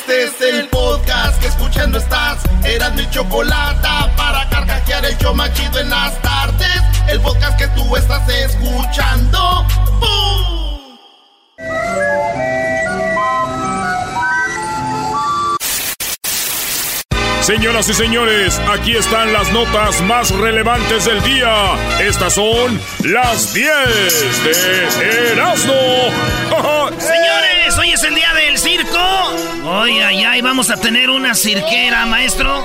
Este es el podcast que escuchando estás. Eran mi chocolate para carcajear el yo machido en las tardes. El podcast que tú estás escuchando. ¡Bum! Señoras y señores, aquí están las notas más relevantes del día. Estas son las 10 de Erasmo. Señores, hoy es el día del circo. Hoy, ay, ay, vamos a tener una cirquera, maestro.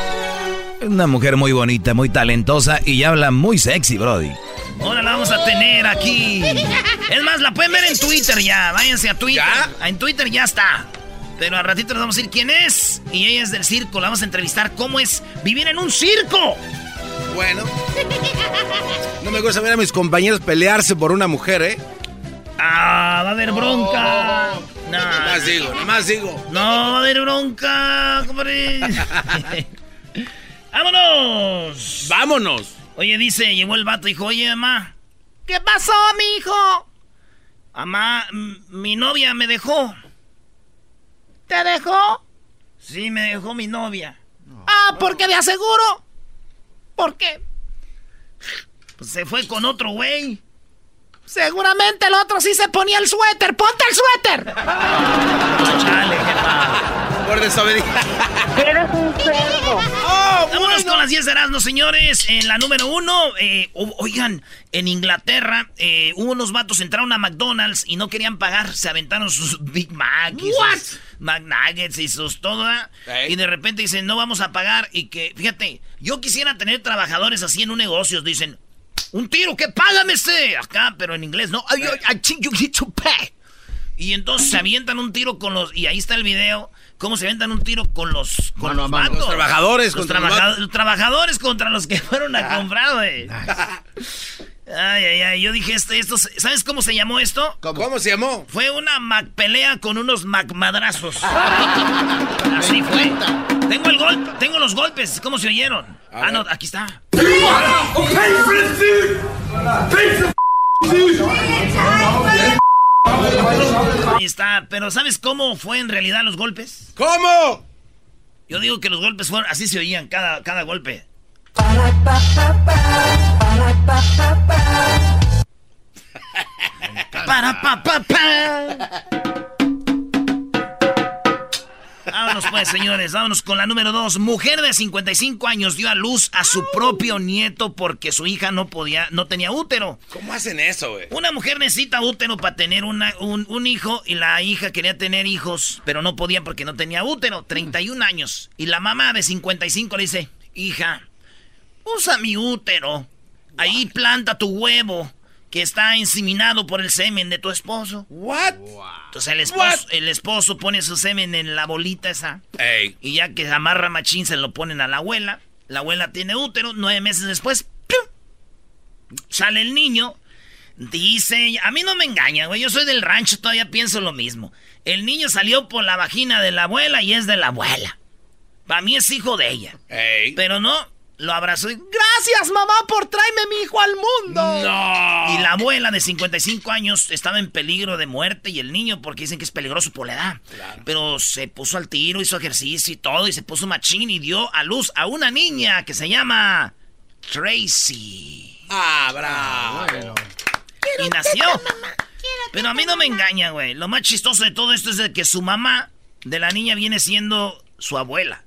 Una mujer muy bonita, muy talentosa y habla muy sexy, Brody. Ahora la vamos a tener aquí. Es más, la pueden ver en Twitter ya. Váyanse a Twitter. En Twitter ya está. Pero al ratito les vamos a decir quién es. Y ella es del circo. La vamos a entrevistar cómo es vivir en un circo. Bueno. No me gusta ver a mis compañeros pelearse por una mujer, ¿eh? Ah, va a haber bronca. No, Más digo, más digo. no va a haber bronca, compadre. ¡Vámonos! ¡Vámonos! Oye, dice, llegó el vato y dijo, oye, mamá. ¿Qué pasó, mi hijo? Mamá, mi novia me dejó. ¿Te dejó? Sí, me dejó mi novia. Ah, ¿por qué de aseguro? ¿Por qué? Pues se fue con otro güey. Seguramente el otro sí se ponía el suéter. ¡Ponte el suéter! chale, jefa. Por desobediencia. Eres un cerdo. ¡Oh, Vámonos con las 10 de Erasmus, señores. En la número uno, eh, oigan, en Inglaterra eh, hubo unos vatos entraron a McDonald's y no querían pagar. Se aventaron sus Big Mac y sus McNuggets y sus. ¿verdad? Ey. Y de repente dicen, no vamos a pagar. Y que, fíjate, yo quisiera tener trabajadores así en un negocio. Dicen, un tiro, que págame este. Acá, pero en inglés, no. I, I think you need to pay. Y entonces se avientan un tiro con los. Y ahí está el video. Cómo se avientan un tiro con los. Con los vatos. Los trabajadores Los, contra los trabaja- vatos. los trabajadores contra los que fueron a comprar, güey. Ay, ay, ay. Yo dije, este, esto, ¿sabes cómo se llamó esto? ¿Cómo? se llamó? Fue una Mac pelea con unos Mac madrazos. Así fue. Tengo el golpe, tengo los golpes. ¿Cómo se oyeron? Ah, no, aquí está. Ahí está. Pero ¿sabes cómo fue en realidad los golpes? ¿Cómo? Yo digo que los golpes fueron, así se oían cada, cada golpe. Para pa pa pa. Vámonos pues, señores, vámonos con la número dos. Mujer de 55 años dio a luz a su propio nieto porque su hija no podía, no tenía útero. ¿Cómo hacen eso, güey? Una mujer necesita útero para tener una- un, un hijo y la hija quería tener hijos, pero no podía porque no tenía útero, 31 años. Y la mamá de 55 le dice, hija, usa mi útero, ahí planta tu huevo que está inseminado por el semen de tu esposo. ¿What? Entonces el esposo, el esposo pone su semen en la bolita esa Ey. y ya que amarra machín se lo ponen a la abuela. La abuela tiene útero, nueve meses después, sale el niño. Dice, a mí no me engaña, güey, yo soy del rancho, todavía pienso lo mismo. El niño salió por la vagina de la abuela y es de la abuela. Para mí es hijo de ella. Ey. Pero no, lo abrazó y, gracias mamá por traerme mi hijo al mundo. No. Y la abuela de 55 años estaba en peligro de muerte y el niño porque dicen que es peligroso por la edad. Pero se puso al tiro, hizo ejercicio y todo y se puso machín y dio a luz a una niña que se llama Tracy. Ah, bravo. Y nació. Pero a mí no me engaña, güey. Lo más chistoso de todo esto es de que su mamá de la niña viene siendo su abuela.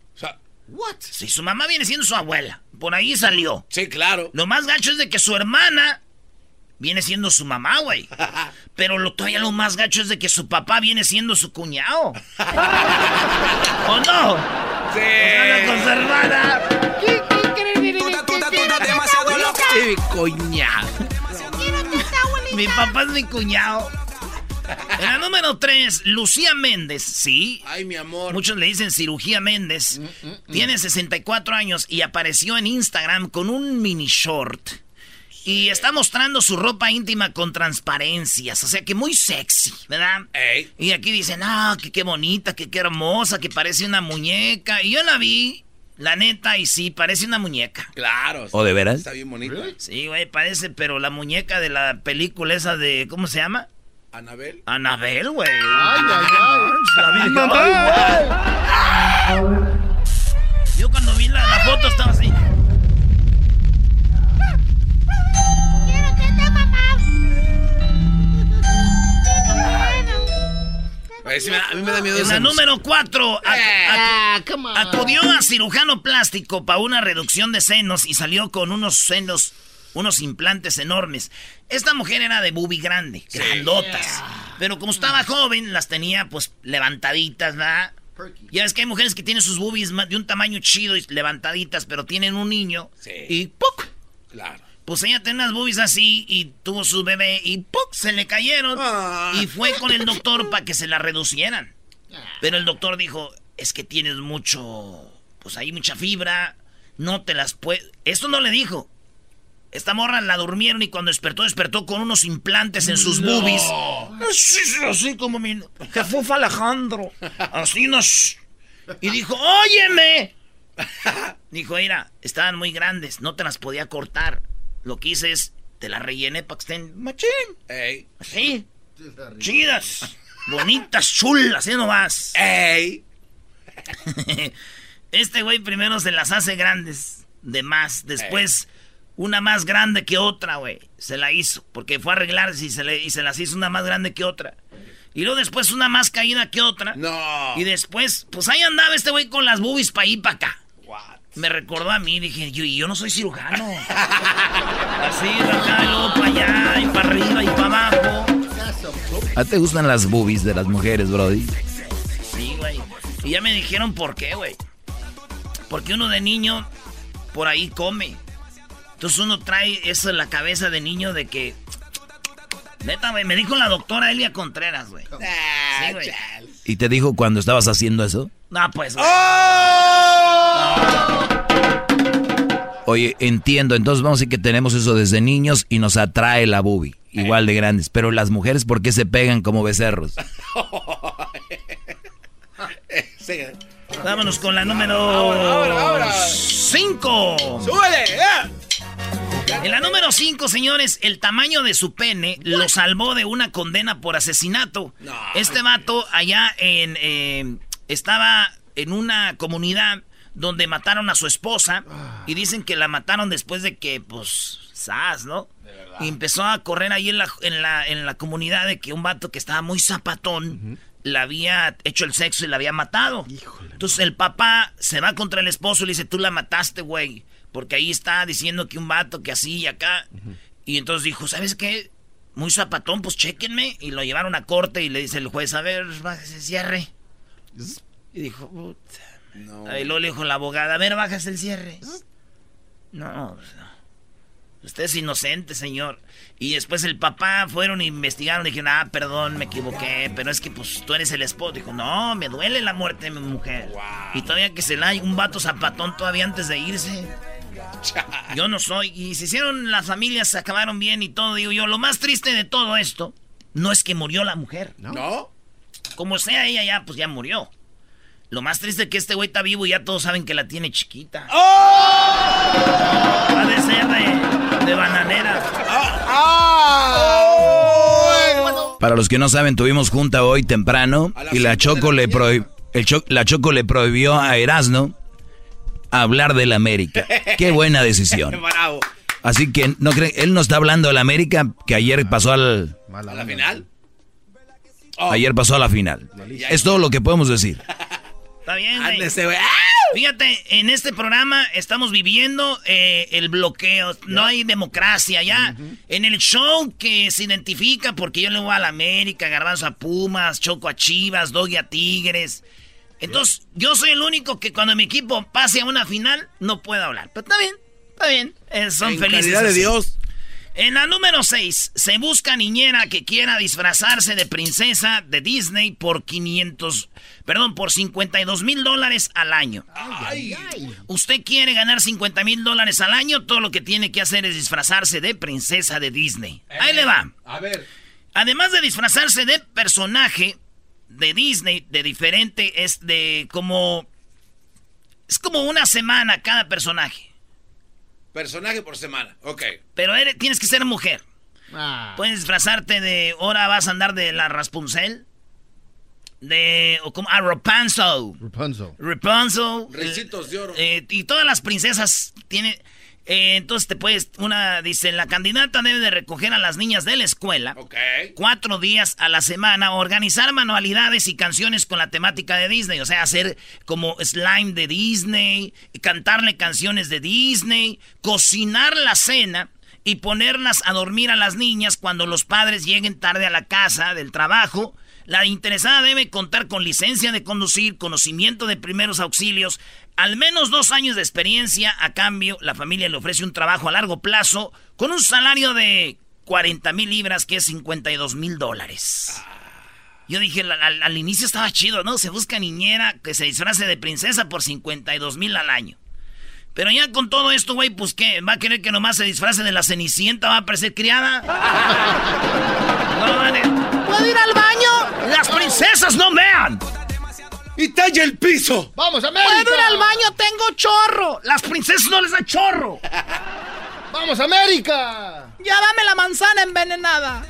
¿What? Si su mamá viene siendo su abuela. Por ahí salió. sí, claro. Lo más gacho es de que su hermana viene siendo su mamá, güey. Pero lo, todavía lo más gacho es de que su papá viene siendo su cuñado. ¿O no? Sí. Anda con su hermana. Sí, coñado. Mi papá es mi cuñado. En la número 3, Lucía Méndez, sí. Ay, mi amor. Muchos le dicen cirugía Méndez. Mm, Tiene 64 años y apareció en Instagram con un mini short. Y está mostrando su ropa íntima con transparencias. O sea que muy sexy, ¿verdad? Ey. Y aquí dicen, ah, que qué bonita, que qué hermosa, que parece una muñeca. Y yo la vi, la neta, y sí, parece una muñeca. Claro. ¿O de veras? Está bien bonito. Sí, güey, parece, pero la muñeca de la película esa de, ¿cómo se llama? Anabel. Anabel, güey. Ay, ay, ay. La güey. Yo cuando vi la, la foto estaba así. Quiero que te mamá. Sí a mí me da miedo En esa la número 4, Ah, come on. acudió a cirujano plástico para una reducción de senos y salió con unos senos, unos implantes enormes. Esta mujer era de bubi grande, grandotas. Pero como estaba joven, las tenía pues levantaditas, ¿verdad? Ya ves que hay mujeres que tienen sus boobies de un tamaño chido y levantaditas, pero tienen un niño Sí. y ¡puc! Claro. Pues ella tenía unas boobies así y tuvo su bebé y ¡puc! se le cayeron. Ah. Y fue con el doctor para que se la reducieran. Pero el doctor dijo, es que tienes mucho, pues hay mucha fibra, no te las puedes... Esto no le dijo. Esta morra la durmieron y cuando despertó, despertó con unos implantes en sus boobies. Así, así como mi Jesús Alejandro. Así nos... Y dijo, óyeme. Dijo, mira, estaban muy grandes, no te las podía cortar. Lo que hice es, te las rellené para que estén machín. Ey. Así. Chidas. Bonitas, chulas, ¿sí nomás? Ey. Este güey primero se las hace grandes, de más. Después, una más grande que otra, güey. Se la hizo, porque fue a arreglarse y se, le, y se las hizo una más grande que otra. Y luego después una más caída que otra. No. Y después, pues ahí andaba este güey con las boobies para ir para acá. Me recordó a mí, dije, yo, y yo no soy cirujano. Así, de acá, y luego para allá, y para arriba, y para abajo. ¿A te gustan las boobies de las mujeres, Brody? Sí, güey. Y ya me dijeron por qué, güey. Porque uno de niño por ahí come. Entonces uno trae eso en la cabeza de niño de que. Neta, güey. Me dijo la doctora Elia Contreras, güey. Ah, Sí, güey. ¿Y te dijo cuando estabas haciendo eso? No, pues, güey. Oye, entiendo, entonces vamos a decir que tenemos eso desde niños y nos atrae la boobie, igual de grandes. Pero las mujeres, ¿por qué se pegan como becerros? Sí. Vámonos con la número Ahora, ahora. 5. ¡Súbele! ¡eh! En la número 5, señores, el tamaño de su pene lo salvó de una condena por asesinato. No. Este vato allá en... eh, estaba en una comunidad donde mataron a su esposa y dicen que la mataron después de que, pues, sas, ¿no? Y empezó a correr ahí en la, en la, en la comunidad de que un vato que estaba muy zapatón le había hecho el sexo y la había matado. Entonces el papá se va contra el esposo y le dice, tú la mataste, güey. Porque ahí está diciendo que un vato que así y acá. Y entonces dijo, ¿sabes qué? Muy zapatón, pues chéquenme. Y lo llevaron a corte y le dice el juez, a ver, bájese, cierre. Y dijo, puta. Y luego le dijo la abogada, a ver, bájese el cierre. No, pues no. Usted es inocente, señor. Y después el papá fueron e investigaron y dijeron, ah, perdón, me equivoqué, pero es que pues tú eres el esposo. Dijo, no, me duele la muerte de mi mujer. Y todavía que se la hay un vato zapatón todavía antes de irse. Yo no soy. Y se hicieron, las familias se acabaron bien y todo. Digo yo, lo más triste de todo esto no es que murió la mujer. ¿No? Como sea ella ya, pues ya murió. Lo más triste es que este güey está vivo y ya todos saben que la tiene chiquita. Ha de ser de, de bananera. Para los que no saben, tuvimos junta hoy temprano y la Choco, la le Cho- la Choco le prohibió a Erasno hablar del América. Qué buena decisión. Bravo. Así que no creen, él no está hablando del América que ayer pasó al ¿A la final? ayer pasó a la final. Es todo lo que podemos decir. Está bien. Ándese, güey. Fíjate, en este programa estamos viviendo eh, el bloqueo. No hay democracia ya. En el show que se identifica, porque yo le voy a la América, Garbanzo a Pumas, Choco a Chivas, Doggy a Tigres. Entonces, yo soy el único que cuando mi equipo pase a una final, no puedo hablar. Pero está bien, está bien. Eh, son En felices. caridad de. Dios. En la número 6, se busca niñera que quiera disfrazarse de princesa de Disney por 500, perdón, por 52 mil dólares al año. Usted quiere ganar 50 mil dólares al año, todo lo que tiene que hacer es disfrazarse de princesa de Disney. Ahí le va. A ver. Además de disfrazarse de personaje de Disney, de diferente, es de como... Es como una semana cada personaje. Personaje por semana. Ok. Pero eres- tienes que ser mujer. Ah. Puedes disfrazarte de. Ahora vas a andar de la Raspunzel. de o como, ah, Rapunzel. Rapunzel. Rapunzel. Ricitos de oro. Eh, y todas las princesas tienen... eh, entonces te puedes, una, dice, la candidata debe de recoger a las niñas de la escuela cuatro días a la semana, organizar manualidades y canciones con la temática de Disney, o sea, hacer como slime de Disney, cantarle canciones de Disney, cocinar la cena y ponerlas a dormir a las niñas cuando los padres lleguen tarde a la casa del trabajo. La interesada debe contar con licencia de conducir, conocimiento de primeros auxilios, al menos dos años de experiencia. A cambio, la familia le ofrece un trabajo a largo plazo con un salario de 40 mil libras, que es 52 mil dólares. Yo dije, al, al- al inicio estaba chido, ¿no? Se busca niñera que se disfrace de princesa por 52 mil al año. Pero ya con todo esto, güey, pues ¿qué? ¿Va a querer que nomás se disfrace de la cenicienta? ¿Va a parecer criada? No, vale. ¿Puedo ir al baño? ¡Las princesas no mean! ¡Y talla el piso! ¡Vamos, América! ¿Puedo ir al baño? ¡Tengo chorro! ¡Las princesas no les da chorro! ¡Vamos, América! ¡Ya dame la manzana envenenada!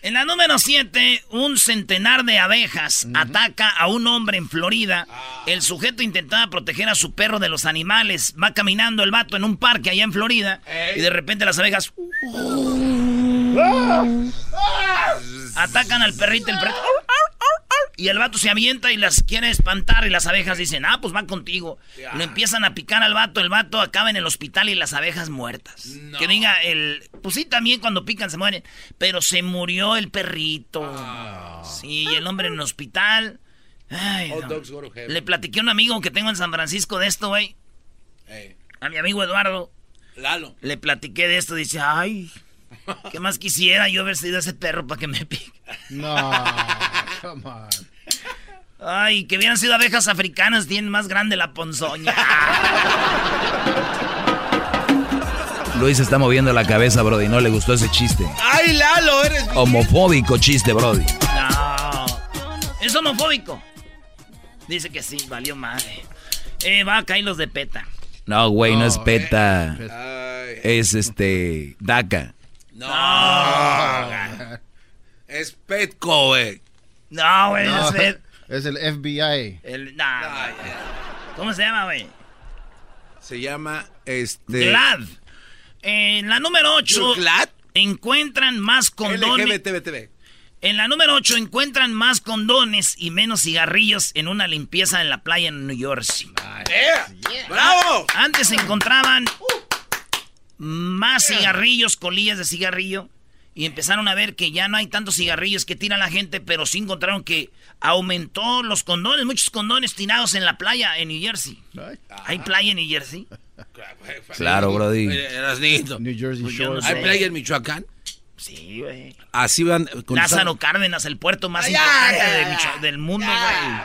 En la número 7, un centenar de abejas ataca a un hombre en Florida. El sujeto intentaba proteger a su perro de los animales. Va caminando el vato en un parque allá en Florida. Y de repente las abejas atacan al perrito. El perrito y el vato se avienta y las quiere espantar. Y las abejas dicen, ah, pues va contigo. Lo empiezan a picar al vato. El vato acaba en el hospital y las abejas muertas. Que diga, el. Pues sí, también cuando pican se mueren. Pero se murió el perrito. Sí, y el hombre en el hospital. Ay, no. dogs go to heaven. Le platiqué a un amigo que tengo en San Francisco de esto, güey. Ey, A mi amigo Eduardo. Lalo. Le platiqué de esto. Dice, ay, ¿qué más quisiera yo haber sido ese perro para que me pique? No, come on. Ay, que hubieran sido abejas africanas, tienen más grande la ponzoña. Luis está moviendo la cabeza, Brody. No le gustó ese chiste. ¡Ay, Lalo! Eres Homofóbico chiste, Brody. No, es homofóbico. Dice que sí, valió madre. Eh, va a caer los de PETA. No, güey, no, es peta. Es este. DACA. no. No, Es Petco, güey. no, güey, No, es el... es el FBI. el-. ¿Cómo se llama, güey? Se llama este. GLAD. En la número 8 ¿Glad? encuentran más condones. LGBTBTB. En la número 8 encuentran más condones y menos cigarrillos en una limpieza en la playa en New Jersey. ¡Eh! ¡Bravo! Antes se encontraban más cigarrillos, colillas de cigarrillo. Y empezaron a ver que ya no hay tantos cigarrillos que tira la gente, pero sí encontraron que aumentó los condones, muchos condones tirados en la playa en New Jersey. Ay, ¿Hay playa en New Jersey? Claro, Brody. New Jersey Pues Shore. ¿Hay playa en Michoacán? Sí, güey. Así van. con- Lázaro Cárdenas, el puerto más Ay, importante ay, de ay, del mundo, güey.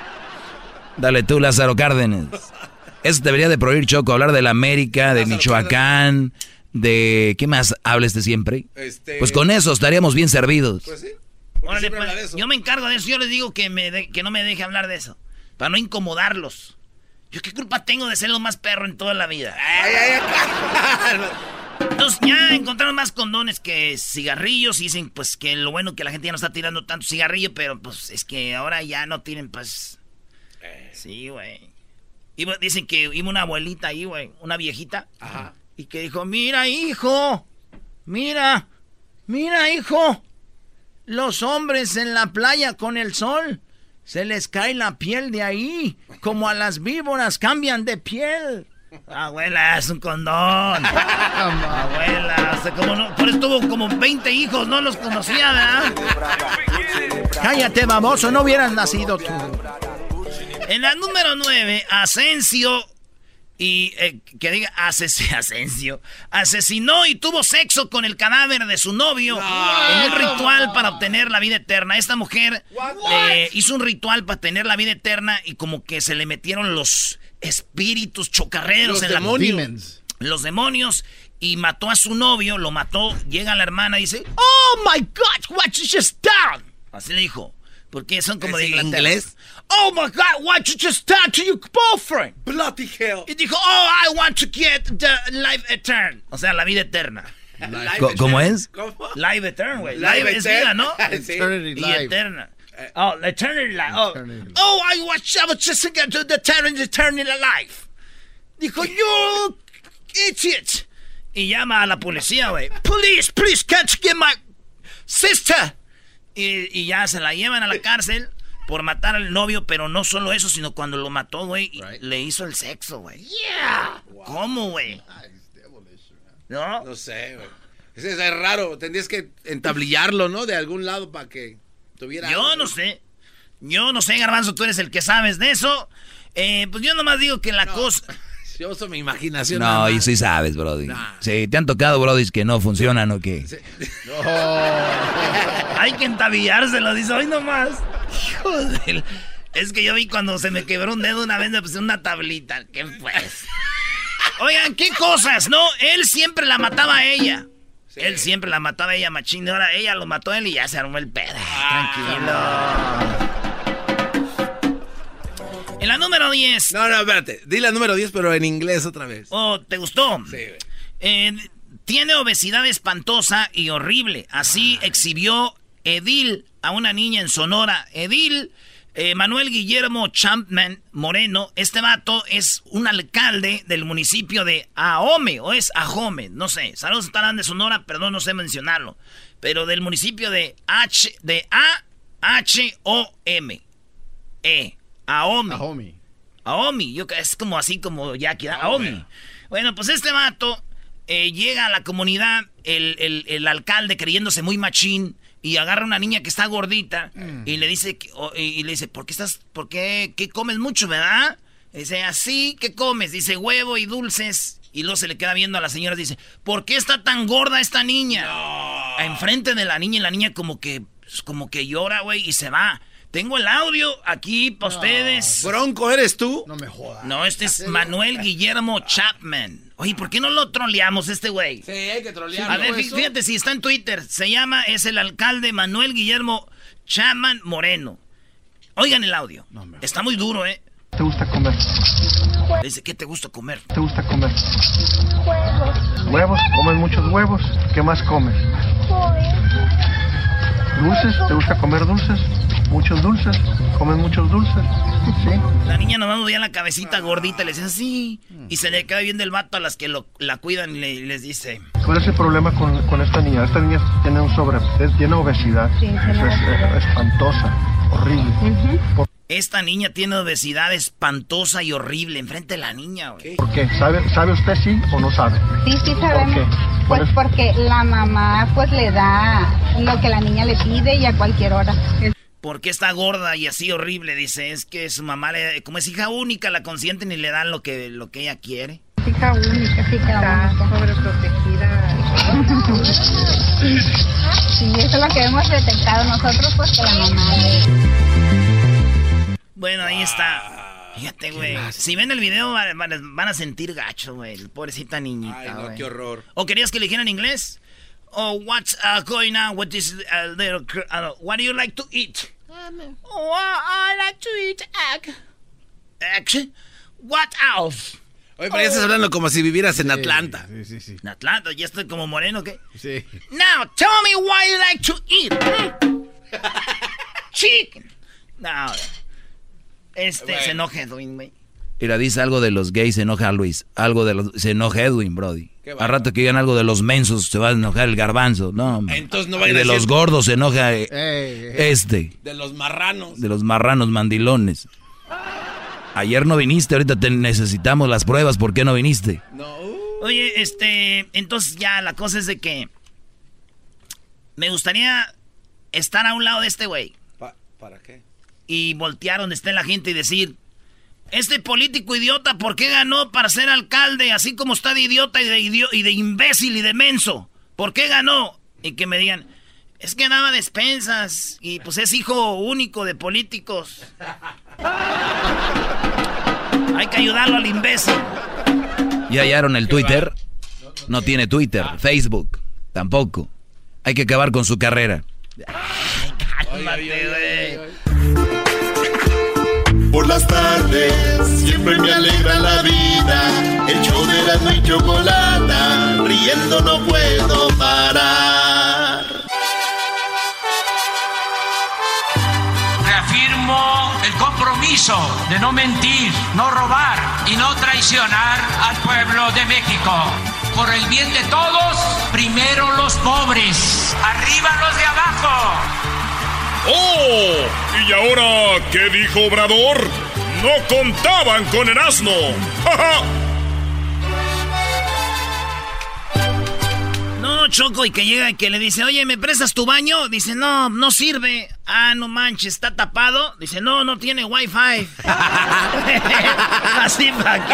Dale tú, Lázaro Cárdenas. Eso debería de prohibir, Choco, hablar de la América, de Lázaro Michoacán, de... ¿Qué más habla este siempre? Este- Pues con eso estaríamos bien servidos. Pues sí. Órale, pues, de eso. yo me encargo de eso. Yo les digo que, me de- que no me deje hablar de eso. Para no incomodarlos. Yo qué culpa tengo de ser lo más perro en toda la vida. Ay, ay, ay. Entonces ya encontraron más condones que cigarrillos y dicen pues que lo bueno que la gente ya no está tirando tanto cigarrillo, pero pues es que ahora ya no tienen pues... Sí, güey. Dicen que iba una abuelita ahí, güey, una viejita. Ajá. Y que dijo, mira, hijo, mira, mira, hijo. Los hombres en la playa con el sol, se les cae la piel de ahí, como a las víboras cambian de piel. Abuela, es un condón. Abuela, o sea, como no, por eso tuvo como 20 hijos, no los conocía, ¿verdad? Cállate, baboso, no hubieras nacido tú. En la número 9, Asensio y eh, que diga ases- asesinó y tuvo sexo con el cadáver de su novio en un ritual para obtener la vida eterna. Esta mujer eh, hizo un ritual para tener la vida eterna y como que se le metieron los espíritus chocarreros Los en la demonios. Demons. los demonios y mató a su novio, lo mató, llega la hermana y dice, "Oh my god, what you just done?" Así le dijo, porque son como ¿Es de Inglaterra. inglés? Oh my god, what you just done to your boyfriend? Bloody hell. Y dijo, "Oh, I want to get the life eternal." O sea, la vida eterna. ¿Cómo es? ¿Cómo? Life eternal, güey. Es etern- vida, ¿no? Sí. Eternity Y Life. eterna. Oh, the Eternity Life. Oh, oh I watched, I was just thinking to the Eternity, Eternity Life. Dijo, you idiot. Y llama a la policía, güey. Police, please, can't you get my sister? Y, y ya se la llevan a la cárcel por matar al novio, pero no solo eso, sino cuando lo mató, güey, le hizo el sexo, güey. Yeah. ¿Cómo, güey? ¿No? No sé, güey. Ese es raro. Tendrías que entablillarlo, ¿no? De algún lado para que tuviera. Yo no sé. Yo no sé, Garbanzo, tú eres el que sabes de eso. Eh, pues yo nomás digo que la cosa. Yo uso mi imaginación. No, y sí sabes, Brody. Sí, te han tocado Brody que no funcionan o qué. Hay que entabillárselo, dice hoy nomás. Joder. Es que yo vi cuando se me quebró un dedo una vez, me puse una tablita. ¿Qué pues? Oigan, qué cosas, ¿no? Él siempre la mataba a ella. Él siempre la mataba a ella, machín. Ahora ella lo mató a él y ya se armó el pedo. Ah. Tranquilo. En la número 10. No, no, espérate. Di la número 10, pero en inglés otra vez. Oh, ¿te gustó? Sí. Eh, tiene obesidad espantosa y horrible. Así exhibió Edil a una niña en Sonora. Edil eh, Manuel Guillermo Champman Moreno, este vato es un alcalde del municipio de Ahome, o es Ahome, no sé. Saludos estarán de Sonora, perdón, no sé mencionarlo. Pero del municipio de H, de A, H, O, M. E. Ahome. Ahome. Ahome, yo, es como así como Jackie, Ahome. Bueno, pues este vato eh, llega a la comunidad, el, el, el alcalde creyéndose muy machín y agarra a una niña que está gordita y le dice que- o- y le dice, ¿por qué estás, por qué, qué comes mucho, verdad? Dice, así, ¿qué comes? Dice, huevo y dulces. Y luego se le queda viendo a la señora y dice, ¿por qué está tan gorda esta niña? Enfrente de la niña y la niña como que, como que llora, güey, y se va. Tengo el audio aquí para ustedes. Bronco, ¿eres tú? No me jodas. No, este es Manuel Guillermo Chapman. Oye, ¿por qué no lo troleamos este güey? Sí, hay que trolear. A ver, fí- fíjate si está en Twitter. Se llama, es el alcalde Manuel Guillermo Chapman Moreno. Oigan el audio. Está muy duro, ¿eh? ¿Te gusta comer? Dice, ¿qué te gusta comer? ¿Te gusta comer? Huevos. ¿Comen muchos huevos? ¿Qué más comes? ¿Dulces? ¿Te gusta comer dulces? ¿Muchos dulces? ¿Comen muchos dulces? ¿Sí? La niña nomás movía la cabecita gordita y le dice así. Y se le queda viendo el vato a las que lo- la cuidan y le- y les dice... ¿Cuál es el problema con, con esta niña? Esta niña tiene un sobre... es- tiene obesidad. Sí, es espantosa, horrible. ¿Por, Esta niña tiene obesidad espantosa y horrible enfrente de la niña, güey. por qué? ¿Sabe, ¿Sabe usted sí o no sabe? Sí, sí ¿Por sabemos. qué? Pues ¿Cuál es- porque la mamá pues le da lo que la niña le pide y a cualquier hora. Es ¿Por qué está gorda y así horrible? Dice, es que su mamá, le, como es hija única, la consienten y le dan lo que, lo que ella quiere. hija única, sí, está sobreprotegida. Sí, eso es lo que hemos detectado nosotros, pues que la mamá le... Bueno, ahí está. Fíjate, güey. Si ven el video van, van- a sentir gacho, güey. Pobrecita niñita, Ay, no, güey. qué horror. ¿O querías que le dijeran inglés? Oh, what's uh, going on with this uh, little... cr- uh, what do you like to eat? Oh, I like to eat egg. Egg? What else? Oye, pero ya estás hablando como si vivieras en Atlanta. Sí, sí, sí. En Atlanta, ya estoy como moreno, ¿qué? Sí. Now, tell me why you like to eat. Mm. Chicken. No. Este, se enoja Edwin, güey. Mira, dice algo de los gays, se enoja Luis. Algo de los... Se enoja Edwin, Brody. A rato que digan algo de los mensos, se va a enojar el garbanzo. No. Entonces no Y vayan a de los gordos se enoja eh, Ey, ey. este. De los marranos. De los marranos mandilones. Ayer no viniste, ahorita te necesitamos las pruebas. ¿Por qué no viniste? No. Oye, este, entonces ya la cosa es de que me gustaría estar a un lado de este güey Pa- ¿Para qué? y voltear donde esté la gente y decir, este político idiota, ¿por qué ganó para ser alcalde? Así como está de idiota y de, idio- y de imbécil y de menso. ¿Por qué ganó? Y que me digan, es que daba despensas y pues es hijo único de políticos. Hay que ayudarlo al imbécil. ¿Ya hallaron el Twitter? No tiene Twitter. Facebook. Tampoco. Hay que acabar con su carrera. Cálmate, güey. Por las tardes siempre me alegra la vida. El show de la y chocolata, riendo no puedo parar. compromiso de no mentir, no robar y no traicionar al pueblo de México. Por el bien de todos, primero los pobres, arriba los de abajo. ¡Oh! ¿Y ahora qué dijo Obrador? No contaban con el asno. No, Choco, y que llega y que le dice, oye, ¿me prestas tu baño? Dice, no, no sirve. Ah, no manches, está tapado. Dice, no, no tiene wifi. Así para qué.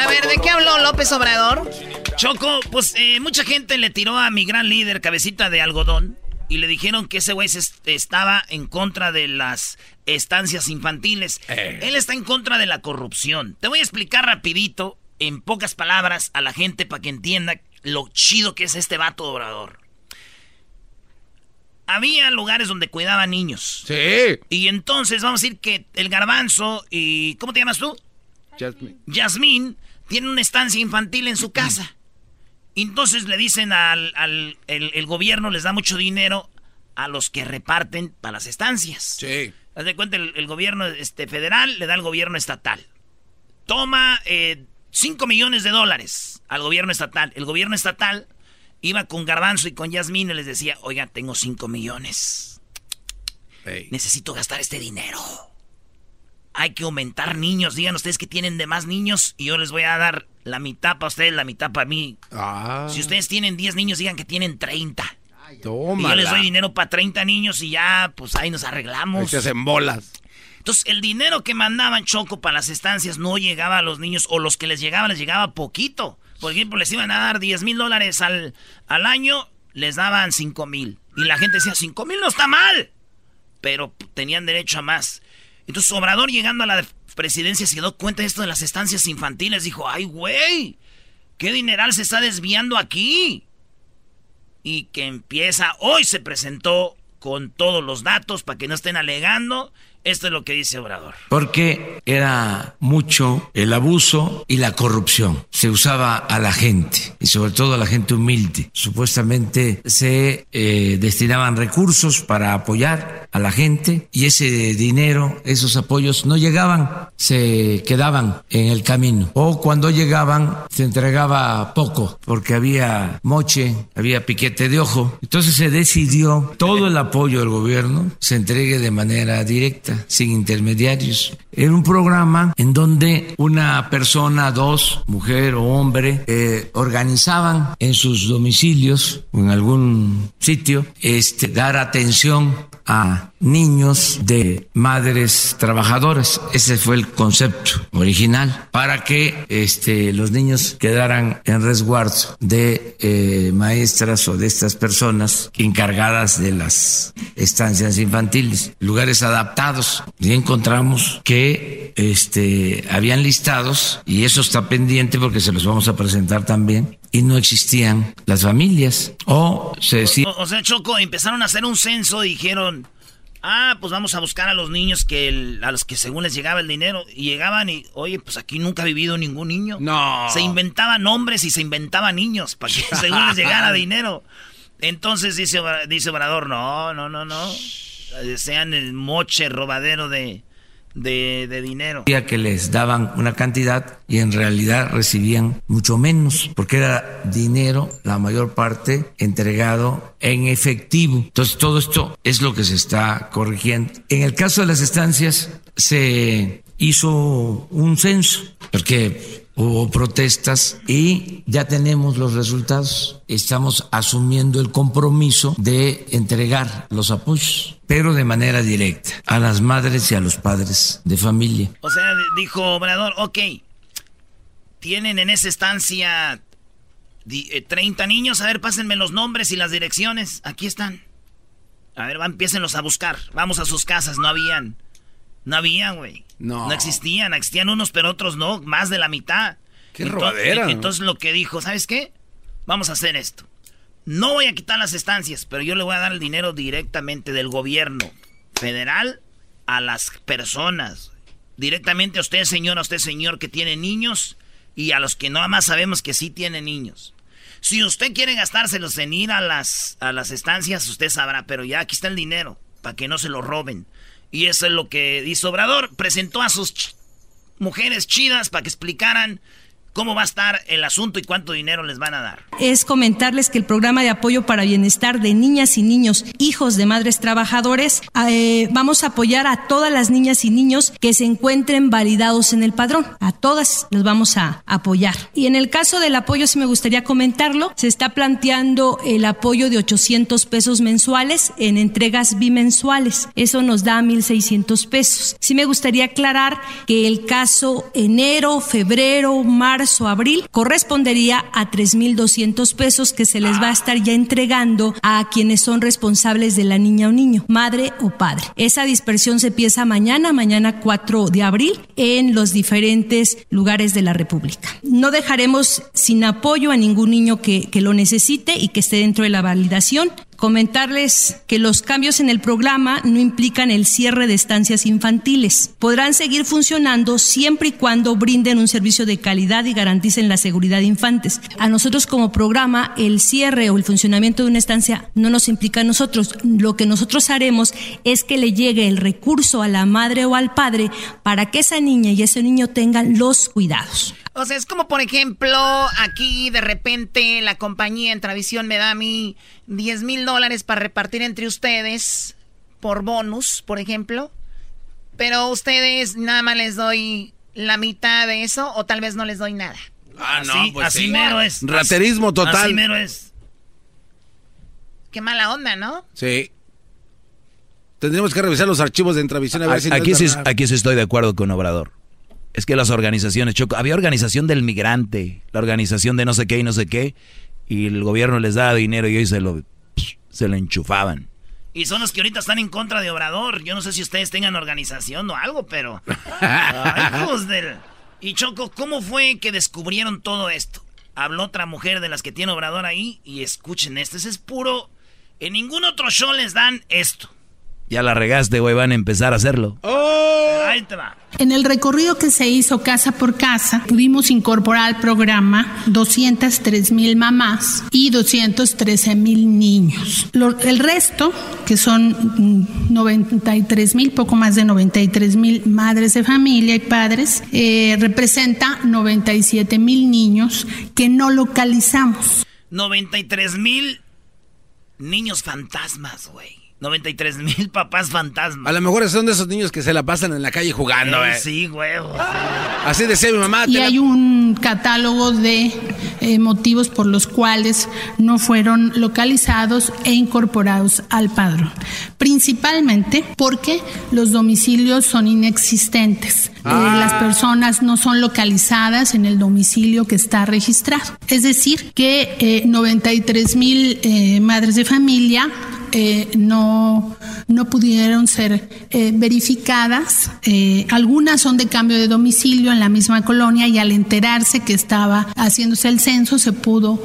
A ver, ¿de qué habló López Obrador? Choco, pues eh, mucha gente le tiró a mi gran líder, cabecita de algodón, y le dijeron que ese güey estaba en contra de las estancias infantiles. Eh. Él está en contra de la corrupción. Te voy a explicar rapidito, en pocas palabras, a la gente para que entienda lo chido que es este vato obrador. Había lugares donde cuidaban niños. Sí. Y entonces vamos a decir que el garbanzo y... ¿Cómo te llamas tú? Jasmine. Yasmín tiene una estancia infantil en su casa. Entonces le dicen al, al- el, el gobierno les da mucho dinero a los que reparten para las estancias. Sí. Haz de cuenta, el, el gobierno este, federal le da al gobierno estatal. Toma 5 millones de dólares al gobierno estatal. El gobierno estatal iba con Garbanzo y con Yasmín y les decía, oiga, tengo 5 millones. Necesito gastar este dinero. Hay que aumentar niños. Digan ustedes que tienen de más niños y yo les voy a dar la mitad para ustedes, la mitad para mí. Ah. Si ustedes tienen 10 niños, digan que tienen 30. Y Toma. yo les doy dinero para 30 niños y ya, pues ahí nos arreglamos. Se hacen bolas. Entonces, el dinero que mandaban Choco para las estancias no llegaba a los niños, o los que les llegaba, les llegaba poquito. Por ejemplo, les iban a dar 10 mil dólares al, al año, les daban 5 mil. Y la gente decía, 5 mil no está mal. Pero tenían derecho a más. Entonces, Obrador llegando a la presidencia se dio cuenta de esto de las estancias infantiles. Dijo, ay, güey, ¿qué dineral se está desviando aquí? y que empieza, hoy se presentó con todos los datos para que no estén alegando. Esto es lo que dice Obrador. Porque era mucho el abuso y la corrupción. Se usaba a la gente y sobre todo a la gente humilde. Supuestamente se eh, destinaban recursos para apoyar a la gente y ese dinero, esos apoyos no llegaban, se quedaban en el camino. O cuando llegaban se entregaba poco porque había moche, había piquete de ojo. Entonces se decidió todo el apoyo del gobierno se entregue de manera directa, sin intermediarios. Era un programa en donde una persona, dos, mujer o hombre, eh, organizaban en sus domicilios o en algún sitio este, dar atención a niños de madres trabajadoras. Ese fue el concepto original para que este, los niños quedaran en resguardo de eh, maestras o de estas personas encargadas de las estancias infantiles, lugares adaptados. Y encontramos que este, habían listados y eso está pendiente porque se los vamos a presentar también y no existían las familias o se decía O, o sea, Choco, empezaron a hacer un censo y dijeron, ah, pues vamos a buscar a los niños que el- a los que según les llegaba el dinero. Y llegaban y, oye, pues aquí nunca ha vivido ningún niño. No. Se inventaban nombres y se inventaban niños para que según les llegara dinero. Entonces dice, dice Obrador, no, no, no, no. Sean el moche robadero de, de, de dinero. que les daban una cantidad y en realidad recibían mucho menos, porque era dinero, la mayor parte, entregado en efectivo. Entonces todo esto es lo que se está corrigiendo. En el caso de las estancias, se hizo un censo, porque hubo protestas y ya tenemos los resultados. Estamos asumiendo el compromiso de entregar los apoyos, pero de manera directa, a las madres y a los padres de familia. O sea, di- dijo Obrador, ok, tienen en esa estancia di- eh, 30 niños, a ver, pásenme los nombres y las direcciones, aquí están. A ver, va, empiécenlos a buscar, vamos a sus casas, no habían. No habían, güey. No. No existían, existían unos, pero otros no, más de la mitad. Qué Ento- robadera, ¿no? Entonces lo que dijo, ¿sabes qué? Vamos a hacer esto. No voy a quitar las estancias, pero yo le voy a dar el dinero directamente del gobierno federal a las personas. Directamente a usted, señor, a usted, señor, que tiene niños y a los que nada más sabemos que sí tienen niños. Si usted quiere gastárselos en ir a las, a las estancias, usted sabrá, pero ya aquí está el dinero, para que no se lo roben. Y eso es lo que hizo Obrador. Presentó a sus mujeres chidas para que explicaran cómo va a estar el asunto y cuánto dinero les van a dar. Es comentarles que el programa de apoyo para bienestar de niñas y niños, hijos de madres trabajadores, eh, vamos a apoyar a todas las niñas y niños que se encuentren validados en el padrón. A todas los vamos a apoyar. Y en el caso del apoyo, si me gustaría comentarlo, se está planteando el apoyo de 800 pesos mensuales en entregas bimensuales. Eso nos da 1.600 pesos. Sí me gustaría aclarar que el caso enero, febrero, marzo, o abril correspondería a 3.200 pesos que se les va a estar ya entregando a quienes son responsables de la niña o niño, madre o padre. Esa dispersión se empieza mañana, mañana 4 de abril, en los diferentes lugares de la República. No dejaremos sin apoyo a ningún niño que, que lo necesite y que esté dentro de la validación comentarles que los cambios en el programa no implican el cierre de estancias infantiles. Podrán seguir funcionando siempre y cuando brinden un servicio de calidad y garanticen la seguridad de infantes. A nosotros como programa, el cierre o el funcionamiento de una estancia no nos implica a nosotros. Lo que nosotros haremos es que le llegue el recurso a la madre o al padre para que esa niña y ese niño tengan los cuidados. O sea, es como por ejemplo, aquí de repente la compañía en Tradición me da a mí 10 mil dólares para repartir entre ustedes por bonus, por ejemplo. Pero ustedes nada más les doy la mitad de eso o tal vez no les doy nada. Ah, no, así, pues así sí. mero es. Raterismo total. Así mero es. Qué mala onda, ¿no? Sí. Tendríamos que revisar los archivos de Entravisión a ver si no aquí, sí, aquí sí estoy de acuerdo con Obrador. Es que las organizaciones, Choco, había organización del migrante, la organización de no sé qué y no sé qué, y el gobierno les daba dinero y hoy se lo, se lo enchufaban. Y son los que ahorita están en contra de Obrador. Yo no sé si ustedes tengan organización o algo, pero. Ay, hijos del- Y Choco, ¿cómo fue que descubrieron todo esto? Habló otra mujer de las que tiene Obrador ahí y escuchen esto. Ese es puro. En ningún otro show les dan esto. Ya la regaste, güey, van a empezar a hacerlo. Ahí te va. En el recorrido que se hizo casa por casa, pudimos incorporar al programa 203 mil mamás y 213 mil niños. Lo- el resto, que son mm, 93 mil, poco más de 93 mil madres de familia y padres, eh, representa 97 mil niños que no localizamos. 93 mil niños fantasmas, güey. 93 mil papás fantasmas. A lo mejor son de esos niños que se la pasan en la calle jugando, Eh, eh. Sí, güey. Así decía mi mamá. Y la- hay un catálogo de eh, motivos por los cuales no fueron localizados e incorporados al padrón. Principalmente porque los domicilios son inexistentes. Eh, Ah. las personas no son localizadas en el domicilio que está registrado. Es decir, que eh, 93 mil eh, madres de familia eh, no, no pudieron ser eh, verificadas. Eh, algunas son de cambio de domicilio en la misma colonia y al enterarse que estaba haciéndose el censo se pudo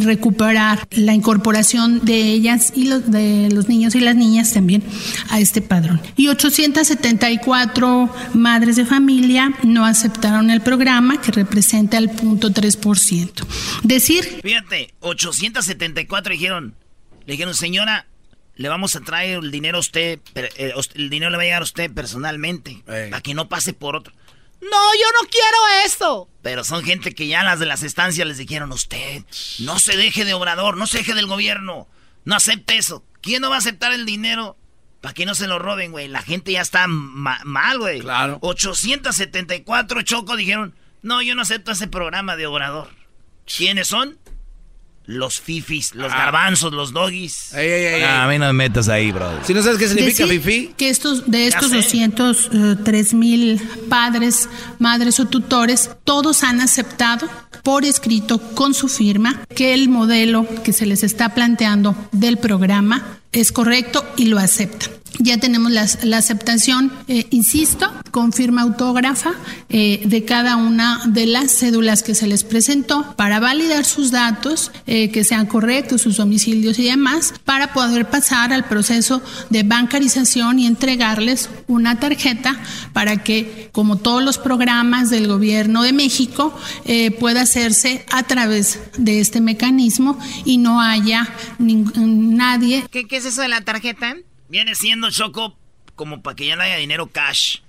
recuperar la incorporación de ellas y los, de los niños y las niñas también a este padrón. Y 874 madres de familia no aceptaron el programa que representa el punto 3%. Decir Fíjate, 874 dijeron, le dijeron, señora, le vamos a traer el dinero a usted, eh, el dinero le va a llegar a usted personalmente, para que no pase por otro. No, yo no quiero esto. Pero son gente que ya las de las estancias les dijeron, usted, no se deje de obrador, no se deje del gobierno, no acepte eso. ¿Quién no va a aceptar el dinero? Para que no se lo roben, güey. La gente ya está ma- mal, güey. Claro. 874 Choco dijeron, no, yo no acepto ese programa de obrador. ¿Quiénes son? Los fifis, los garbanzos, los doggies. Ah, a mí no me metas ahí, bro. Si no sabes qué significa Decir fifi. Que estos, de estos sé. 203 mil padres, madres o tutores, todos han aceptado por escrito con su firma que el modelo que se les está planteando del programa es correcto y lo aceptan. Ya tenemos la, aceptación, eh, insisto, con firma autógrafa eh, de cada una de las cédulas que se les presentó para validar sus datos, eh, que sean correctos, sus domicilios y demás, para poder pasar al proceso de bancarización y entregarles una tarjeta para que, como todos los programas del gobierno de México, pueda hacerse a través de este mecanismo y no haya nadie. ¿Qué, ¿Qué es eso de la tarjeta? Viene siendo Choco como para que ya no haya dinero cash.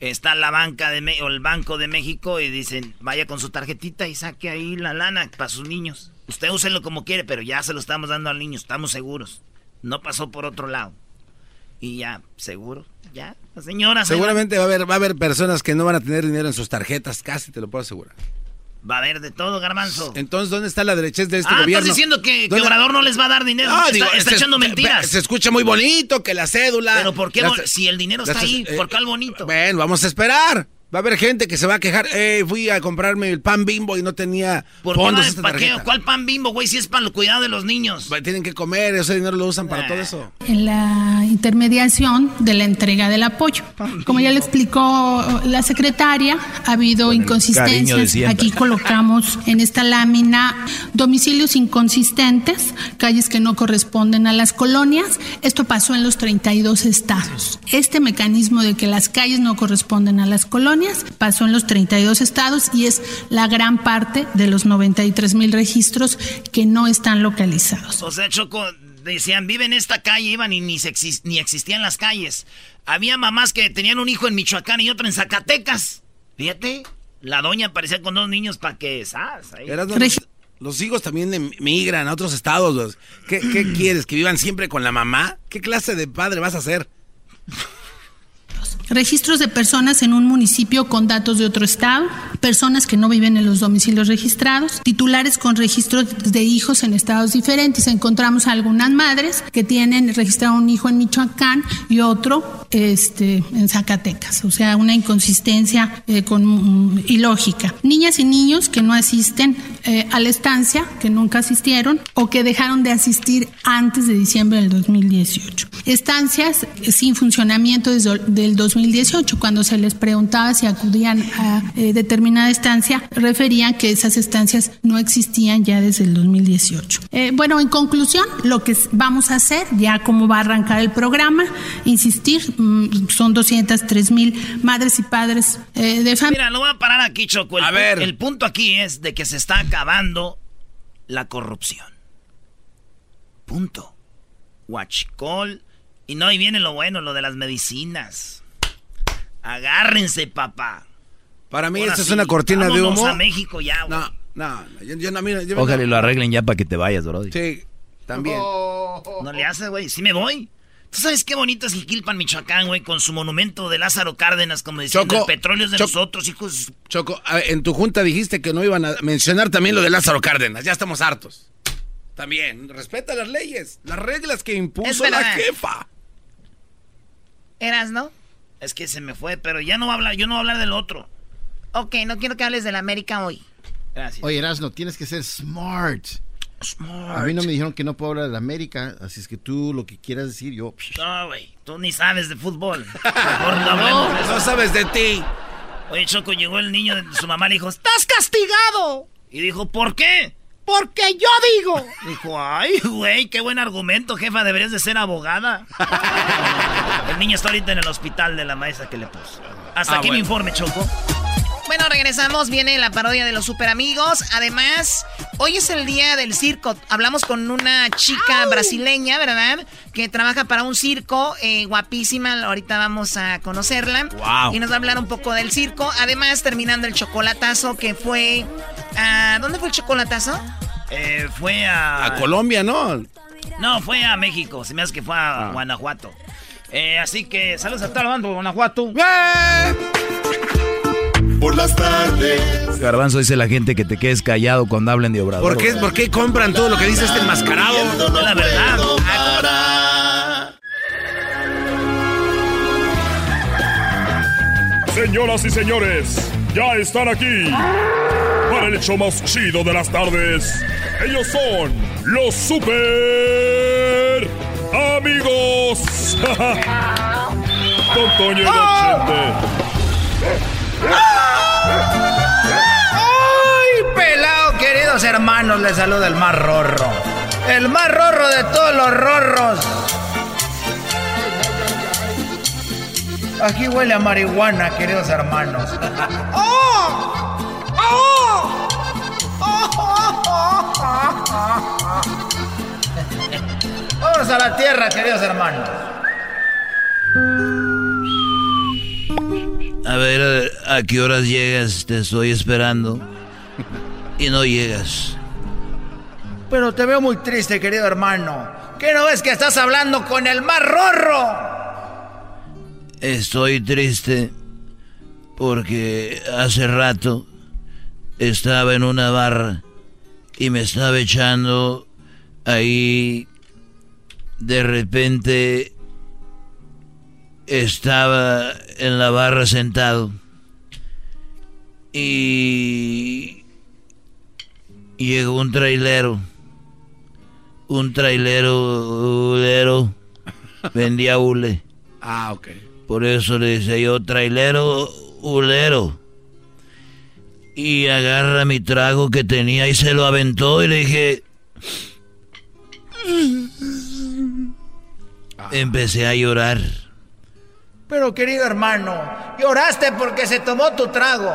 Está la banca de o el Banco de México y dicen, vaya con su tarjetita y saque ahí la lana para sus niños. Usted úselo como quiere, pero ya se lo estamos dando al niño, estamos seguros. No pasó por otro lado. Y ya, seguro, ya, la señora. Seguramente va a haber va a haber personas que no van a tener dinero en sus tarjetas, casi te lo puedo asegurar. Va a haber de todo, garbanzo. Entonces, ¿dónde está la derecha de este ah, gobierno? estás diciendo que, que, Obrador no les va a dar dinero. Ah, está, está echando mentiras. Se escucha muy bonito que la cédula. Pero ¿por qué? si el dinero está ahí, ¿por qué al bonito? Bueno, vamos a esperar. Va a haber gente que se va a quejar. Eh, fui a comprarme el pan bimbo y no tenía ¿Por fondos. ¿Para qué? ¿Cuál pan bimbo, güey? Si es para el cuidado de los niños. Tienen que comer, ese dinero lo usan para todo eso. En la intermediación de la entrega del apoyo. Como ya le explicó la secretaria, ha habido inconsistencias. Aquí colocamos en esta lámina domicilios inconsistentes, calles que no corresponden a las colonias. Esto pasó en los 32 estados. Este mecanismo de que las calles no corresponden a las colonias pasó en los 32 estados y es la gran parte de los 93 mil registros que no están localizados. O sea, Choco, decían, vive en esta calle, iban y ni, ni existían las calles. Había mamás que tenían un hijo en Michoacán y otro en Zacatecas. Fíjate, la doña aparecía con dos niños para que... Los, los, hijos también migran a otros estados. ¿Qué, ¿Qué quieres? ¿Que vivan siempre con la mamá? ¿Qué clase de padre vas a ser? Registros de personas en un municipio con datos de otro estado, personas que no viven en los domicilios registrados, titulares con registros de hijos en estados diferentes. Encontramos algunas madres que tienen registrado un hijo en Michoacán y otro este, en Zacatecas, o sea, una inconsistencia eh, con, mm, ilógica. Niñas y niños que no asisten eh, a la estancia, que nunca asistieron o que dejaron de asistir antes de diciembre del 2018. Estancias sin funcionamiento desde el 2018 2018. Cuando se les preguntaba si acudían a eh, determinada estancia, referían que esas estancias no existían ya desde el 2018. Eh, bueno, en conclusión, lo que vamos a hacer, ya como va a arrancar el programa, insistir, mm, son 203 mil madres y padres eh, de familia. Mira, lo voy a parar aquí, Choco. El, a ver. el punto aquí es de que se está acabando la corrupción. Punto. Huachicol. Y no, y viene lo bueno, lo de las medicinas. Agárrense, papá. Para mí, esta es una cortina de humo. a México ya, güey. No, no, yo, yo, no, mira, yo, Ojalá lo arreglen ya para que te vayas, bro. Sí, también. No le hace, güey. Sí me voy. ¿Tú sabes qué bonito es Jiquilpan, Michoacán, güey? Con su monumento de Lázaro Cárdenas, como decían, el petróleo es de nosotros, hijos. Choco, en tu junta dijiste que no iban a mencionar también lo de Lázaro Cárdenas. Ya estamos hartos. También, respeta las leyes, las reglas que impuso la jefa. ¿Eras, no? Es que se me fue, pero ya no va a hablar, yo no voy a hablar del otro. Ok, no quiero que hables de la América hoy. Gracias. Oye, Erasno, tienes que ser smart. Smart. A mí no me dijeron que no puedo hablar de la América, así es que tú lo que quieras decir, yo. No, güey, tú ni sabes de fútbol. Mejor no hablemos No sabes de ti. Oye, Choco, llegó el niño de su mamá y le dijo, ¡Estás castigado! Y dijo, ¿por qué? Porque yo digo. Dijo, ay, güey, qué buen argumento, jefa, deberías de ser abogada. el niño está ahorita en el hospital de la maestra que le puso. Hasta ah, aquí mi informe, Choco. Bueno, regresamos. Viene la parodia de los super amigos. Además, hoy es el día del circo. Hablamos con una chica brasileña, ¿verdad? Que trabaja para un circo, eh, guapísima. Ahorita vamos a conocerla. Y nos va a hablar un poco del circo. Además, terminando el chocolatazo que fue. A, ¿Dónde fue el chocolatazo? Eh, fue a. A Colombia, ¿no? No, fue a México. Se me hace que fue a ah. Guanajuato. Eh, así que saludos a todo el bando, Guanajuato por las tardes. Garbanzo dice la gente que te quedes callado cuando hablen de Obrador. ¿Por qué, ¿Por qué compran todo lo que dice este enmascarado? Es la verdad. Señoras y señores, ya están aquí para el hecho más chido de las tardes. Ellos son los super amigos. Don Toño y ¡Ay, pelado, queridos hermanos! Les saluda el más rorro. El más rorro de todos los rorros. Aquí huele a marihuana, queridos hermanos. ¡Oh! ¡Oh! A la tierra, queridos hermanos. A ver, ¿a qué horas llegas? Te estoy esperando. Y no llegas. Pero te veo muy triste, querido hermano. ¿Qué no ves que estás hablando con el más rorro? Estoy triste porque hace rato estaba en una barra y me estaba echando ahí. De repente estaba en la barra sentado y llegó un trailero. Un trailero, ulero, vendía hule. Ah, ok. Por eso le dice yo, trailero, ulero. Y agarra mi trago que tenía y se lo aventó y le dije... Empecé a llorar. Pero querido hermano, lloraste porque se tomó tu trago.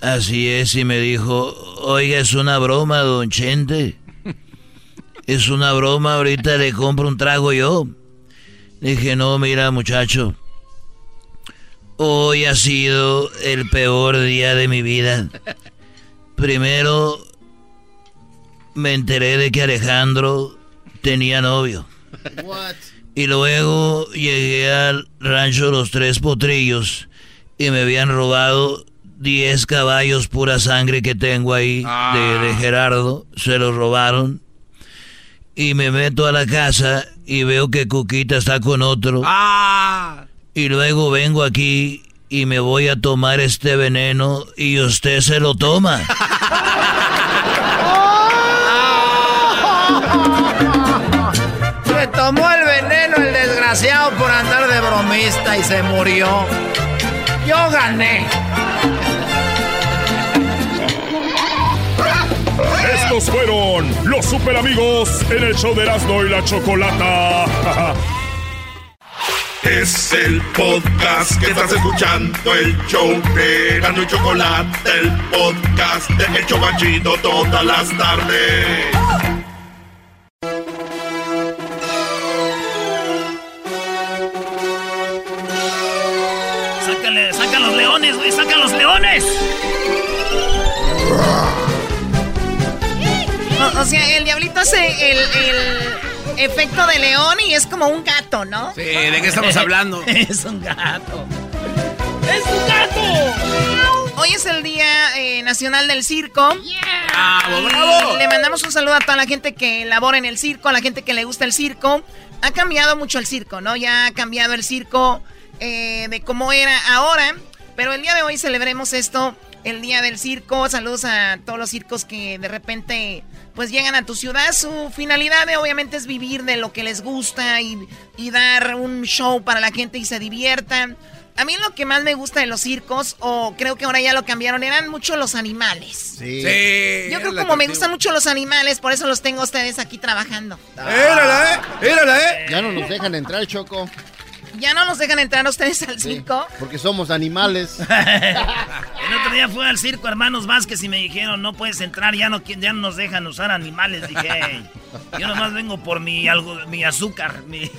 Así es, y me dijo, oiga, es una broma, don Chente. Es una broma, ahorita le compro un trago yo. Dije, no, mira muchacho, hoy ha sido el peor día de mi vida. Primero me enteré de que Alejandro tenía novio. Y luego llegué al rancho Los Tres Potrillos y me habían robado 10 caballos pura sangre que tengo ahí de, de Gerardo. Se los robaron. Y me meto a la casa y veo que Cuquita está con otro. Ah. Y luego vengo aquí y me voy a tomar este veneno y usted se lo toma. tomó el veneno el desgraciado por andar de bromista y se murió. Yo gané. Estos fueron los super amigos en el show de Erasmo y la Chocolata. Es el podcast que estás escuchando, el show de Erasmo y Chocolate, el podcast de El Chobachito todas las tardes. O, o sea, el diablito hace el, el efecto de león y es como un gato, ¿no? Sí, ¿de qué estamos hablando? es un gato. ¡Es un gato! Hoy es el Día eh, Nacional del Circo. ¡Bravo, Y bravo! Le mandamos un saludo a toda la gente que labora en el circo, a la gente que le gusta el circo. Ha cambiado mucho el circo, ¿no? Ya ha cambiado el circo eh, de cómo era ahora. Pero el día de hoy celebremos esto, el Día del Circo. Saludos a todos los circos que de repente pues llegan a tu ciudad. Su finalidad eh, obviamente es vivir de lo que les gusta y, y dar un show para la gente y se diviertan. A mí lo que más me gusta de los circos, o creo que ahora ya lo cambiaron, eran mucho los animales. Sí. Yo creo como me gustan mucho los animales, por eso los tengo a ustedes aquí trabajando. ¡Érala, eh! ¡Érala, eh! Ya no nos dejan entrar, Choco. ¿Ya no los dejan entrar ustedes al circo? Porque somos animales. El otro día fui al circo Hermanos Vázquez y me dijeron, no puedes entrar, ya no, ya no nos dejan usar animales. Dije, "Ey, yo nomás vengo por mi, algo, mi azúcar, mi...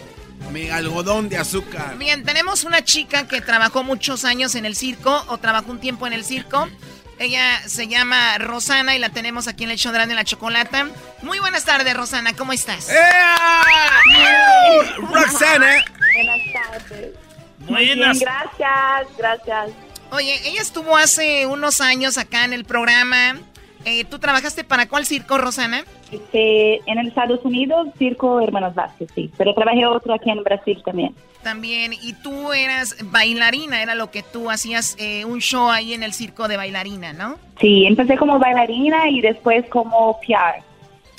Mi algodón de azúcar. Bien, tenemos una chica que trabajó muchos años en el circo, o trabajó un tiempo en el circo. Ella se llama Rosana y la tenemos aquí en el show de la chocolata. Muy buenas tardes, Rosana, ¿cómo estás? Roxana. Buenas tardes. Muy Buenas. bien, gracias, gracias. Oye, ella estuvo hace unos años acá en el programa. Eh, ¿Tú trabajaste para cuál circo, Rosana? Este, en el Estados Unidos, Circo Hermanos Vázquez, sí. Pero trabajé otro aquí en Brasil también. También, y tú eras bailarina, era lo que tú hacías eh, un show ahí en el circo de bailarina, ¿no? Sí, empecé como bailarina y después como PR.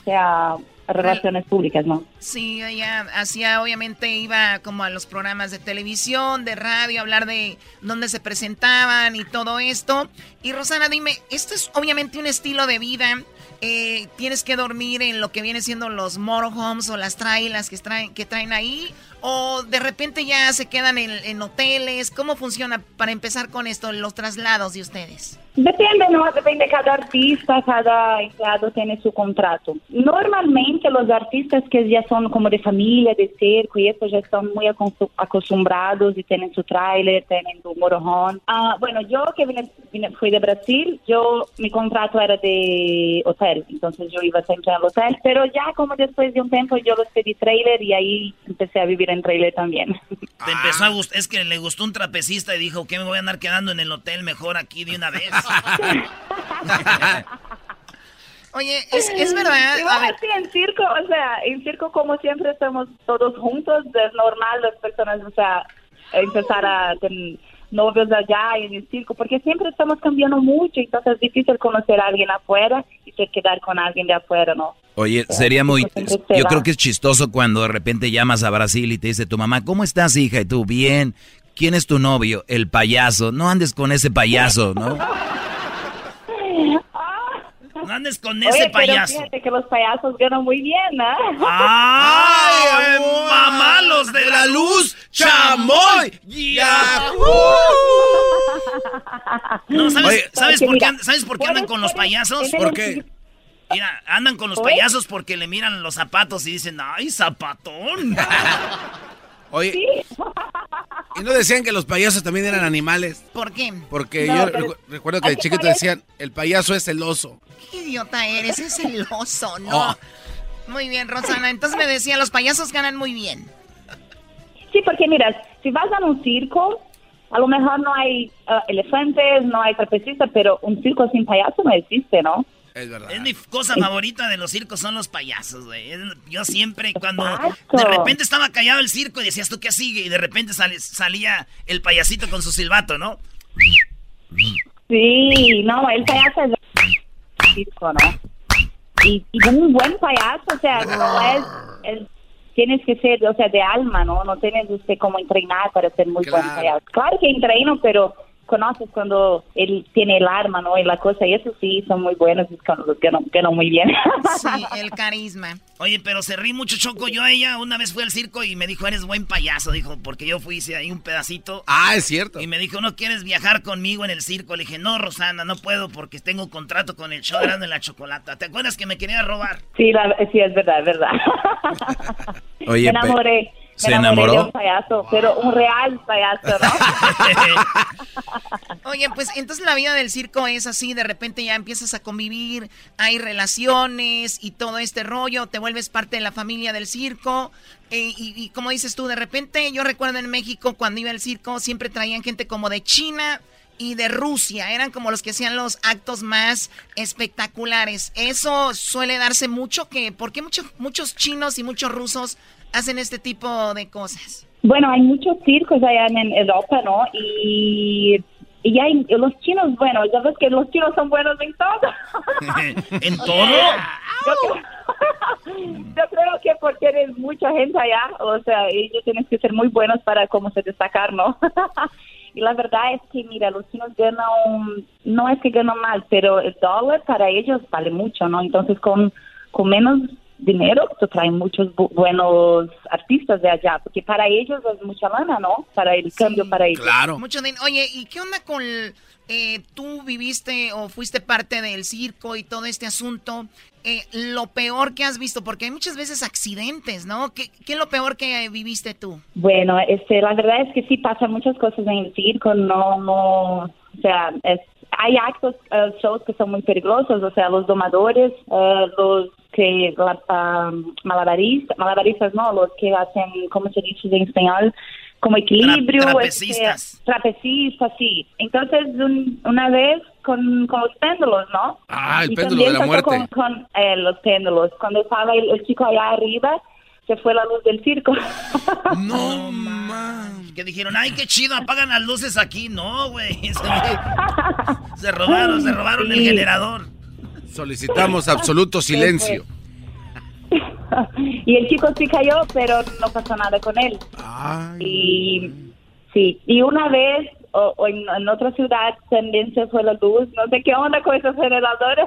O sea, relaciones públicas, ¿no? Sí, ella hacía, obviamente iba como a los programas de televisión, de radio, hablar de dónde se presentaban y todo esto. Y Rosana, dime, esto es obviamente un estilo de vida. Eh, tienes que dormir en lo que viene siendo los motorhomes o las trailas que traen, que traen ahí. O de repente ya se quedan en, en hoteles. ¿Cómo funciona para empezar con esto, los traslados de ustedes? Depende, ¿no? Depende, cada artista, cada empleado tiene su contrato. Normalmente los artistas que ya son como de familia, de cerco y eso ya están muy acostum- acostumbrados y tienen su tráiler, tienen su motorhome. Ah, bueno, yo que vine- fui de Brasil, yo, mi contrato era de hotel, entonces yo iba siempre al hotel, pero ya como después de un tiempo yo los pedí trailer y ahí empecé a vivir en trailer también. Te empezó a gustar, es que le gustó un trapecista y dijo que me voy a andar quedando en el hotel mejor aquí de una vez. Oye, es, es verdad. Igual A ver, así en circo, o sea, en circo como siempre estamos todos juntos, es normal las personas, o sea, empezar a tener novios allá en el circo, porque siempre estamos cambiando mucho, entonces es difícil conocer a alguien afuera y te quedar con alguien de afuera, ¿no? Oye, sería muy... Se Yo creo que es chistoso cuando de repente llamas a Brasil y te dice tu mamá, ¿cómo estás, hija? Y tú, bien. ¿Quién es tu novio? El payaso. No andes con ese payaso, ¿no? No andes con Oye, ese pero payaso. fíjate que los payasos ganan muy bien, ¿no? ¡Ay, mamá, los de la luz! ¡Chamoy! No, ¿sabes, Oye, ¿sabes, porque por qué, mira, ¿sabes por qué andan con los payasos? ¿Por qué? Mira, andan con los ¿Oye? payasos porque le miran los zapatos y dicen, ¡ay, zapatón! Oye, ¿y no decían que los payasos también eran animales? ¿Por qué? Porque No, yo pero- recu- recuerdo que de chiquito parece- decían, el payaso es el oso. qué idiota eres, es el oso, ¿no? Oh. Muy bien, Rosana. Entonces me decía, los payasos ganan muy bien. Sí, porque mira, si vas a un circo, a lo mejor no hay ah, elefantes, no hay trapecistas, pero un circo sin payaso no existe, ¿no? Es verdad. Es mi cosa favorita de los circos, son los payasos, güey. Yo siempre, cuando Exacto. de repente estaba callado el circo y decías, ¿tú qué sigue? Y de repente sale- salía el payasito con su silbato, ¿no? Sí, no, el payaso es el circo, ¿no? Y, y un buen payaso, o sea, no es, es- tienes que ser, o sea, de alma, ¿no? No tienes usted como entrenar para ser muy buen payaso. Claro que entreno, pero conoces cuando él tiene el arma, ¿no? Y la cosa, y eso sí, son muy buenos, los que no, que no muy bien. Sí, el carisma. Oye, pero se rí mucho Choco. Yo a ella una vez fui al circo y me dijo, eres buen payaso. Dijo, porque yo fui, hice ahí un pedacito. Ah, es cierto. Y me dijo, ¿no quieres viajar conmigo en el circo? Le dije, no, Rosana, no puedo porque tengo contrato con el show de Erasmo y la Chocolata. ¿Te acuerdas que me quería robar? Sí, la- sí, es verdad, es verdad. Oye, me pe- enamoré. ¿Se me enamoró? de un payaso, pero un real payaso, ¿no? Oye, pues entonces la vida del circo es así, de repente ya empiezas a convivir, hay relaciones y todo este rollo, te vuelves parte de la familia del circo. eh, y, y como dices tú, de repente yo recuerdo en México cuando iba al circo siempre traían gente como de China y de Rusia, eran como los que hacían los actos más espectaculares. Eso suele darse mucho, que ¿por qué muchos muchos chinos y muchos rusos hacen este tipo de cosas? Bueno, hay muchos circos allá en Europa, ¿no? Y, y hay los chinos, bueno, ya ves que los chinos son buenos en todo. ¿En todo? Yo creo, yo creo que porque eres mucha gente allá, o sea, ellos tienen que ser muy buenos para cómo se destacar, ¿no? y la verdad es que, mira, los chinos ganan, no es que ganan mal, pero el dólar para ellos vale mucho, ¿no? Entonces, con, con menos dinero, tú traen muchos bu- buenos artistas de allá, porque para ellos es mucha lana, ¿no? Para el cambio para ellos. Mucho din- Oye, ¿y qué onda con eh, tú viviste o fuiste parte del circo y todo este asunto? Eh, lo peor que has visto, porque hay muchas veces accidentes, ¿no? ¿Qué, qué es lo peor que viviste tú? Bueno, este, la verdad es que sí pasan muchas cosas en el circo, no, no, o sea, es, hay actos, eh, shows que son muy peligrosos, o sea, los domadores, eh, los que, la, ah, malabaristas, malabaristas no, los que hacen, ¿cómo se dice en español? Como equilibrio. Tra- trapecistas. este, trapecistas, sí. Entonces, un- una vez con, con los péndulos, ¿no? Ah, el Y péndulo de la muerte. Con, con, eh, los péndulos. Cuando estaba el, el chico allá arriba, se fue la luz del circo. No, man. Que dijeron, ay, qué chido, apagan las luces aquí. No, güey. Se, se robaron, se robaron el Sí. generador. Solicitamos absoluto silencio. y el chico sí cayó, pero no pasó nada con él. Y sí, y una vez o, en, otra ciudad también se fue la luz. No sé qué onda con esos generadores.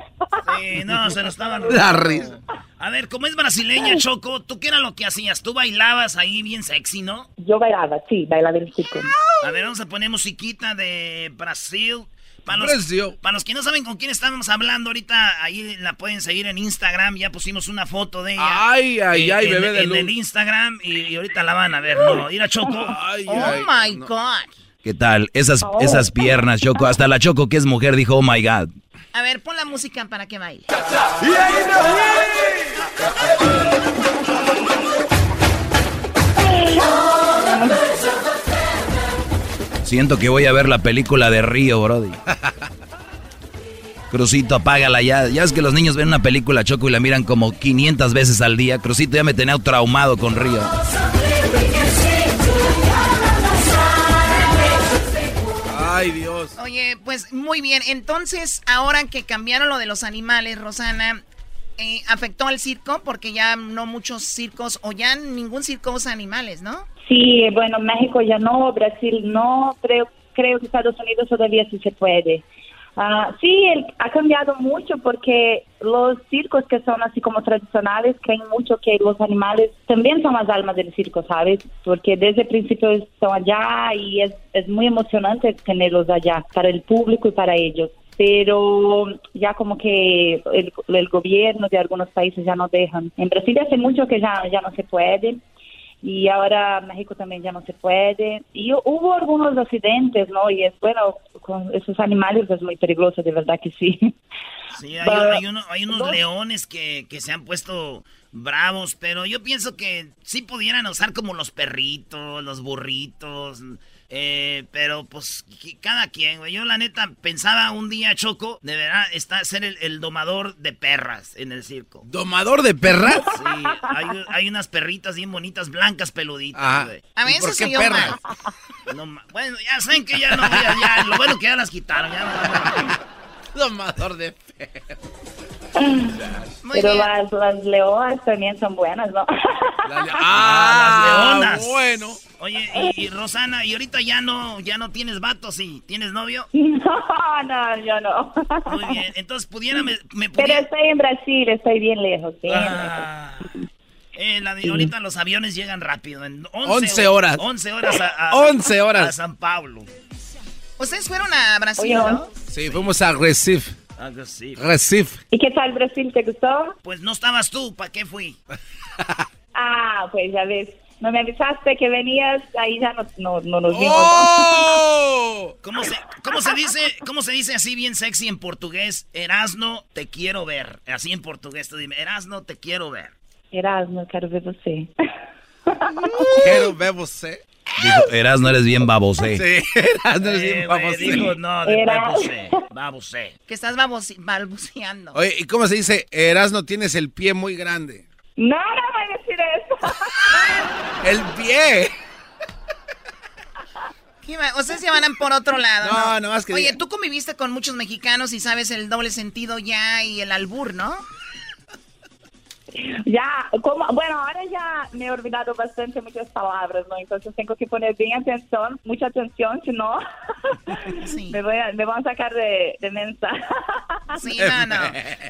Sí, no, se nos estaban La risa. A ver, como es brasileña, Choco, ¿tú qué era lo que hacías? Tú bailabas ahí bien sexy, ¿no? Yo bailaba, sí, bailaba el circo. A ver, vamos a poner musiquita de Brasil. Para los, para los que no saben con quién estamos hablando ahorita, ahí la pueden seguir en Instagram. Ya pusimos una foto de ella. Ay, ay, ay, bebé de En el Instagram y, ahorita la van a ver. No, ir a Choco. oh my God. ¿Qué tal? Esas, oh. esas piernas, Choco. Hasta la Choco, que es mujer, dijo, oh my God. A ver, pon la música para que baile. Siento que voy a ver la película de Río, Brody. Crucito, apágala ya. Ya es que los niños ven una película Choco y la miran como 500 veces al día. Crucito ya me tenía traumado con Río. Ay, Dios. Oye, pues muy bien. Entonces, ahora que cambiaron lo de los animales, Rosana, eh, ¿afectó al circo? Porque ya no muchos circos, o ya ningún circo usa animales, ¿no? Sí, bueno, México ya no, Brasil no, creo, creo que Estados Unidos todavía sí se puede. Uh, sí, ha cambiado mucho porque los circos que son así como tradicionales creen mucho que los animales también son las almas del circo, ¿sabes? Porque desde el principio están allá y es, es muy emocionante tenerlos allá para el público y para ellos. Pero ya como que el, el gobierno de algunos países ya no dejan. En Brasil hace mucho que ya, ya no se puede y ahora México también ya no se puede. Y hubo algunos accidentes, ¿no? Y es bueno, con esos animales es muy peligroso, de verdad que sí. Sí, hay, hay unos leones que, que se han puesto bravos, pero yo pienso que sí pudieran usar como los perritos, los burritos, eh, pero pues cada quien, güey. Yo la neta pensaba un día, Choco, deberá estar, ser el, domador de perras en el circo. ¿Domador de perras? Sí, hay, unas perritas bien bonitas, blancas, peluditas, güey. A ver, ¿Por qué perras? bueno, ya saben que ya no, ya, lo bueno que ya las quitaron, ya Domador de perras. Pero las, las leonas también son buenas, ¿no? ah, las leonas. Bueno. Oye, y, Rosana, ¿y ahorita ya no ya no tienes vatos y tienes novio? No, no, yo no. Muy bien, entonces pudiera me, Pero estoy en Brasil, estoy bien lejos, ah. Eh, la de ahorita los aviones llegan rápido, en 11, horas. 11 horas a, 11 horas. a San Pablo. ¿Ustedes fueron a Brasil, no? Sí, fuimos a Recife. A Recife. Recife. ¿Y qué tal Brasil? ¿Te gustó? Pues no estabas tú, ¿para qué fui? ah, pues ya ves no me avisaste que venías, ahí ya no, no, no nos vimos. ¡Oh! ¿Cómo, se, ¿Cómo, se, dice, ¿Cómo se dice así bien sexy en portugués? Erasno, te quiero ver. Así en portugués, tú dime, Erasno, te quiero ver. Erasno, quiero ver você. quiero ver você. Dijo, Erasno, eres bien babosé. Sí, Erasno eres bien eh, babosé. Dijo, no, de babosé, babosé. Que estás balbuceando. Oye, ¿y cómo se dice? Erasno, tienes el pie muy grande. No, no voy a decir eso. El pie. Ustedes se van por otro lado. No, no, más que. Oye, tú conviviste con muchos mexicanos y sabes el doble sentido ya y el albur, ¿no? Ya, como, bueno, ahora ya me he olvidado bastante muchas palabras, ¿no? Entonces tengo que poner bien atención, mucha atención, si no, me, voy a, me van a sacar de, de mensa. Sí, no, no.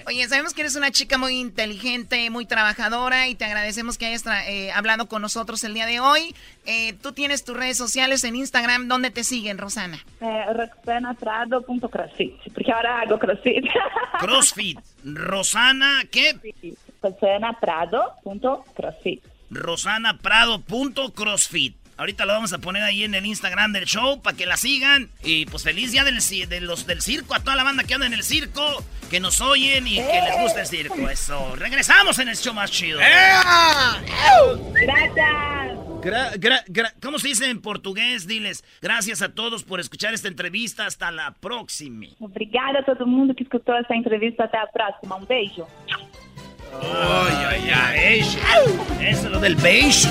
Oye, sabemos que eres una chica muy inteligente, muy trabajadora y te agradecemos que hayas eh, hablado con nosotros el día de hoy. Eh, tú tienes tus redes sociales en Instagram, ¿dónde te siguen, Rosana? Eh, Roxanaprado.crossfit, porque ahora hago crossfit. Crossfit. Rosana, ¿qué? rosanaprado.crossfit. Rosanaprado.crossfit. Ahorita lo vamos a poner ahí en el Instagram del show para que la sigan. Y pues feliz día del, de los del circo, a toda la banda que anda en el circo, que nos oyen y que les gusta el circo. Eso. Regresamos en el show más chido. Gracias. ¿Cómo se dice en portugués? Diles, gracias a todos por escuchar esta entrevista. Hasta la próxima. Obrigada a todo el mundo que escuchó esta entrevista. Hasta la próxima. Un beso. Ay, ay, ay. Eso es lo del beige.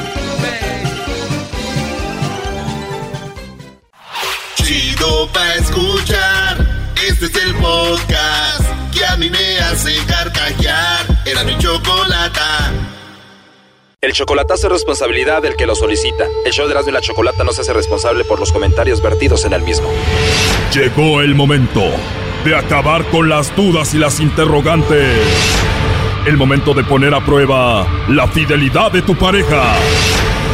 Chido pa' escuchar. Este es el podcast que a mí me hace carcajear. Era mi chocolata. El chocolatazo es responsabilidad del que lo solicita. El show de Erasmo y la Chocolata no se hace responsable por los comentarios vertidos en el mismo. Llegó el momento de acabar con las dudas y las interrogantes. El momento de poner a prueba la fidelidad de tu pareja.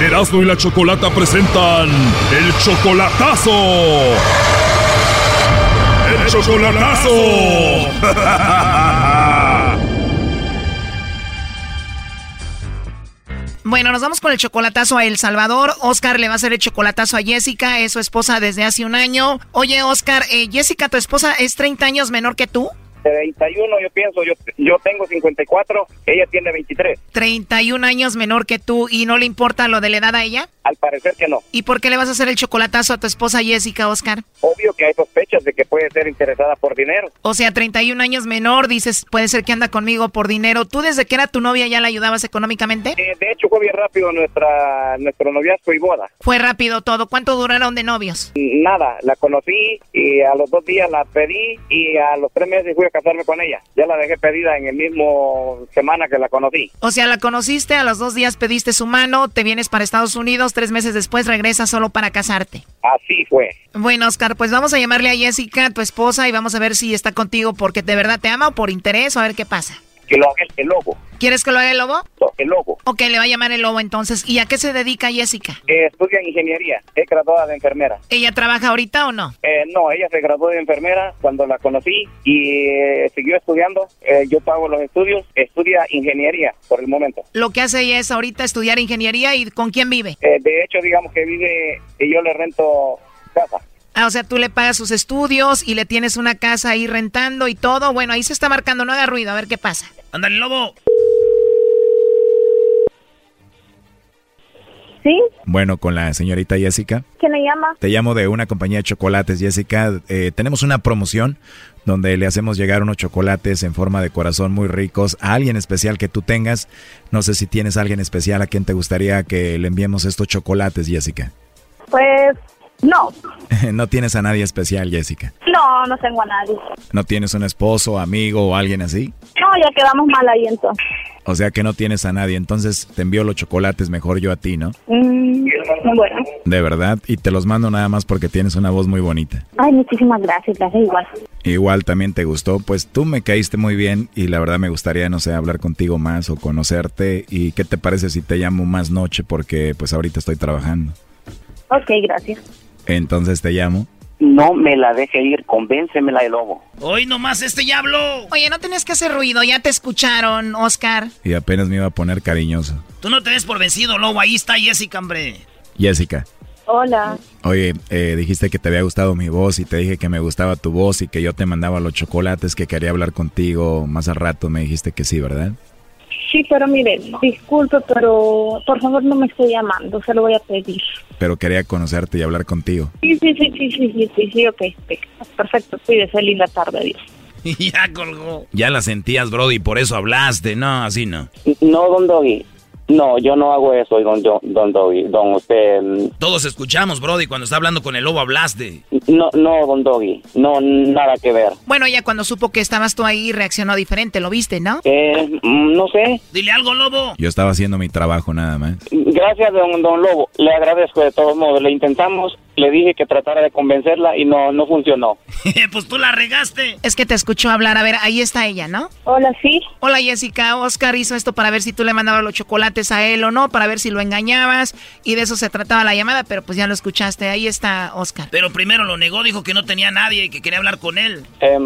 Erasmo y la Chocolata presentan el chocolatazo. ¡El chocolatazo! Bueno, nos vamos con el chocolatazo a El Salvador. Oscar le va a hacer el chocolatazo a Jessica, es su esposa desde hace un año. Oye, Oscar, eh, Jessica, ¿tu esposa es 30 años menor que tú? 31 yo pienso, yo, yo tengo 54, ella tiene 23. 31 años menor que tú y no le importa lo de la edad a ella? Al parecer que no. ¿Y por qué le vas a hacer el chocolatazo a tu esposa Jessica, Oscar? Obvio que hay sospechas de que puede ser interesada por dinero. O sea, 31 años menor, dices, puede ser que anda conmigo por dinero. ¿Tú desde que era tu novia ya la ayudabas económicamente? Eh, de hecho, fue bien rápido nuestra, nuestro noviazgo y boda. Fue rápido todo. ¿Cuánto duraron de novios? Nada, la conocí y a los dos días la pedí y a los tres meses fui a casarme con ella. Ya la dejé pedida en el mismo semana que la conocí. O sea, la conociste, a los dos días pediste su mano, te vienes para Estados Unidos, tres meses después regresas solo para casarte. Así fue. Bueno, Oscar, pues vamos a llamarle a Jessica, tu esposa, y vamos a ver si está contigo porque de verdad te ama o por interés o a ver qué pasa. Que lo haga el lobo. ¿Quieres que lo haga el lobo? el lobo. Ok, le va a llamar el lobo entonces. ¿Y a qué se dedica Jessica? Eh, estudia ingeniería, es graduada de enfermera. ¿Ella trabaja ahorita o no? Eh, no, ella se graduó de enfermera cuando la conocí y eh, siguió estudiando. Eh, yo pago los estudios, estudia ingeniería por el momento. Lo que hace ella es ahorita estudiar ingeniería y ¿con quién vive? Eh, de hecho, digamos que vive y yo le rento casa. Ah, o sea, tú le pagas sus estudios y le tienes una casa ahí rentando y todo. Bueno, ahí se está marcando, no haga ruido, a ver qué pasa. Ándale, lobo. ¿Sí? Bueno, con la señorita Jessica. ¿Quién le llama? Te llamo de una compañía de chocolates, Jessica. Eh, tenemos una promoción donde le hacemos llegar unos chocolates en forma de corazón muy ricos a alguien especial que tú tengas. No sé si tienes a alguien especial a quien te gustaría que le enviemos estos chocolates, Jessica. Pues no. no tienes a nadie especial, Jessica. No, no tengo a nadie. ¿No tienes un esposo, amigo o alguien así? No, ya quedamos mal ahí entonces. O sea que no tienes a nadie, entonces te envío los chocolates mejor yo a ti, ¿no? Mm, bueno. De verdad, y te los mando nada más porque tienes una voz muy bonita. Ay, muchísimas gracias, gracias igual. Igual también te gustó, pues tú me caíste muy bien y la verdad me gustaría, no sé, hablar contigo más o conocerte. ¿Y qué te parece si te llamo más noche? Porque pues ahorita estoy trabajando. Ok, gracias. Entonces te llamo. No me la deje ir, convéncemela de lobo. Hoy nomás este ya habló. Oye, no tenés que hacer ruido, ya te escucharon, Oscar. Y apenas me iba a poner cariñoso. Tú no te des por vencido, lobo. Ahí está Jessica, hombre. Jessica. Hola. Oye, eh, dijiste que te había gustado mi voz y te dije que me gustaba tu voz y que yo te mandaba los chocolates, que quería hablar contigo más al rato. Me dijiste que sí, ¿verdad? Sí, pero mire, disculpe, pero por favor no me esté llamando, se lo voy a pedir. Pero quería conocerte y hablar contigo. Sí, sí, sí, sí, sí, sí, sí, sí, ok, ok. Perfecto, cuídese, linda tarde, adiós. ya colgó. Ya la sentías, Brody, por eso hablaste. No, así no. No, don Doggy. No, yo no hago eso, don, don, don Doggy. Don, usted... Todos escuchamos, Brody, cuando está hablando con el lobo hablaste. No, no, don Doggy. No, nada que ver. Bueno, ella cuando supo que estabas tú ahí reaccionó diferente, ¿lo viste, no? Eh, mm, no sé. Dile algo, lobo. Yo estaba haciendo mi trabajo nada más. Gracias, don, don Lobo. Le agradezco de todos modos. Le intentamos, le dije que tratara de convencerla y no, no funcionó. pues tú la regaste. Es que te escuchó hablar. A ver, ahí está ella, ¿no? Hola, sí. Hola, Jessica. Oscar hizo esto para ver si tú le mandabas los chocolates a él o no, para ver si lo engañabas. Y de eso se trataba la llamada, pero pues ya lo escuchaste. Ahí está Oscar. Pero primero lo negó, dijo que no tenía nadie y que quería hablar con él. Eh,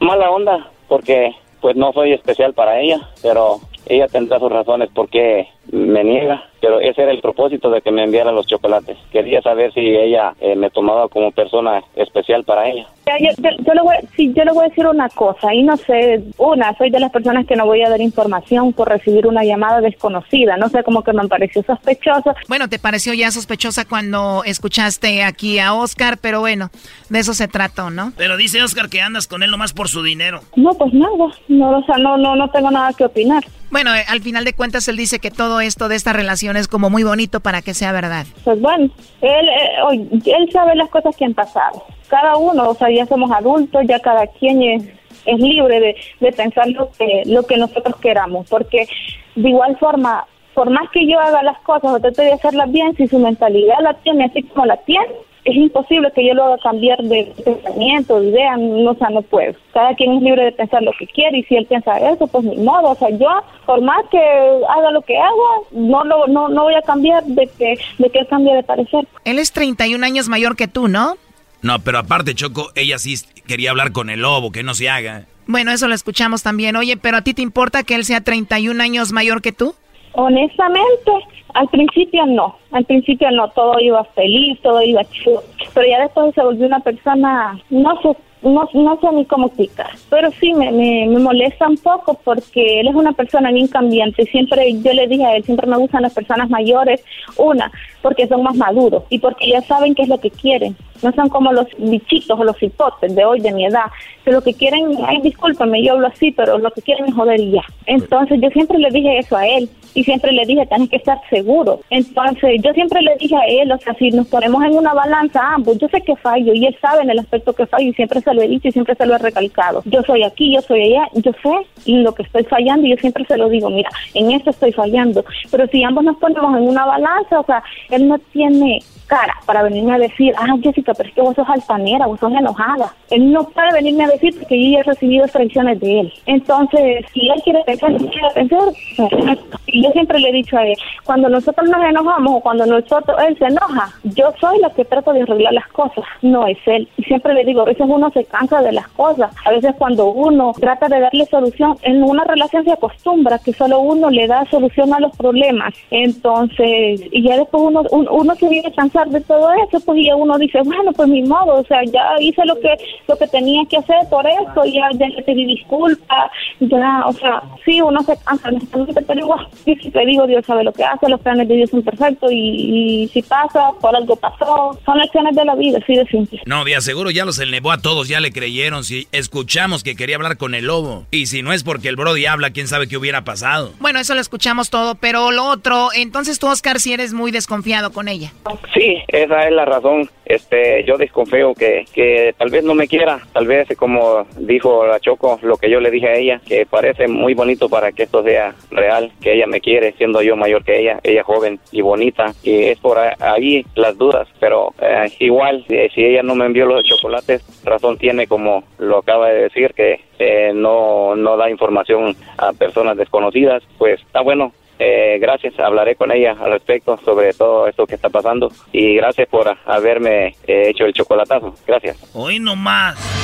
mala onda, porque pues no soy especial para ella, pero ella tendrá sus razones por qué me niega. Pero ese era el propósito de que me enviara los chocolates. Quería saber si ella eh, me tomaba como persona especial para ella. Yo, yo- yo le voy, sí, yo le voy a decir una cosa, y no sé, una, soy de las personas que no voy a dar información por recibir una llamada desconocida, no sé, como que me pareció sospechoso. Bueno, te pareció ya sospechosa cuando escuchaste aquí a Oscar, pero bueno, de eso se trató, ¿no? Pero dice Oscar que andas con él nomás por su dinero. No, pues nada, no, o sea, no, no, no tengo nada que opinar. Bueno, eh, al final de cuentas él dice que todo esto de esta relación es como muy bonito para que sea verdad. Pues bueno, él, eh, él sabe las cosas que han pasado. Cada uno, o sea, ya somos adultos, ya cada quien es, es libre de, de pensar lo que, lo que nosotros queramos, porque de igual forma por más que yo haga las cosas o trate de hacerlas bien, si su mentalidad la tiene así como la tiene, es imposible que yo lo haga cambiar de pensamiento, de idea, no, o sea, no puedo. Cada quien es libre de pensar lo que quiere y si él piensa eso, pues ni modo. O sea, yo, por más que haga lo que haga, no lo, no, no voy a cambiar de que, de que él cambie de parecer. Él es 31 años mayor que tú, ¿no? No, pero aparte, Choco, ella sí quería hablar con el lobo, que no se haga. Bueno, eso lo escuchamos también. Oye, pero ¿a ti te importa que él sea 31 años mayor que tú? Honestamente, al principio no, al principio no, todo iba feliz, todo iba chido, pero ya después se volvió una persona, no sé, no, no sé ni cómo explicar, pero sí me, me, molesta un poco porque él es una persona bien cambiante. Siempre yo le dije a él, siempre me gustan las personas mayores, una, porque son más maduros y porque ya saben qué es lo que quieren. No son como los bichitos o los hipotes de hoy, de mi edad, que lo que quieren, ay, discúlpame, yo hablo así, pero lo que quieren es joder ya. Entonces yo siempre le dije eso a él y siempre le dije, tienes que estar seguro. Entonces yo siempre le dije a él, o sea, si nos ponemos en una balanza ambos, yo sé que fallo y él sabe en el aspecto que fallo y siempre se lo he dicho y siempre se lo he recalcado. Yo soy aquí, yo soy allá, yo sé lo que estoy fallando y yo siempre se lo digo, mira, en esto estoy fallando. Pero si ambos nos ponemos en una balanza, o sea, él no tiene cara para venirme a decir, ah, Jessica, pero es que vos sos altanera, vos sos enojada. Él no puede venirme a decir porque yo he recibido traiciones de él. Entonces, si él quiere pensar, quiere pensar. Y yo siempre le he dicho a él, cuando nosotros nos enojamos o cuando nosotros, él se enoja, yo soy la que trato de arreglar las cosas, no es él. Y siempre le digo, a veces uno se cansa de las cosas, a veces cuando uno trata de darle solución, en una relación se acostumbra que solo uno le da solución a los problemas. Entonces, y ya después uno, uno, uno se viene de todo eso, pues ya uno dice, bueno, pues mi modo, o sea, ya hice lo que lo que tenía que hacer por eso, ya, ya le pedí disculpas, ya, o sea, sí, uno se cansa, pero igual, sí, sí, te digo, Dios sabe lo que hace, los planes de Dios son perfectos y, si pasa, por algo pasó, son lecciones de la vida, así de simple. No, de seguro ya los elevó a todos, ya le creyeron, si escuchamos que quería hablar con el lobo, y si no es porque el Brody habla, quién sabe qué hubiera pasado. Bueno, eso lo escuchamos todo, pero lo otro, entonces tú, Oscar, si eres muy desconfiado con ella. Sí, Sí, esa es la razón. Este, yo desconfío que, que tal vez no me quiera, tal vez como dijo la Choco, lo que yo le dije a ella, que parece muy bonito para que esto sea real, que ella me quiere siendo yo mayor que ella, ella joven y bonita, y es por ahí las dudas, pero eh, igual, si ella no me envió los chocolates, razón tiene como lo acaba de decir, que eh, no, no da información a personas desconocidas, pues está bueno, eh, gracias, hablaré con ella al respecto sobre todo esto que está pasando y gracias por haberme eh, hecho el chocolatazo. Gracias. Hoy nomás.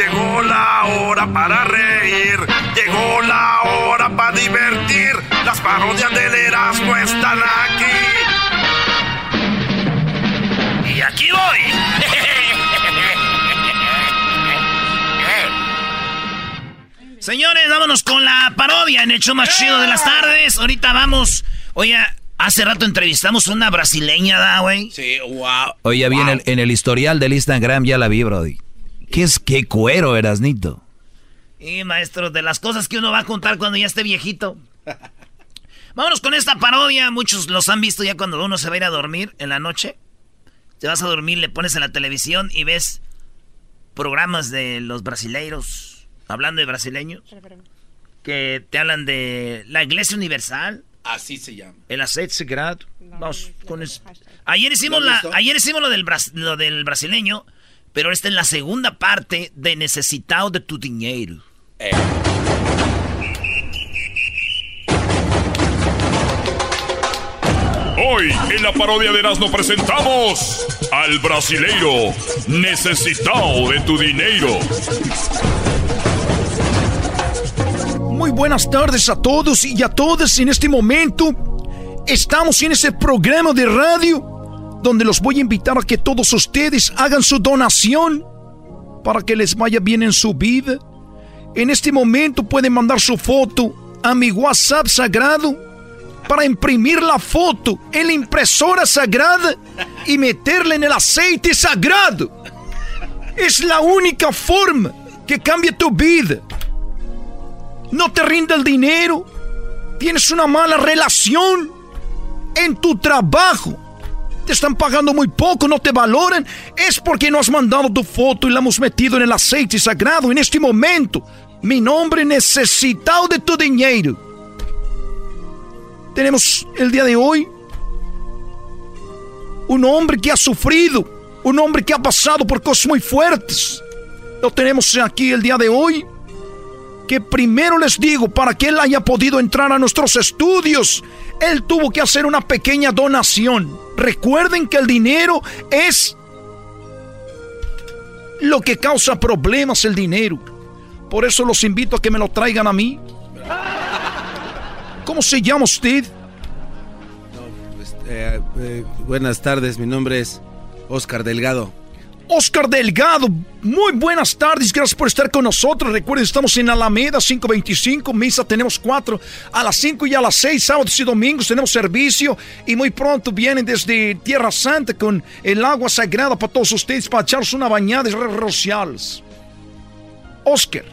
llegó la hora para reír, llegó la hora para divertir. Las parodias del Erasmo están aquí. Y aquí voy. Señores, vámonos con la parodia en el show más chido de las tardes. Ahorita vamos. Oye, Hace rato entrevistamos a una brasileña, ¿da, güey? Sí, wow. Oye, bien en el historial del Instagram ya la vi, Brody. ¿Qué es qué cuero, Erasnito? Y maestro, de las cosas que uno va a contar cuando ya esté viejito. Vámonos con esta parodia. Muchos los han visto ya cuando uno se va a ir a dormir en la noche. Te vas a dormir, le pones en la televisión y ves programas de los brasileiros, hablando de brasileños, que te hablan de la Iglesia Universal, Así se llama. El aceite sagrado. Vamos con eso. Ayer hicimos, la, ayer hicimos lo del, lo del brasileño, pero esta es la segunda parte de Necesitado de tu dinero. Eh. Hoy en la parodia de Erasmo presentamos al brasileiro necesitado de tu dinero. Muy buenas tardes a todos y a todas en este momento. Estamos en ese programa de radio donde los voy a invitar a que todos ustedes hagan su donación para que les vaya bien en su vida. En este momento pueden mandar su foto a mi WhatsApp sagrado para imprimir la foto en la impresora sagrada y meterla en el aceite sagrado. Es la única forma que cambia tu vida. No te rinde el dinero. Tienes una mala relación en tu trabajo. Te están pagando muy poco, no te valoran. Es porque no has mandado tu foto y la hemos metido en el aceite sagrado en este momento. Mi nombre necesitado de tu dinero. Tenemos el día de hoy un hombre que ha sufrido, un hombre que ha pasado por cosas muy fuertes. Lo tenemos aquí el día de hoy. Que primero les digo, para que él haya podido entrar a nuestros estudios, él tuvo que hacer una pequeña donación. Recuerden que el dinero es lo que causa problemas, el dinero. Por eso los invito a que me lo traigan a mí. ¿Cómo se llama usted? Pues, eh, eh, buenas tardes, mi nombre es Oscar Delgado. Oscar Delgado, muy buenas tardes, gracias por estar con nosotros. Recuerden, estamos en Alameda 525, misa tenemos cuatro, a las 5 y a las 6, sábados y domingos tenemos servicio y muy pronto vienen desde Tierra Santa con el agua sagrada para todos ustedes para echarse una bañada de redes sociales. Oscar.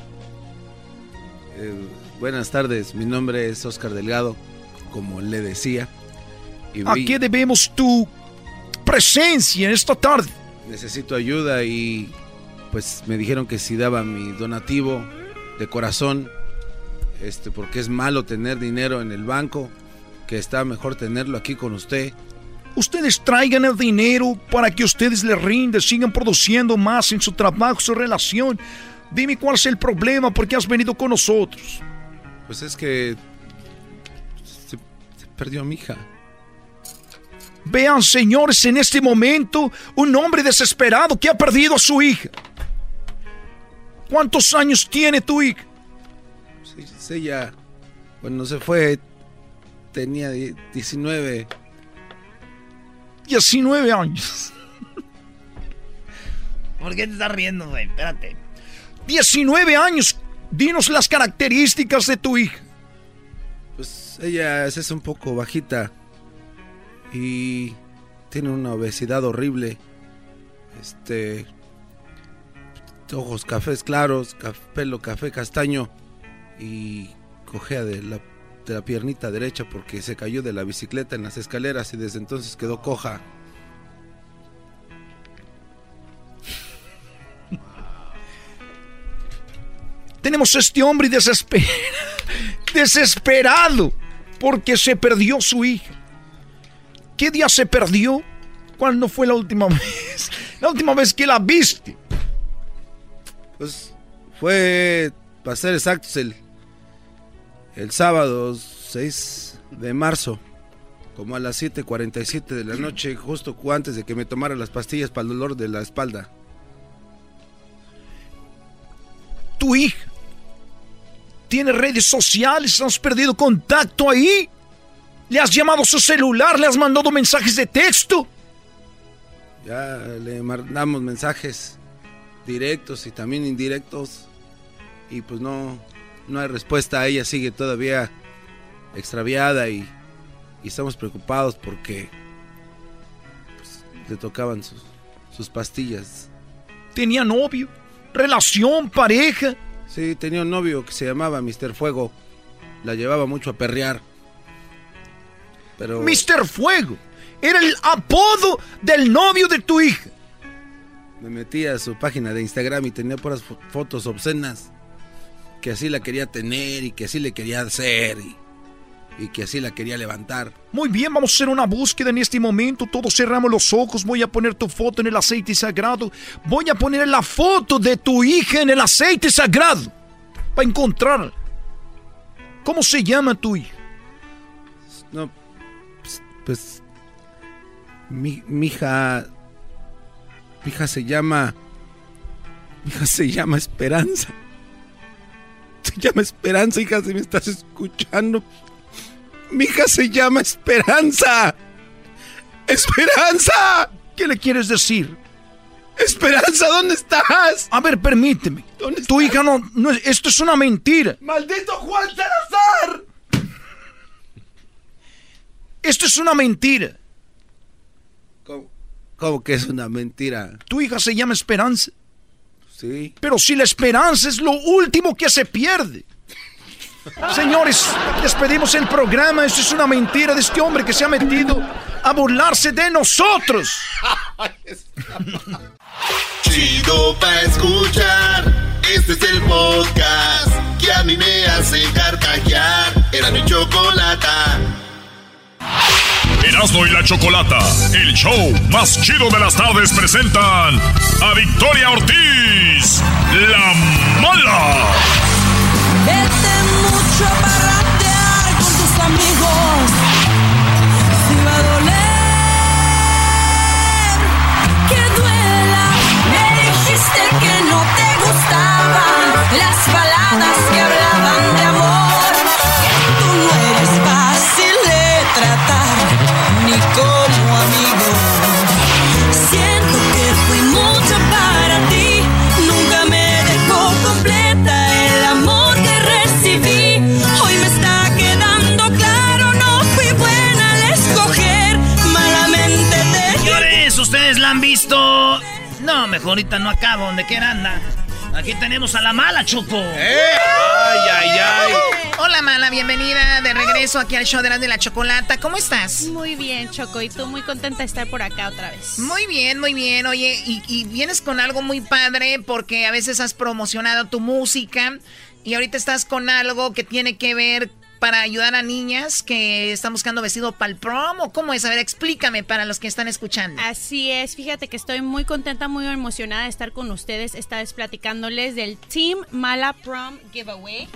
Eh, buenas tardes, mi nombre es Oscar Delgado, como le decía. ¿A qué debemos tu presencia en esta tarde? Necesito ayuda y pues me dijeron que si daba mi donativo de corazón, este, porque es malo tener dinero en el banco, que está mejor tenerlo aquí con usted. Ustedes traigan el dinero para que ustedes le rinden, sigan produciendo más en su trabajo, su relación. Dime cuál es el problema, porque has venido con nosotros. Pues es que se, se perdió mi hija. Vean, señores, en este momento un hombre desesperado que ha perdido a su hija. ¿Cuántos años tiene tu hija? Sí, ella, cuando se fue, tenía 19. 19 años. ¿Por qué te estás riendo, güey? Espérate. 19 años. Dinos las características de tu hija. Pues ella es un poco bajita y tiene una obesidad horrible. Este ojos cafés claros, pelo café castaño y cojea de la, piernita derecha porque se cayó de la bicicleta en las escaleras y desde entonces quedó coja. Tenemos este hombre desesperado porque se perdió su hija. ¿Qué día se perdió? ¿Cuándo fue la última vez? La última vez que la viste. Pues fue, para ser exactos, el, el sábado 6 de marzo, como a las 7.47 de la noche, justo antes de que me tomara las pastillas para el dolor de la espalda. Tu hija tiene redes sociales, has perdido contacto ahí. ¿Le has llamado su celular? ¿Le has mandado mensajes de texto? Ya le mandamos mensajes directos y también indirectos. Y pues no, no hay respuesta. Ella sigue todavía extraviada y, y estamos preocupados porque pues, le tocaban sus, sus pastillas. ¿Tenía novio? ¿Relación? ¿Pareja? Sí, tenía un novio que se llamaba Mr. Fuego. La llevaba mucho a perrear. Pero... Mr. Fuego. Era el apodo del novio de tu hija. Me metí a su página de Instagram y tenía puras fotos obscenas. Que así la quería tener y que así le quería hacer y, y, que así la quería levantar. Muy bien, vamos a hacer una búsqueda en este momento. Todos cerramos los ojos. Voy a poner tu foto en el aceite sagrado. Voy a poner la foto de tu hija en el aceite sagrado. Para encontrarla. ¿Cómo se llama tu hija? No, pues mi, mi hija mi hija se llama mi hija se llama Esperanza se llama Esperanza hija si me estás escuchando mi hija se llama Esperanza Esperanza ¿qué le quieres decir? Esperanza, ¿dónde estás? A ver, permíteme. ¿Dónde tu hija no, no, esto es una mentira. ¡Maldito Juan Salazar! Esto es una mentira. ¿Cómo, que es una mentira? Tu hija se llama Esperanza. Sí. Pero si la esperanza es lo último que se pierde. Señores, despedimos el programa. Esto es una mentira de este hombre que se ha metido a burlarse de nosotros. Chido pa' escuchar. Este es el podcast que a mí me hace carcajear. Era mi chocolata. Erasmo y la Chocolata, el show más chido de las tardes, presentan a Victoria Ortiz, la mala. Vete mucho a ahorita no acabo, donde quiera anda. Aquí tenemos a la mala, Choco. Ay, ay, ay. Hola, mala, bienvenida de regreso aquí al show de la, de la chocolata. ¿Cómo estás? Muy bien, Choco, y tú muy contenta de estar por acá otra vez. Muy bien, muy bien. Oye, y, y vienes con algo muy padre porque a veces has promocionado tu música y ahorita estás con algo que tiene que ver para ayudar a niñas que están buscando vestido para el prom o cómo es. A ver, explícame para los que están escuchando. Así es, fíjate que estoy muy contenta, muy emocionada de estar con ustedes, esta vez platicándoles del Team Mala Prom Giveaway.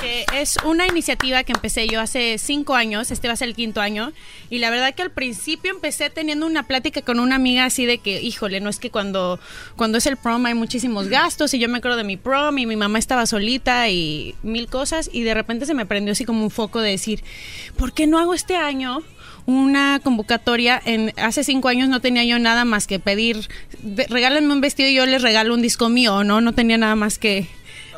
Que es una iniciativa que empecé yo hace cinco años, este va a ser el quinto año, y la verdad que al principio empecé teniendo una plática con una amiga así de que, híjole, no es que cuando, cuando es el prom hay muchísimos gastos, y yo me acuerdo de mi prom, y mi mamá estaba solita, y mil cosas, y de repente se me prendió así como un foco de decir, ¿por qué no hago este año? una convocatoria. En, hace cinco años no tenía yo nada más que pedir, "Ve- regálenme un vestido y yo les regalo un disco mío, ¿no? No tenía nada más que...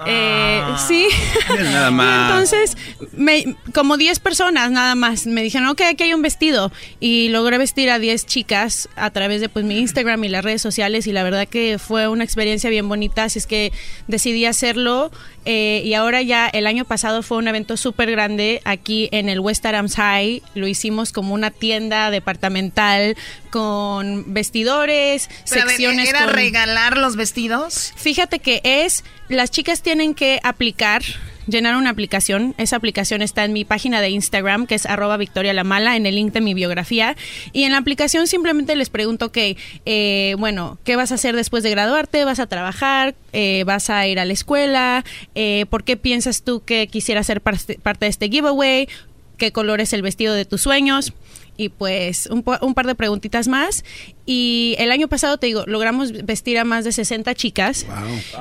eh, sí. Nada más. Entonces, me, como 10 personas nada más me dijeron, ok, aquí hay un vestido. Y logré vestir a 10 chicas a través de pues, mi Instagram y las redes sociales. Y la verdad que fue una experiencia bien bonita. Así es que decidí hacerlo. Eh, y ahora ya el año pasado fue un evento súper grande aquí en el West Adams High. Lo hicimos como una tienda departamental con vestidores, Pero a ver, secciones. ¿Era con- regalar los vestidos? Fíjate que es, las chicas tienen que aplicar, llenar una aplicación. Esa aplicación está en mi página de Instagram, que es arroba Victoria la Mala, en el link de mi biografía. Y en la aplicación simplemente les pregunto que, eh, bueno, ¿qué vas a hacer después de graduarte? ¿Vas a trabajar? Eh, ¿Vas a ir a la escuela? Eh, ¿Por qué piensas tú que quisieras ser parte de este giveaway? ¿Qué color es el vestido de tus sueños? Y pues un, po- un par de preguntitas más. Y el año pasado, te digo, logramos vestir a más de 60 chicas.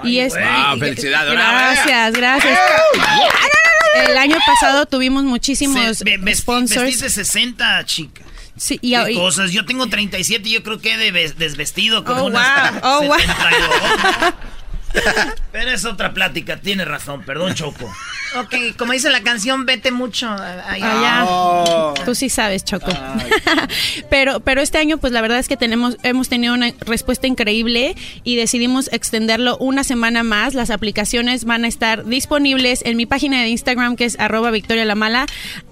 Y es, Wow, y- felicidades, Gracias, gracias. El año pasado tuvimos muchísimos Se- ve- sponsors. Vestiste 60, chica. Sí, y, Qué y- cosas. Yo tengo 37 y yo creo que he de ves- desvestido como Oh, unas wow. Oh, wow. 72. Pero es otra plática, tienes razón, perdón, Choco. Ok, como dice la canción, vete mucho a- allá. Allá. Oh. Tú sí sabes, Choco. pero, pero este año, pues la verdad es que tenemos, hemos tenido una respuesta increíble y decidimos extenderlo una semana más. Las aplicaciones van a estar disponibles en mi página de Instagram, que es arroba Victoria la Mala,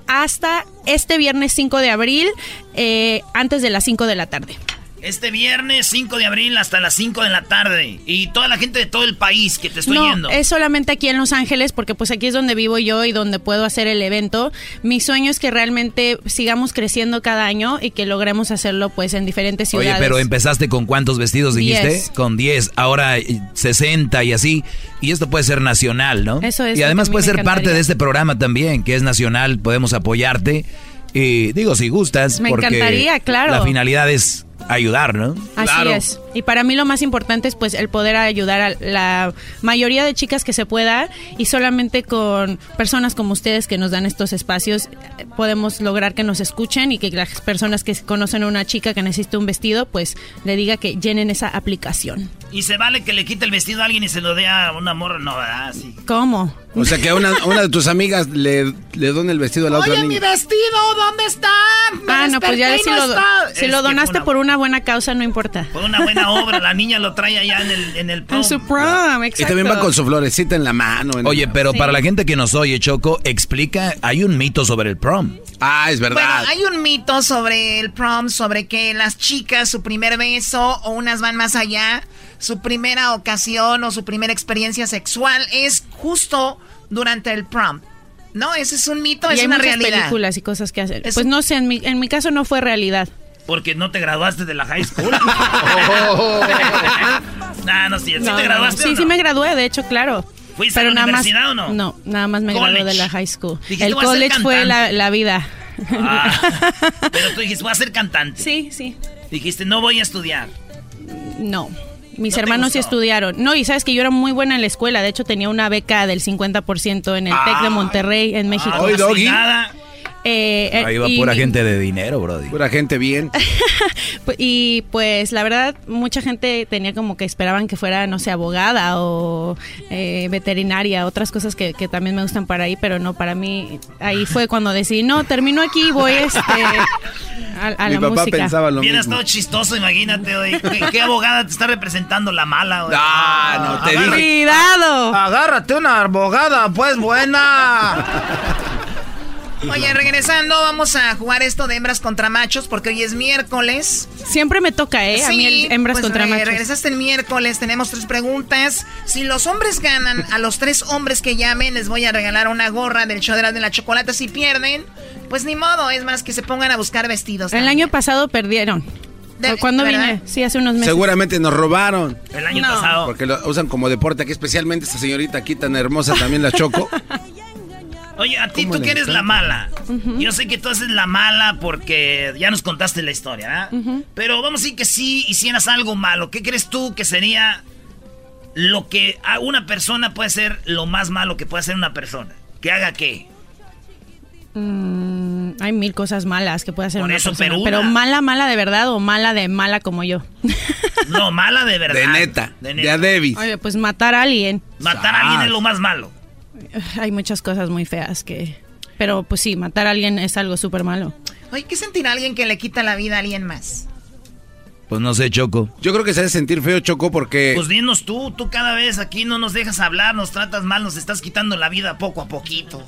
hasta este viernes 5 de abril, eh, antes de las 5 de la tarde. Este viernes 5 de abril hasta las 5 de la tarde. Y toda la gente de todo el país que te estoy no, yendo. es solamente aquí en Los Ángeles, porque pues aquí es donde vivo yo y donde puedo hacer el evento. Mi sueño es que realmente sigamos creciendo cada año y que logremos hacerlo pues en diferentes ciudades. Oye, pero empezaste con cuántos vestidos dijiste? Diez. Con 10, ahora eh, 60 y así. Y esto puede ser nacional, ¿no? Eso es Y además puede ser parte de este programa también, que es nacional, podemos apoyarte. Y digo, si gustas, Me porque encantaría, claro. la finalidad es ayudar, ¿no? Así es. Y para mí lo más importante es pues el poder ayudar a la mayoría de chicas que se pueda y solamente con personas como ustedes que nos dan estos espacios podemos lograr que nos escuchen y que las personas que conocen a una chica que necesita un vestido pues le diga que llenen esa aplicación. Y se vale que le quite el vestido a alguien y se lo dé a una morra, no, ¿verdad? Sí. ¿Cómo? O sea que a una, una de tus amigas le, le dona el vestido a la otra Oye, mi vestido, ¿dónde está? Me Ah, no, pues ya si no lo, está. si lo donaste una- por una buena causa, no importa. Por una buena obra, la niña lo trae allá en el, en el prom. En su prom, Y exacto. también va con su florecita en la mano. en- Oye, pero Sí. para la gente que nos oye, Choco, explica, hay un mito sobre el prom. Ah, es Bueno, verdad. hay un mito sobre el prom, sobre que las chicas, su primer beso, o unas van más allá, su primera ocasión o su primera experiencia sexual es justo durante el prom. No, ese es un mito, Y es hay una muchas realidad. películas y cosas que hacer. Es Pues un- no sé, en mi, en mi caso no fue realidad. Porque no te graduaste de la high school. nah, no, sí, ¿sí No, te no, graduaste Sí, o no? sí me gradué, de hecho, claro. ¿Fuiste a la nada más, o no? No, nada más me gradué de la high school. Dijiste, el "Voy a ser college fue la, cantante". la vida. Ah, pero tú dijiste, voy a ser cantante. Sí, sí. Dijiste, no voy a estudiar. No. Mis ¿No te hermanos sí estudiaron. No, y sabes que yo era muy buena en la escuela. De hecho, tenía una beca del 50% en el TEC de Monterrey, en México. Ay, Doggy. Eh, Ahí va y- pura gente de dinero, Brody. Pura gente bien. Y pues la verdad, mucha gente tenía como que esperaban que fuera, no sé, abogada o eh, veterinaria, otras cosas que, que también me gustan para ahí, pero no, para mí, ahí fue cuando decidí, no, termino aquí, voy este, a, a Mi la papá música. pensaba lo mismo. todo chistoso, imagínate, oye. ¿Qué, qué abogada te está representando la mala? Ah, no, te dije. ¡Cuidado! Agárrate una abogada, pues buena. Oye, regresando, vamos a jugar esto de hembras contra machos, porque hoy es miércoles. Siempre me toca, ¿eh? a mí el hembras pues, contra re- machos. Regresaste el miércoles, tenemos tres preguntas. Si los hombres ganan, a los tres hombres que llamen les voy a regalar una gorra del show de la, de la chocolate. Si pierden, pues ni modo, es más que se pongan a buscar vestidos. El también. año pasado perdieron. De- ¿Cuándo ¿verdad? vine? Sí, hace unos meses. Seguramente nos robaron. El año No. pasado. Porque lo usan como deporte aquí, especialmente esta señorita aquí tan hermosa también la choco. Oye, a ti ¿Cómo tú que eres la mala. Yo sé que tú haces la mala porque ya nos contaste la historia, ¿verdad? Pero vamos a decir que sí hicieras algo malo. ¿Qué crees tú que sería lo que a una persona puede ser lo más malo que puede hacer una persona? ¿Que haga qué? Mm, hay mil cosas malas que puede hacer Por una eso, persona. pero una. mala, mala de verdad o mala de mala como yo. No, mala de verdad. De neta. De De a Davis. Oye, pues matar a alguien. Matar a alguien es lo más malo. Hay muchas cosas muy feas que... Pero pues sí, matar a alguien es algo súper malo. Oye, ¿qué sentirá alguien que le quita la vida a alguien más? Pues no sé, Choco. Yo creo que se hace sentir feo, Choco, porque Pues dinos tú, tú cada vez aquí no nos dejas hablar, nos tratas mal, nos estás quitando la vida poco a poquito.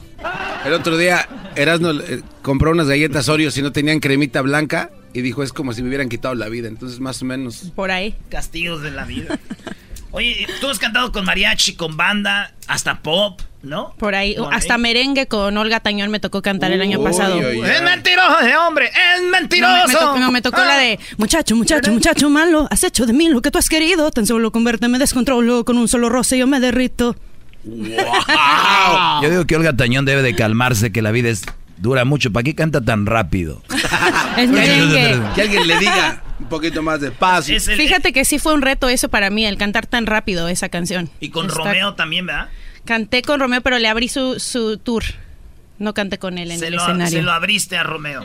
el otro día Erasmo eh, compró unas galletas Oreo y no tenían cremita blanca y dijo es como si me hubieran quitado la vida. Entonces, más o menos. Por ahí. Castigos de la vida. Oye, tú has cantado con mariachi, con banda, hasta pop, ¿no? Por ahí. Por Hasta ahí. merengue con Olga Tañón me tocó cantar el año Uy, pasado. oye. Es mentiroso ese hombre, es No, me, mentiroso. me tocó, no, me tocó la de Muchacho, muchacho, muchacho malo Has hecho de mí lo que tú has querido Tan solo con verte me descontrolo Con un solo roce yo me derrito Yo digo que Olga Tañón debe de calmarse, que la vida es dura mucho. ¿Para qué canta tan rápido? Es merengue Que alguien le diga un poquito más de paz. El- Fíjate que sí fue un reto eso para mí El cantar tan rápido esa canción y con Está- Romeo también, ¿verdad? Canté con Romeo pero le abrí su, su tour No canté con él en Se el lo, escenario se lo abriste a Romeo.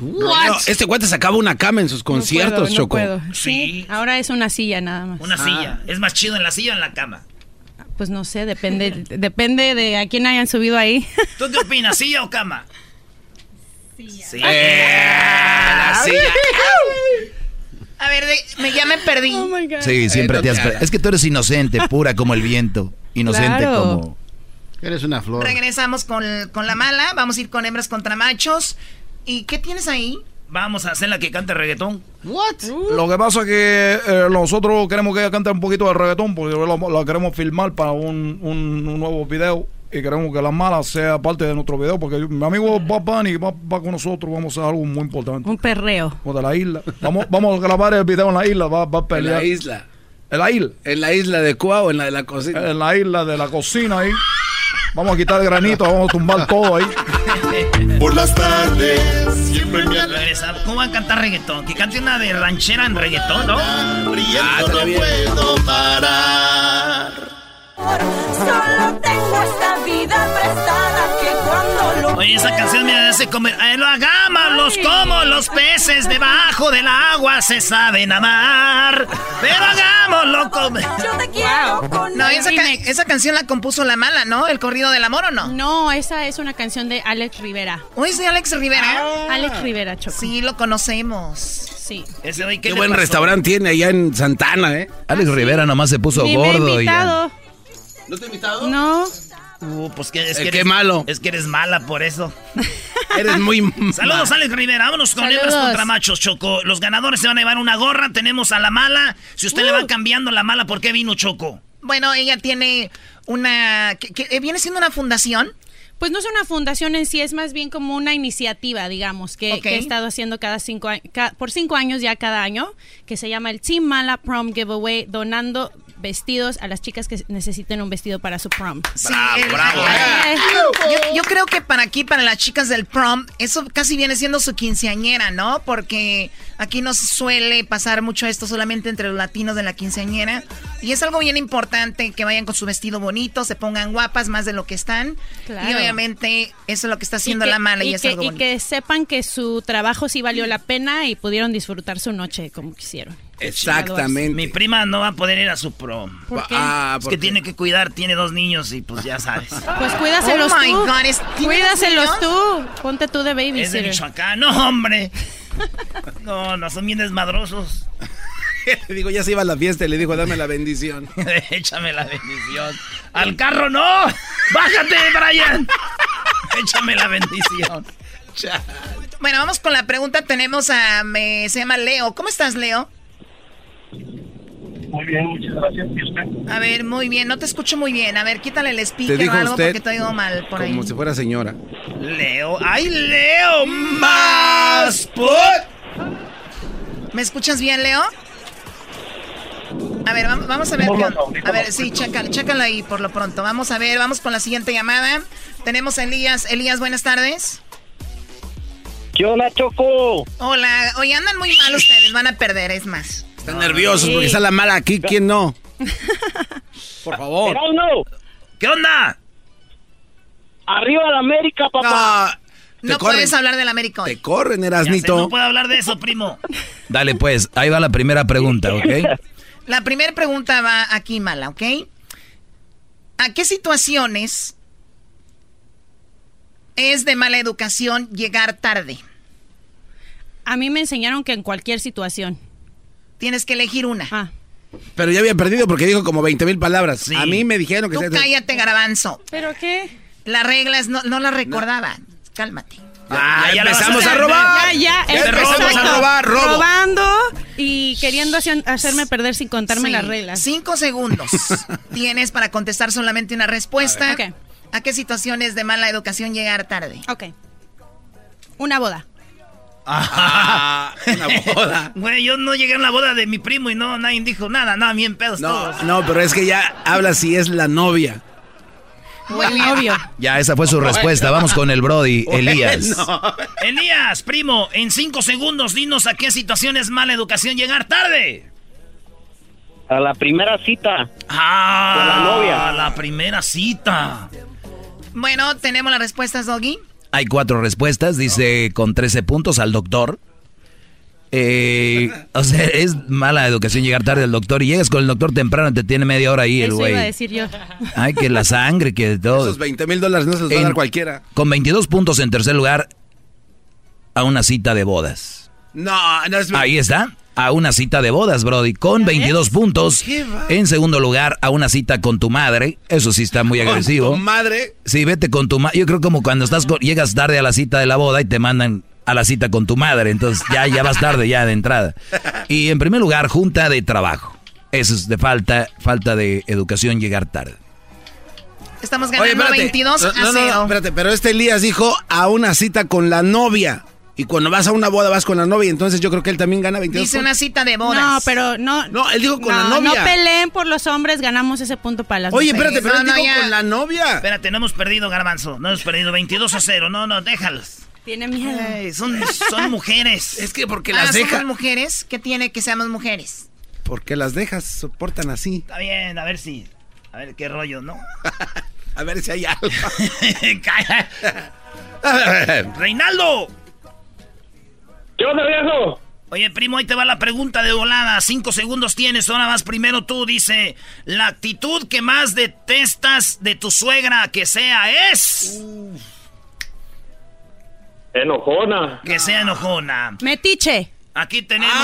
No, este cuate sacaba una cama en sus No puedo, conciertos, no Choco. puedo. Sí. Sí, ahora es una silla nada más Una silla. ¿Es más chido en la silla o en la cama? Pues no sé, depende depende de a quién hayan subido ahí ¿Tú qué opinas, silla o cama? Sí. La silla. A ver, de- me, ya me perdí. Oh Sí, siempre te has... hagas. Es que tú eres inocente, pura como el viento. Inocente Claro. como... Eres una flor. Regresamos con, con la mala, vamos a ir con hembras contra machos. ¿Y qué tienes ahí? Vamos a hacer la que cante reggaetón. What? Lo que pasa es que eh, nosotros queremos que ella cante un poquito de reggaetón porque la, la queremos filmar para un, un- un nuevo video y queremos que la mala sea parte de nuestro video porque mi amigo Bad Bunny va, va con nosotros, vamos a hacer algo muy importante. Un perreo Como de la isla. Vamos, vamos a grabar el video en la isla, va, va a En pelear. la isla. En la isla. En la isla de Cuau o en la de la cocina. En la isla de la cocina ahí. Vamos a quitar el granito, vamos a tumbar todo ahí. Por las tardes siempre me Regresa. ¿Cómo van a cantar reggaetón? Que cante una de ranchera en reggaetón, ¿no? riendo, no puedo parar. Solo tengo esta vida prestada que cuando lo Oye, esa canción me hace comer. Eh, lo hagamos, los como los peces debajo del agua se saben amar. Pero hagámoslo Choco. Yo te quiero con No, esa, ca- esa canción la compuso La Mala, ¿no? El corrido del amor, ¿o no? No, esa es una canción de Alex Rivera. ¿O es de Alex Rivera? Alex Rivera, Choco. Sí, lo conocemos. Sí. Ese ¿qué buen pasó? restaurante tiene allá en Santana, ¿eh? Alex Rivera nomás se puso Ni me he gordo y ya. invitado. ¿No te he invitado? No. Uh, pues que es Eh, que qué eres, malo. Es que eres mala por eso. Eres muy... Saludos, Alex Rivera. Vámonos con Saludos. hembras contra machos, Choco. Los ganadores se van a llevar una gorra. Tenemos a la mala. Si usted le Uh. va cambiando la mala, ¿por qué vino Choco? Bueno, ella tiene una... que- que viene siendo una fundación. Pues no es una fundación en sí, es más bien como una iniciativa, digamos, que, Ok. que he estado haciendo cada cinco por cinco años ya cada año, que se llama el Team Mala Prom Giveaway, donando vestidos a las chicas que necesiten un vestido para su prom. Sí, el- eh, Yo, yo creo que para aquí, para las chicas del prom, eso casi viene siendo su quinceañera, ¿no? Porque aquí no se suele pasar mucho esto solamente entre los latinos de la quinceañera. Y es algo bien importante que vayan con su vestido bonito, se pongan guapas más de lo que están. Claro. Y obviamente eso es lo que está haciendo Y que- la mala y, y es que, algo y que sepan que su trabajo sí valió la pena y pudieron disfrutar su noche como quisieron. Exactamente. Mi prima no va a poder ir a su prom. ¿Por qué? Ah, es ¿por que qué? tiene que cuidar, tiene dos niños y pues ya sabes. Pues cuídaselos Oh my tú. God, ¿es- ¿tiene Cuídaselos tú. Ponte tú de es de. Michoacán. No, hombre. No, no son bien desmadrosos. Le digo, ya se iba a la fiesta y le dijo, dame la bendición. Échame la bendición. Al carro no. Bájate, Brian. Échame la bendición. Bueno, vamos con la pregunta. Tenemos a... me- se llama Leo. ¿Cómo estás, Leo? Muy bien, muchas gracias. ¿Y usted? A ver, muy bien. No te escucho muy bien. A ver, quítale el speaker dijo o algo usted porque te oigo mal por ahí. como si fuera señora. Leo. ¡Ay, Leo! ¡Más put! ¿Me escuchas bien, Leo? A ver, vam- vamos a ver. No, qué no, onda. no, a ver, sí, chécalo, chécalo ahí por lo pronto. Vamos a ver, vamos con la siguiente llamada. Tenemos a Elías. Elías, buenas tardes. ¿Qué onda, Choco? Hola. Oye, andan muy mal ustedes, van a perder, es más. Están nerviosos porque está la mala aquí. ¿Quién no? Por favor. Erasmo, ¿Qué onda? arriba la América, papá. No, No puedes hablar del América hoy. te corren, sé, Erasnito. no puedo hablar de eso, primo. Dale pues, ahí va la primera pregunta, ¿ok? La primera pregunta va aquí, mala, ¿ok? ¿A qué situaciones es de mala educación llegar tarde? A mí me enseñaron que en cualquier situación. Tienes que elegir una. Ah. Pero ya había perdido porque dijo como 20 mil palabras. A mí me dijeron que... Tú se- cállate, garbanzo. ¿Pero qué? Las reglas no, no las recordaba. Cálmate. Ah, ya ya empezamos a a robar. Ya, ya. Ya empezamos a robar, robo. Robando y queriendo hacer- hacerme perder sin contarme Sí. las reglas. Cinco segundos tienes para contestar solamente una respuesta. Ok. ¿A qué situaciones de mala educación llegar tarde? Ok. Una boda. Ah, una boda. Güey, yo no llegué a la boda de mi primo y no, nadie dijo nada, nada, bien pedos todos. No, no, pero es que ya habla si es la novia. Muy obvio. Ya, esa fue su respuesta. Vamos con el Brody, Elías. Elías, primo, en cinco segundos dinos a qué situaciones mala educación llegar tarde. A la primera cita. Ah, Con la novia. la primera cita. Bueno, tenemos las respuestas, Doggy. Hay cuatro respuestas, dice con 13 puntos al doctor. Eh, o sea, es mala educación llegar tarde al doctor y llegas con el doctor temprano, te tiene media hora ahí el Eso iba a güey. decir yo. Ay, que la sangre, que todo. Esos 20 mil dólares no se los va a dar cualquiera. Con 22 puntos en tercer lugar, a una cita de bodas. No, no es... Ahí está, a una cita de bodas, Brody, con 22 puntos. En segundo lugar, a una cita con tu madre. Eso sí está muy agresivo. Tu madre. Sí, vete con tu madre. Yo creo como cuando estás con- llegas tarde a la cita de la boda y te mandan a la cita con tu madre. Entonces ya, ya vas tarde ya de entrada. Y en primer lugar, junta de trabajo. Eso es de falta, falta de educación llegar tarde. Estamos Oye, ganando espérate. 22 a no, no, 0. no, espérate, pero este Elías dijo a una cita con la novia. Y cuando vas a una boda vas con la novia, entonces yo creo que él también gana 22 Dice una puntos. cita de bodas. No, pero no. No, él dijo con no, la novia. No peleen por los hombres, ganamos ese punto para las Oye, mujeres. espérate, pero él no, dijo ya. con la novia. Espérate, no hemos perdido, Garbanzo. No hemos perdido 22 a 0. No, no, déjalos. Tiene miedo. Son, son mujeres. Es que porque Ah, las somos deja. mujeres. ¿Qué tiene que seamos mujeres? Porque las dejas, soportan así. Está bien, a ver si. A ver qué rollo, ¿no? A ver si hay algo. Calla. Reinaldo. ¿Qué onda, viejo? Oye, primo, ahí te va la pregunta de volada. Cinco segundos tienes, ahora vas primero tú. Dice, la actitud que más detestas de tu suegra que sea es... Enojona. Que sea enojona. Metiche. Aquí tenemos...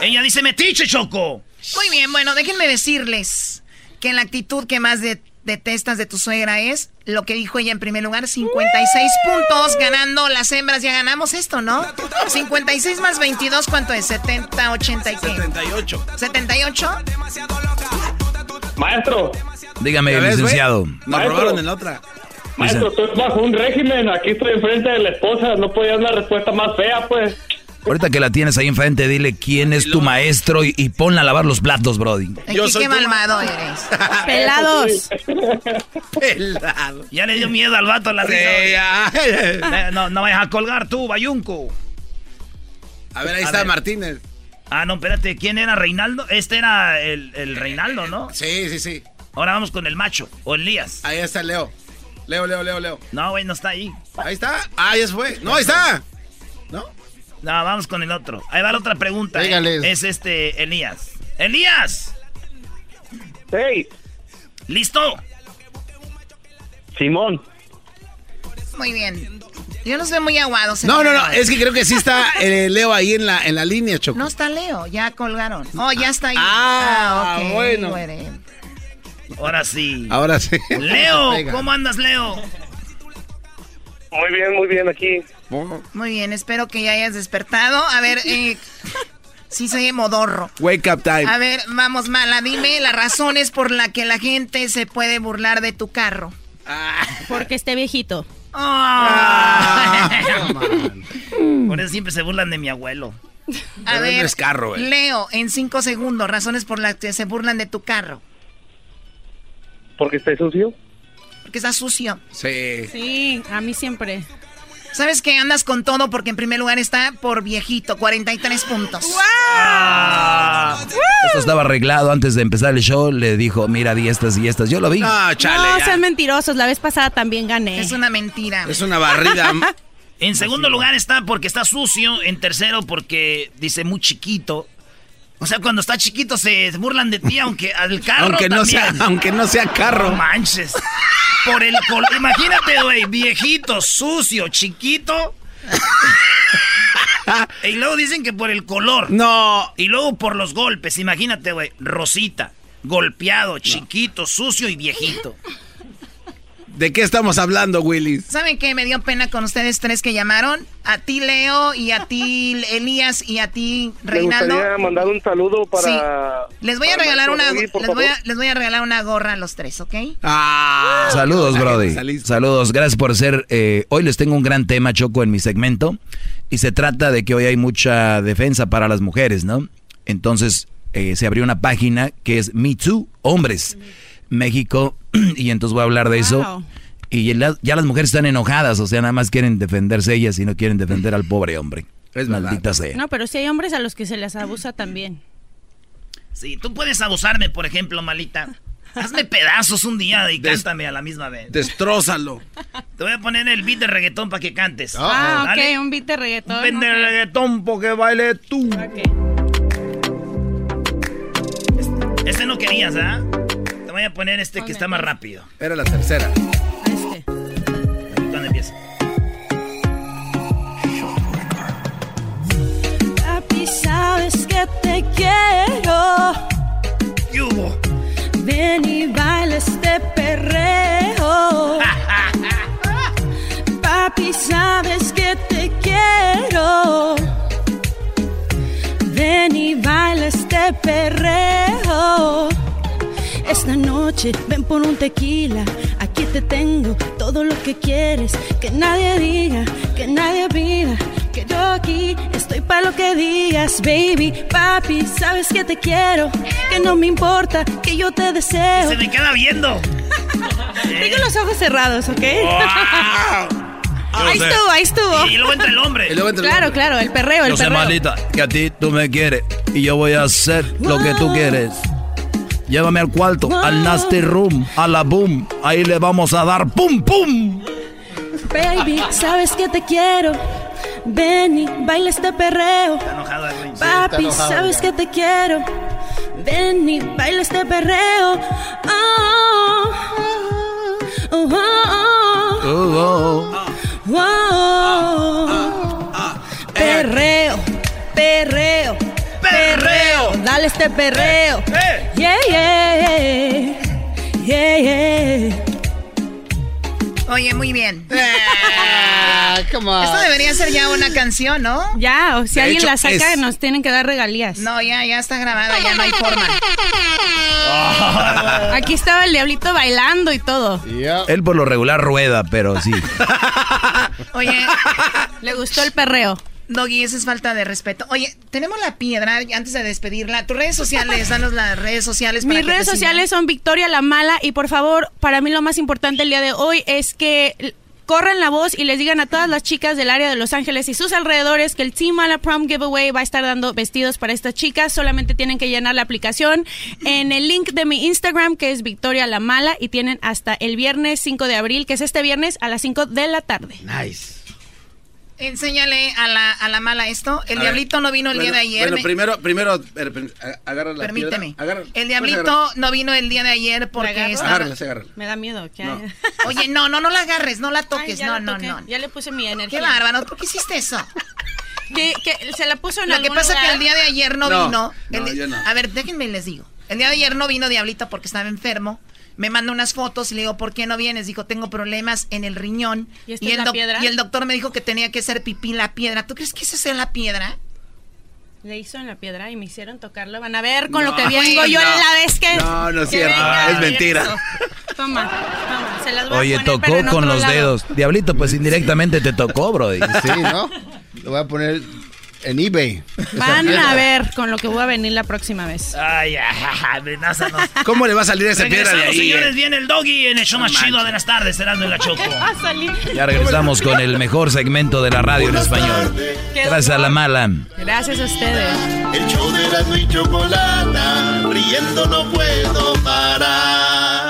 Ella dice metiche, Choco. Muy bien, bueno, déjenme decirles que la actitud que más de- detestas de tu suegra es lo que dijo ella en primer lugar, 56 puntos, ganando las hembras, ya ganamos esto, ¿no? 56 más 22, ¿cuánto es? 70, 80 y qué? 78. 78. Maestro. Dígame, ¿Ya ves, licenciado. Nos Maestro. robaron en la otra. Maestro, estoy bajo un régimen. Aquí estoy enfrente de la esposa. No podía dar una respuesta más fea, pues. Ahorita que la tienes ahí enfrente, dile quién es tu maestro y, y ponla a lavar los platos, Brody. Aquí qué malvado eres. Pelados. Pelado. Ya le dio miedo al vato la risa. Eh, No, no vayas a colgar tú, Bayunco. A ver, ahí A está ver. Martínez. Ah, no, espérate, ¿quién era Reinaldo? Este era el, el Reinaldo, ¿no? Sí, sí, sí. Ahora vamos con el macho, o Elías. Ahí está Leo. Leo, Leo, Leo, Leo. No, güey, no está ahí. Ahí está. Ah, ya se fue. No, ahí está. ¿No? No, vamos con el otro. Ahí va la otra pregunta. ¿eh? Es este, Elías. ¡Elías! ¡Hey! ¿Listo? Simón. Muy bien. Yo los veo muy aguados. No, no, no. señor. Es que creo que sí está eh, Leo ahí en la, en la línea, Choco. No está Leo, ya colgaron. Oh, ya está ahí. Ah, ok, bueno. Ahora sí. Ahora sí. Leo. ¿cómo andas, Leo? Muy bien, muy bien aquí. Muy bien, espero que ya hayas despertado. A ver, eh, sí soy modorro. Wake up time. A ver, vamos, Mala, dime las razones por las que la gente se puede burlar de tu carro. Porque esté viejito. Ah. Por eso siempre se burlan de mi abuelo. A Pero ver, no es carro, eh. Leo, en cinco segundos, razones por las que se burlan de tu carro. ¿Porque está sucio? Porque está sucio. Sí. Sí, a mí siempre. ¿Sabes que andas con todo? Porque en primer lugar está por viejito, 43 puntos. Ah. Esto estaba arreglado antes de empezar el show. Le dijo, mira, di estas y estas. Yo lo vi. Ah, chale. no, sean mentirosos. La vez pasada también gané. Es una mentira. Es una barrida. En segundo lugar está porque está sucio. En tercero porque dice muy chiquito. O sea, cuando está chiquito se burlan de ti, aunque al carro aunque, no sea, aunque no sea carro. No manches. Por el col- Imagínate, güey, viejito, sucio, chiquito. y luego dicen que por el color. No. Y luego por los golpes. Imagínate, güey, rosita, golpeado, chiquito, sucio y viejito. ¿De qué estamos hablando, Willis? ¿Saben qué? Me dio pena con ustedes tres que llamaron. A ti, Leo, y a ti, Elías, y a ti, Reinaldo. gustaría mandar un saludo para... Les voy a regalar una, les voy a, favor. les voy a regalar una gorra a los tres, ¿ok? Ah. Saludos, La Brody. Saludos. Gracias por ser. eh, hoy les tengo un gran tema, Choco, en mi segmento. Y se trata de que hoy hay mucha defensa para las mujeres, ¿no? Entonces, eh, se abrió una página que es Me Too, Hombres, México. Y entonces voy a hablar de eso. Y la- ya las mujeres están enojadas, o sea, nada más quieren defenderse ellas y no quieren defender al pobre hombre. Es verdad. Maldita sea. No, pero sí hay hombres a los que se les abusa también. Sí, tú puedes abusarme, por ejemplo, malita. Hazme pedazos un día y Des- cántame a la misma vez. Destrózalo. Te voy a poner el beat de reggaetón para que cantes. Ah, Dale. ok, un beat de reggaetón. Un beat de reggaetón porque baile tú. Ok. Este no querías, ¿ah? Voy a poner este que está más rápido. Era la tercera. Este. ¿Cuándo empieza? Papi, sabes que te quiero. ¿Qué hubo? Ven y baila este perreo. Papi, sabes que te quiero. Ven y baila este perreo. Esta noche ven por un tequila. Aquí te tengo todo lo que quieres. Que nadie diga, que nadie pida. Que yo aquí estoy para lo que digas, baby. Papi, sabes que te quiero. Que no me importa, que yo te deseo. Se me queda viendo. Tengo los ojos cerrados, ¿ok? ahí sé. estuvo, ahí estuvo. Y luego entra el hombre. Y luego entra el Claro, hombre. claro, el perreo, el Yo sé, maldita, que a ti tú me quieres y yo voy a hacer lo que tú quieres. Llévame al cuarto, al nasty room, a la boom. Ahí le vamos a dar pum pum. Baby, sabes que te quiero. Ven y baila este perreo. Está enojado Papi, enojado sabes ya. que te quiero. Ven y baila este perreo. Oh, oh, oh, oh, oh, oh. Perreo, perreo, perreo. Dale este perreo. Yeah, yeah, yeah, yeah. Oye, muy bien. Ah, Esto debería ser ya una canción, ¿no? Ya, o si De alguien hecho, la saca, es- nos tienen que dar regalías. No, ya, ya está grabada, ya no hay forma. Aquí estaba el diablito bailando y todo. Él por lo regular rueda, pero sí. Oye, le gustó el perreo. Doggy, eso es falta de respeto. Oye, tenemos la piedra antes de despedirla. Tus redes sociales, danos las redes sociales. para Mis que te redes sigan. sociales son Victoria la Mala y por favor, para mí lo más importante el día de hoy es que corran la voz y les digan a todas las chicas del área de Los Ángeles y sus alrededores que el Team Mala Prom Giveaway va a estar dando vestidos para estas chicas. Solamente tienen que llenar la aplicación en el link de mi Instagram que es Victoria la Mala y tienen hasta el viernes 5 de abril, que es este viernes a las 5 de la tarde. Nice. Enséñale a la, a la mala esto. El A diablito ver, no vino el bueno, día de ayer. Bueno, me- primero, primero, agarra la Permíteme. piedra. Agarra- el puedes diablito no vino el día de ayer porque estaba- Agárrala, agárrala. Me da miedo. No. haya- Oye, no, no, no la agarres, no la toques, Ay, no, la no, no. Ya le puse mi energía. Qué bárbaro, ¿por qué hiciste eso? Que, que se la puso en Lo que pasa lugar. que el día de ayer no, No, vino. no, El di- yo no. A ver, déjenme les digo. El día de ayer no vino Diablito porque estaba enfermo. Me mandó unas fotos y le digo, ¿por qué no vienes? Dijo, tengo problemas en el riñón. ¿Y esta el es la doc- piedra? y el doctor me dijo que tenía que hacer pipí en la piedra. ¿Tú crees que esa sea la piedra? Le hizo en la piedra y me hicieron tocarlo. Van a ver con No, lo que vengo yo no. la vez que. No, no es cierto, venga, es mentira. Toma, toma. Se las voy a Oye, poner, pero tocó en con otro los lado. dedos. Diablito, pues indirectamente te tocó, bro. Sí, ¿no? Lo voy a poner en eBay. Van a ver con lo que voy a venir la próxima vez. Ay, amenázanos. ¿Cómo le va a salir esa piedra de ahí? señores, eh? viene el doggy en el show más chido de las tardes, Erasmo y la Choco. Va a salir. Ya regresamos con el mejor segmento de la radio en español. Gracias a la mala. Gracias a ustedes. El show de Erasmo y Chocolata, riendo no puedo parar.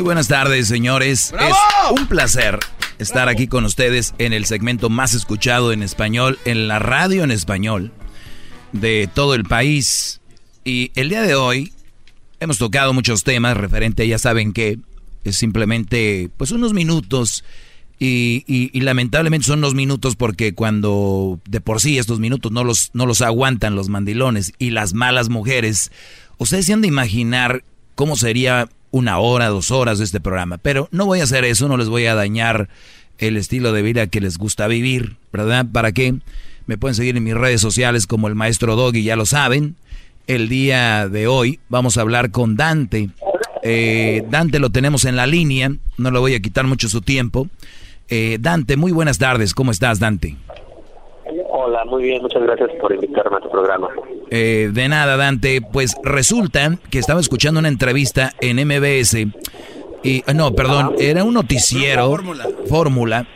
Muy buenas tardes, señores. ¡Bravo! Es un placer estar aquí con ustedes en el segmento más escuchado en español, en la radio en español de todo el país. Y el día de hoy hemos tocado muchos temas referente, ya saben que es simplemente pues unos minutos y, y- y lamentablemente son unos minutos porque cuando de por sí estos minutos no los, no los aguantan los mandilones y las malas mujeres, ustedes se han de imaginar cómo sería una hora, dos horas de este programa. Pero no voy a hacer eso, no les voy a dañar el estilo de vida que les gusta vivir, ¿verdad? ¿Para qué? Me pueden seguir en mis redes sociales como el maestro Doggy, ya lo saben. El día de hoy vamos a hablar con Dante. Eh, Dante lo tenemos en la línea, no le voy a quitar mucho su tiempo. Eh, Dante, muy buenas tardes, ¿cómo estás Dante? Hola, muy bien, muchas gracias por invitarme a tu programa. Eh, de nada, Dante. Pues resulta que estaba escuchando una entrevista en MBS. Y, ah, no, perdón, era un noticiero. Fórmula.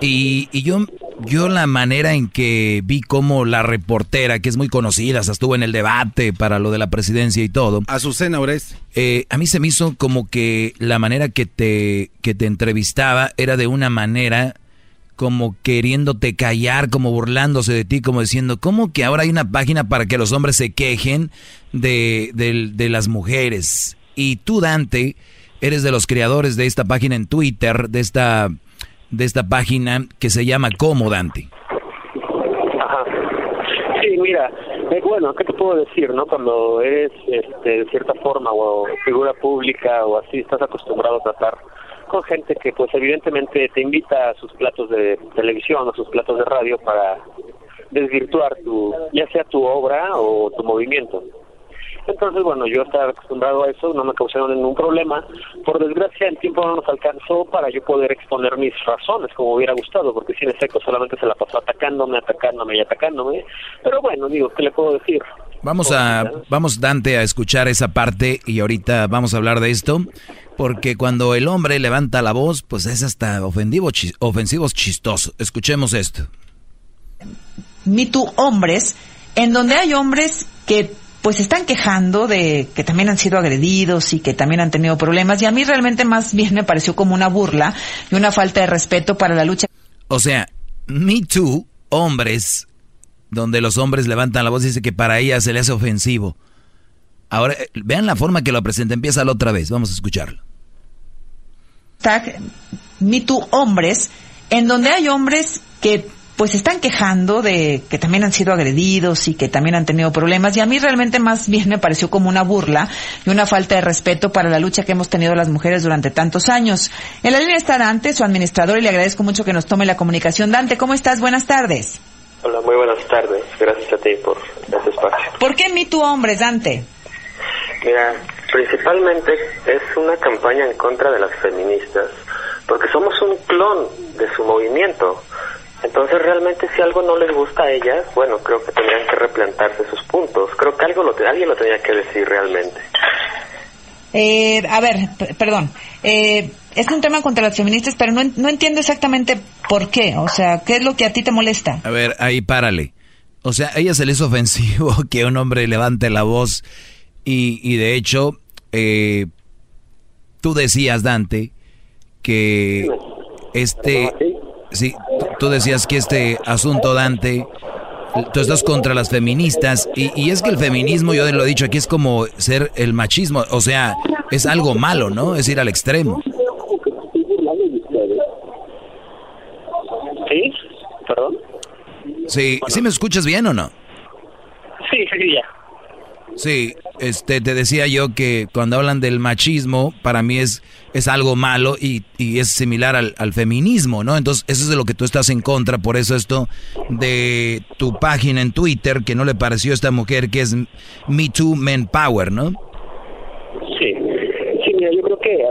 Y, y yo yo la manera en que vi como la reportera, que es muy conocida, hasta estuvo en el debate para lo de la presidencia y todo. Azucena Oreste. Eh, a mí se me hizo como que la manera que te, que te entrevistaba era de una manera como queriéndote callar, como burlándose de ti, como diciendo, ¿cómo que ahora hay una página para que los hombres se quejen de, de, de las mujeres? Y tú, Dante, eres de los creadores de esta página en Twitter, de esta, de esta página que se llama Como, Dante. Ajá. Sí, mira, eh, bueno, ¿qué te puedo decir, no? Cuando eres, este, de cierta forma, o figura pública o así, estás acostumbrado a tratar gente que pues evidentemente te invita a sus platos de televisión o sus platos de radio para desvirtuar tu ya sea tu obra o tu movimiento. Entonces, bueno, yo estaba acostumbrado a eso, no me causaron ningún problema. Por desgracia, el tiempo no nos alcanzó para yo poder exponer mis razones como hubiera gustado, porque sin efecto solamente se la pasó atacándome, atacándome y atacándome. Pero bueno, digo, ¿qué le puedo decir? Vamos a, vamos Dante a escuchar esa parte y ahorita vamos a hablar de esto, porque cuando el hombre levanta la voz, pues es hasta ofensivo, chi- ofensivo chistoso. Escuchemos esto. Me Too hombres, en donde hay hombres que pues están quejando de que también han sido agredidos y que también han tenido problemas y a mí realmente más bien me pareció como una burla y una falta de respeto para la lucha. O sea, Me Too, hombres, donde los hombres levantan la voz y dice que para ella se le hace ofensivo. Ahora, eh, vean la forma que lo presenta, empieza la otra vez, vamos a escucharlo. Hashtag Me Too hombres, en donde hay hombres que pues están quejando de que también han sido agredidos y que también han tenido problemas y a mí realmente más bien me pareció como una burla y una falta de respeto para la lucha que hemos tenido las mujeres durante tantos años. En la línea está Dante, su administrador, y le agradezco mucho que nos tome la comunicación. Dante, ¿cómo estás? Buenas tardes. Hola, muy buenas tardes. Gracias a ti por este espacio. ¿Por qué Me Too hombres, Dante? Mira, principalmente es una campaña en contra de las feministas, porque somos un clon de su movimiento. Entonces, realmente, si algo no les gusta a ellas, bueno, creo que tendrían que replantarse sus puntos. Creo que algo lo, alguien lo tenía que decir realmente. Eh, a ver, perdón. Eh, es un tema contra las feministas, pero no, no entiendo exactamente por qué. O sea, ¿qué es lo que a ti te molesta? A ver, ahí párale. O sea, a ella se le es ofensivo que un hombre levante la voz y, y de hecho, eh, tú decías, Dante, que este, sí, tú- decías que este asunto, Dante, tú estás contra las feministas y, y es que el feminismo, yo lo he dicho aquí, es como ser el machismo, o sea, es algo malo, ¿no? Es ir al extremo. ¿Sí? ¿Perdón? Sí, ¿sí me escuchas bien o no? Sí, sí, ya. Sí, este, te decía yo que cuando hablan del machismo, para mí es, es algo malo y, y es similar al, al feminismo, ¿no? Entonces, eso es de lo que tú estás en contra, por eso esto de tu página en Twitter, que no le pareció a esta mujer que es Me Too Men Power, ¿no? Sí, sí, mira, yo creo que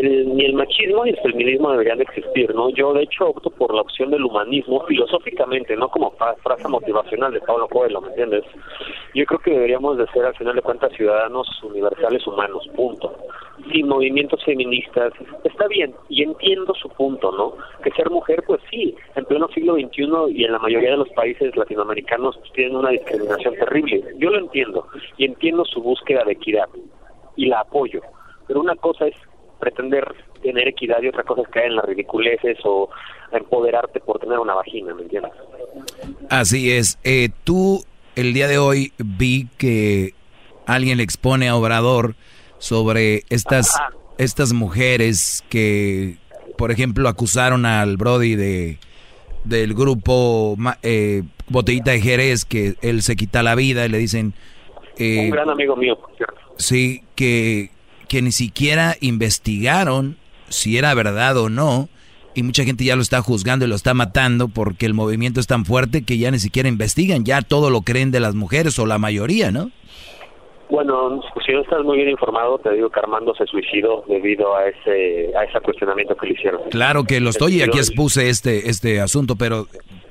el- ni el machismo ni el feminismo deberían de existir, ¿no? Yo, de hecho, opto por la opción del humanismo filosóficamente, no como fra- frase motivacional de Pablo Coelho, ¿me entiendes? Yo creo que deberíamos de ser, al final de cuentas, ciudadanos universales humanos, punto. Sin movimientos feministas, está bien, y entiendo su punto, ¿no? Que ser mujer, pues sí, en pleno siglo XXI y en la mayoría de los países latinoamericanos pues, tienen una discriminación terrible. Yo lo entiendo, y entiendo su búsqueda de equidad, y la apoyo. Pero una cosa es pretender tener equidad y otra cosa es caer en las ridiculeces o empoderarte por tener una vagina, ¿me entiendes? Así es. Eh, tú, el día de hoy, vi que alguien le expone a Obrador sobre estas, estas mujeres que, por ejemplo, acusaron al Brody de del grupo eh, Botellita de Jerez, que él se quita la vida y le dicen... eh, Un gran amigo mío, por cierto. Sí, que, que ni siquiera investigaron si era verdad o no. Y mucha gente ya lo está juzgando y lo está matando porque el movimiento es tan fuerte que ya ni siquiera investigan. Ya todo lo creen de las mujeres o la mayoría, ¿no? Bueno, si no estás muy bien informado, te digo que Armando se suicidó debido a ese a ese cuestionamiento que le hicieron. Claro que lo estoy y aquí expuse este, este asunto, pero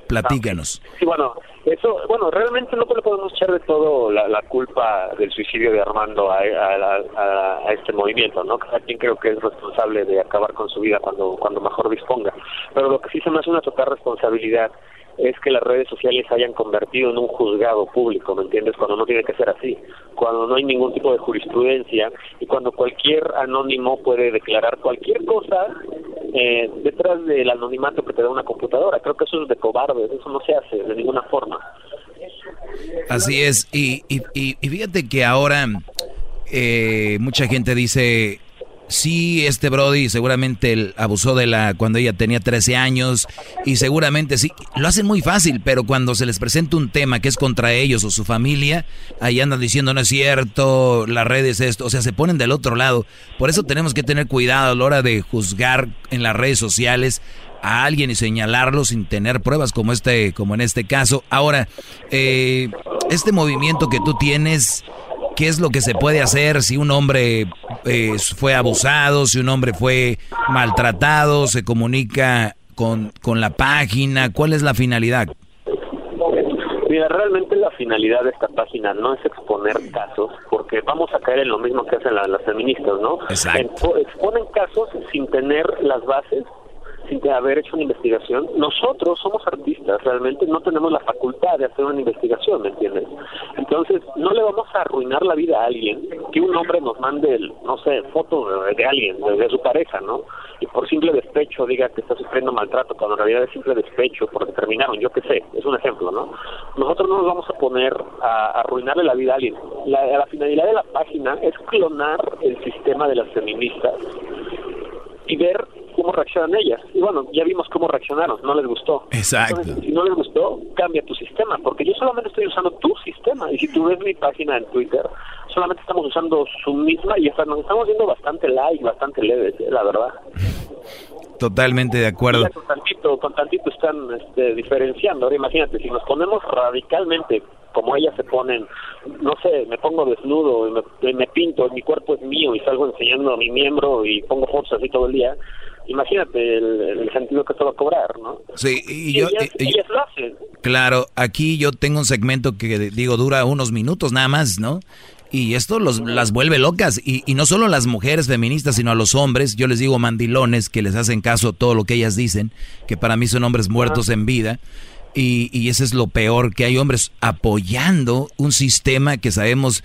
platícanos. Sí, bueno, Eso, bueno, realmente no le podemos echar de todo la, la culpa del suicidio de Armando a, a- a- este movimiento, ¿no? Cada quien creo que es responsable de acabar con su vida cuando, cuando mejor disponga. Pero lo que sí se me hace una total responsabilidad es que las redes sociales se hayan convertido en un juzgado público, ¿me entiendes? Cuando no tiene que ser así, cuando no hay ningún tipo de jurisprudencia y cuando cualquier anónimo puede declarar cualquier cosa eh, detrás del anonimato que te da una computadora. Creo que eso es de cobardes, eso no se hace de ninguna forma. Así es, y, y, y- y fíjate que ahora eh, mucha gente dice, sí, este Brody seguramente abusó de la cuando ella tenía 13 años y seguramente sí, lo hacen muy fácil, pero cuando se les presenta un tema que es contra ellos o su familia, ahí andan diciendo no es cierto, las redes esto, o sea, se ponen del otro lado. Por eso tenemos que tener cuidado a la hora de juzgar en las redes sociales a alguien y señalarlo sin tener pruebas como este como en este caso. Ahora, eh, este movimiento que tú tienes, ¿qué es lo que se puede hacer si un hombre eh, fue abusado, si un hombre fue maltratado, se comunica con, con la página? ¿Cuál es la finalidad? Mira, realmente la finalidad de esta página no es exponer casos, porque vamos a caer en lo mismo que hacen la- las feministas, ¿no? Expo- exponen casos sin tener las bases, sin haber hecho una investigación. Nosotros somos artistas, realmente no tenemos la facultad de hacer una investigación, ¿me entiendes? Entonces, no le vamos a arruinar la vida a alguien que un hombre nos mande, no sé, foto de, de alguien, de, de su pareja, ¿no? Y por simple despecho diga que está sufriendo maltrato, cuando en realidad es simple despecho porque terminaron, yo qué sé, es un ejemplo, ¿no? Nosotros no nos vamos a poner a, a arruinarle la vida a alguien. La, la finalidad de la página es clonar el sistema de las feministas y ver cómo reaccionan ellas. Y bueno, ya vimos cómo reaccionaron, no les gustó. Exacto. Entonces, si no les gustó, cambia tu sistema, porque yo solamente estoy usando tu sistema. Y si tú ves mi página en Twitter, solamente estamos usando su misma y hasta nos estamos viendo bastante like, bastante leves, eh, la verdad. Totalmente de acuerdo. Con tantito, con tantito están este, diferenciando. Ahora imagínate, si nos ponemos radicalmente como ellas se ponen, no sé, me pongo desnudo, y me, me pinto, mi cuerpo es mío y salgo enseñando mi miembro y pongo fotos así todo el día, imagínate el, el sentido que esto va a cobrar, ¿no? Sí, y Y yo... ellas, y- ellas lo hacen. Claro, aquí yo tengo un segmento que digo dura unos minutos nada más, ¿no? Y esto los, las vuelve locas. Y, y no solo las mujeres feministas, sino a los hombres. Yo les digo mandilones que les hacen caso a todo lo que ellas dicen, que para mí son hombres muertos en vida. Y, y ese es lo peor, que hay hombres apoyando un sistema que sabemos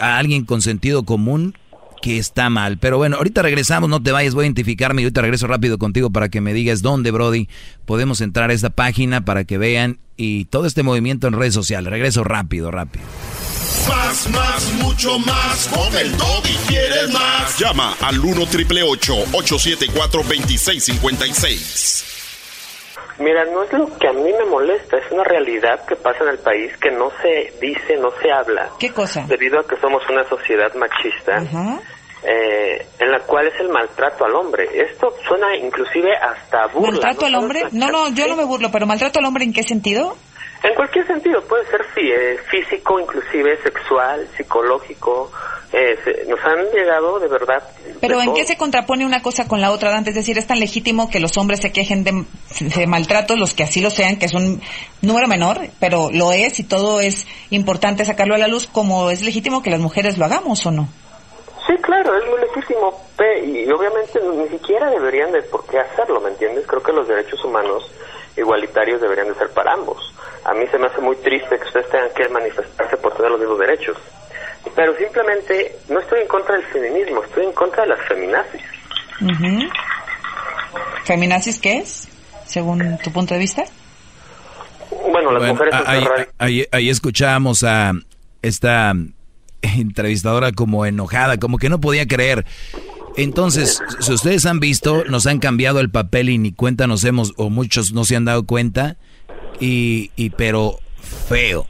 a alguien con sentido común que está mal. Pero bueno, ahorita regresamos, no te vayas, voy a identificarme y ahorita regreso rápido contigo para que me digas dónde, Brody, podemos entrar a esta página para que vean y todo este movimiento en redes sociales. Regreso rápido, rápido. Más, más, mucho más. Con el y quieres más. Llama al 1 triple 874 2656. Mira, no es lo que a mí me molesta, es una realidad que pasa en el país que no se dice, no se habla. ¿Qué cosa? Debido a que somos una sociedad machista, eh, en la cual es el maltrato al hombre. Esto suena inclusive hasta burla. ¿Maltrato ¿no al hombre? No, no, yo no me burlo, pero ¿maltrato al hombre en qué sentido? En cualquier sentido, puede ser eh, físico, inclusive sexual, psicológico. eh, se- nos han llegado de verdad. Pero de ¿en todo. qué se contrapone una cosa con la otra, Dante? Es decir, es tan legítimo que los hombres se quejen de, de maltratos, los que así lo sean, que es un número menor, pero lo es y todo es importante sacarlo a la luz, como es legítimo que las mujeres lo hagamos o no. Sí, claro, es muy legítimo. Y obviamente ni siquiera deberían de por qué hacerlo, ¿me entiendes? Creo que los derechos humanos igualitarios deberían de ser para ambos. A mí se me hace muy triste que ustedes tengan que manifestarse por tener los mismos derechos. Pero simplemente no estoy en contra del feminismo, estoy en contra de las feminazis. Ujú. ¿Feminazis qué es, según tu punto de vista? Bueno, las Bueno, mujeres ahí, ahí- ahí escuchábamos a esta entrevistadora como enojada, como que no podía creer. Entonces, si ustedes han visto, nos han cambiado el papel y ni cuenta nos hemos, o muchos no se han dado cuenta, y, y pero feo.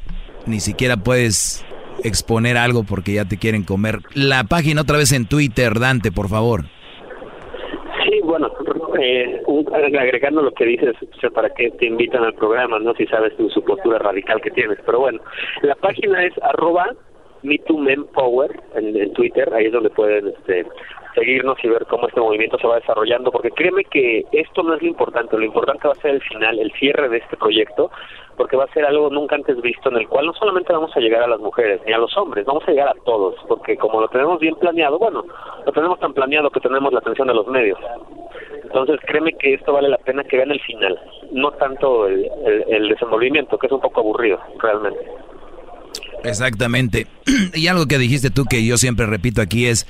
Ni siquiera puedes exponer algo porque ya te quieren comer. La página otra vez en Twitter, Dante, por favor. Sí, bueno, eh, un- agregando lo que dices, sea, para qué te invitan al programa, no si sabes tu, su postura radical que tienes, pero bueno, la página es arroba MeTooMenPower en, en Twitter, ahí es donde pueden este, seguirnos y ver cómo este movimiento se va desarrollando, porque créeme que esto no es lo importante, lo importante va a ser el final, el cierre de este proyecto, porque va a ser algo nunca antes visto en el cual no solamente vamos a llegar a las mujeres ni a los hombres, vamos a llegar a todos, porque como lo tenemos bien planeado, bueno, lo tenemos tan planeado que tenemos la atención de los medios. Entonces créeme que esto vale la pena que vean el final, no tanto el, el, el desenvolvimiento, que es un poco aburrido realmente. Exactamente. Y algo que dijiste tú que yo siempre repito aquí es,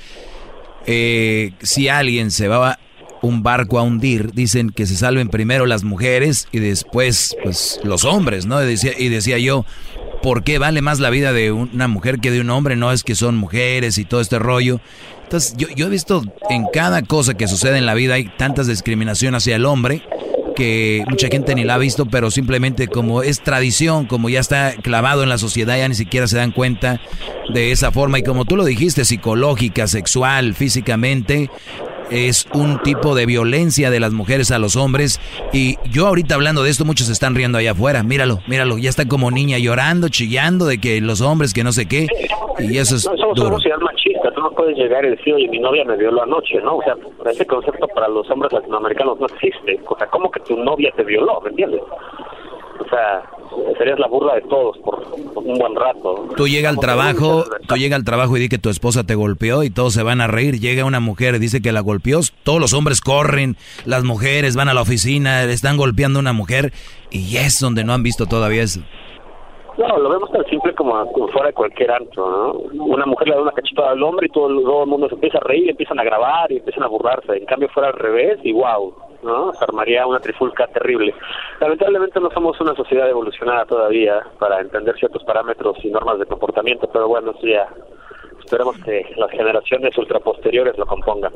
eh, si alguien se va un barco a hundir, dicen que se salven primero las mujeres y después pues los hombres, ¿no? Y decía, y decía yo, ¿por qué vale más la vida de una mujer que de un hombre? No es que son mujeres y todo este rollo. Entonces yo, yo he visto en cada cosa que sucede en la vida hay tantas discriminación hacia el hombre que mucha gente ni la ha visto, pero simplemente como es tradición, como ya está clavado en la sociedad, ya ni siquiera se dan cuenta de esa forma. Y como tú lo dijiste, psicológica, sexual, físicamente, es un tipo de violencia de las mujeres a los hombres. Y yo ahorita hablando de esto, muchos se están riendo allá afuera. Míralo, míralo, ya está como niña llorando, chillando de que los hombres, que no sé qué. Y eso es No, somos duro. una sociedad machista, tú no puedes llegar y decir, oye, mi novia me violó anoche, ¿no? O sea, ese concepto para los hombres latinoamericanos no existe. O sea, ¿cómo que tu novia te violó? ¿Me entiendes? O sea, serías la burla de todos por, por un buen rato. Tú llega al trabajo, tú llega al trabajo y di que tu esposa te golpeó y todos se van a reír. Llega una mujer y dice que la golpeó, todos los hombres corren, las mujeres van a la oficina, están golpeando a una mujer y es donde no han visto todavía eso. No, lo vemos tan simple como, como fuera de cualquier antro, ¿no? Una mujer le da una cachetada al hombre y todo, todo el mundo se empieza a reír, empiezan a grabar y empiezan a burlarse. En cambio, fuera al revés y wow, ¿no? Se armaría una trifulca terrible. Lamentablemente no somos una sociedad evolucionada todavía para entender ciertos parámetros y normas de comportamiento, pero bueno, eso ya esperemos que las generaciones ultraposteriores lo compongan.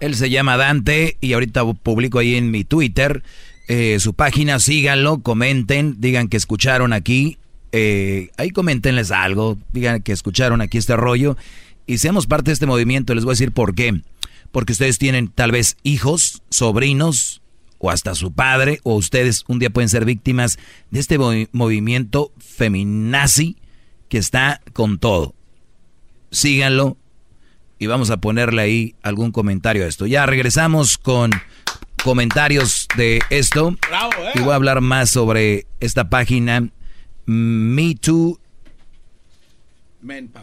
Él se llama Dante y ahorita publico ahí en mi Twitter eh, su página, síganlo, comenten, digan que escucharon aquí, eh, ahí comentenles algo, digan que escucharon aquí este rollo y seamos parte de este movimiento, les voy a decir por qué. Porque ustedes tienen tal vez hijos, sobrinos o hasta su padre o ustedes un día pueden ser víctimas de este movi- movimiento feminazi que está con todo. Síganlo, y vamos a ponerle ahí algún comentario a esto. Ya regresamos con comentarios de esto y voy a hablar más sobre esta página Me Too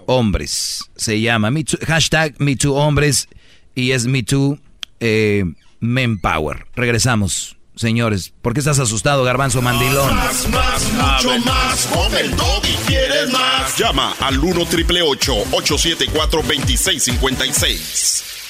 Hombres. Se llama Me Too- hashtag Me Too Hombres y es Me Too eh, Men Power. Regresamos, señores. ¿Por qué estás asustado, garbanzo mandilón? Más, más, mucho más. Con el y quieres más. Llama al 1 triple 874 2656.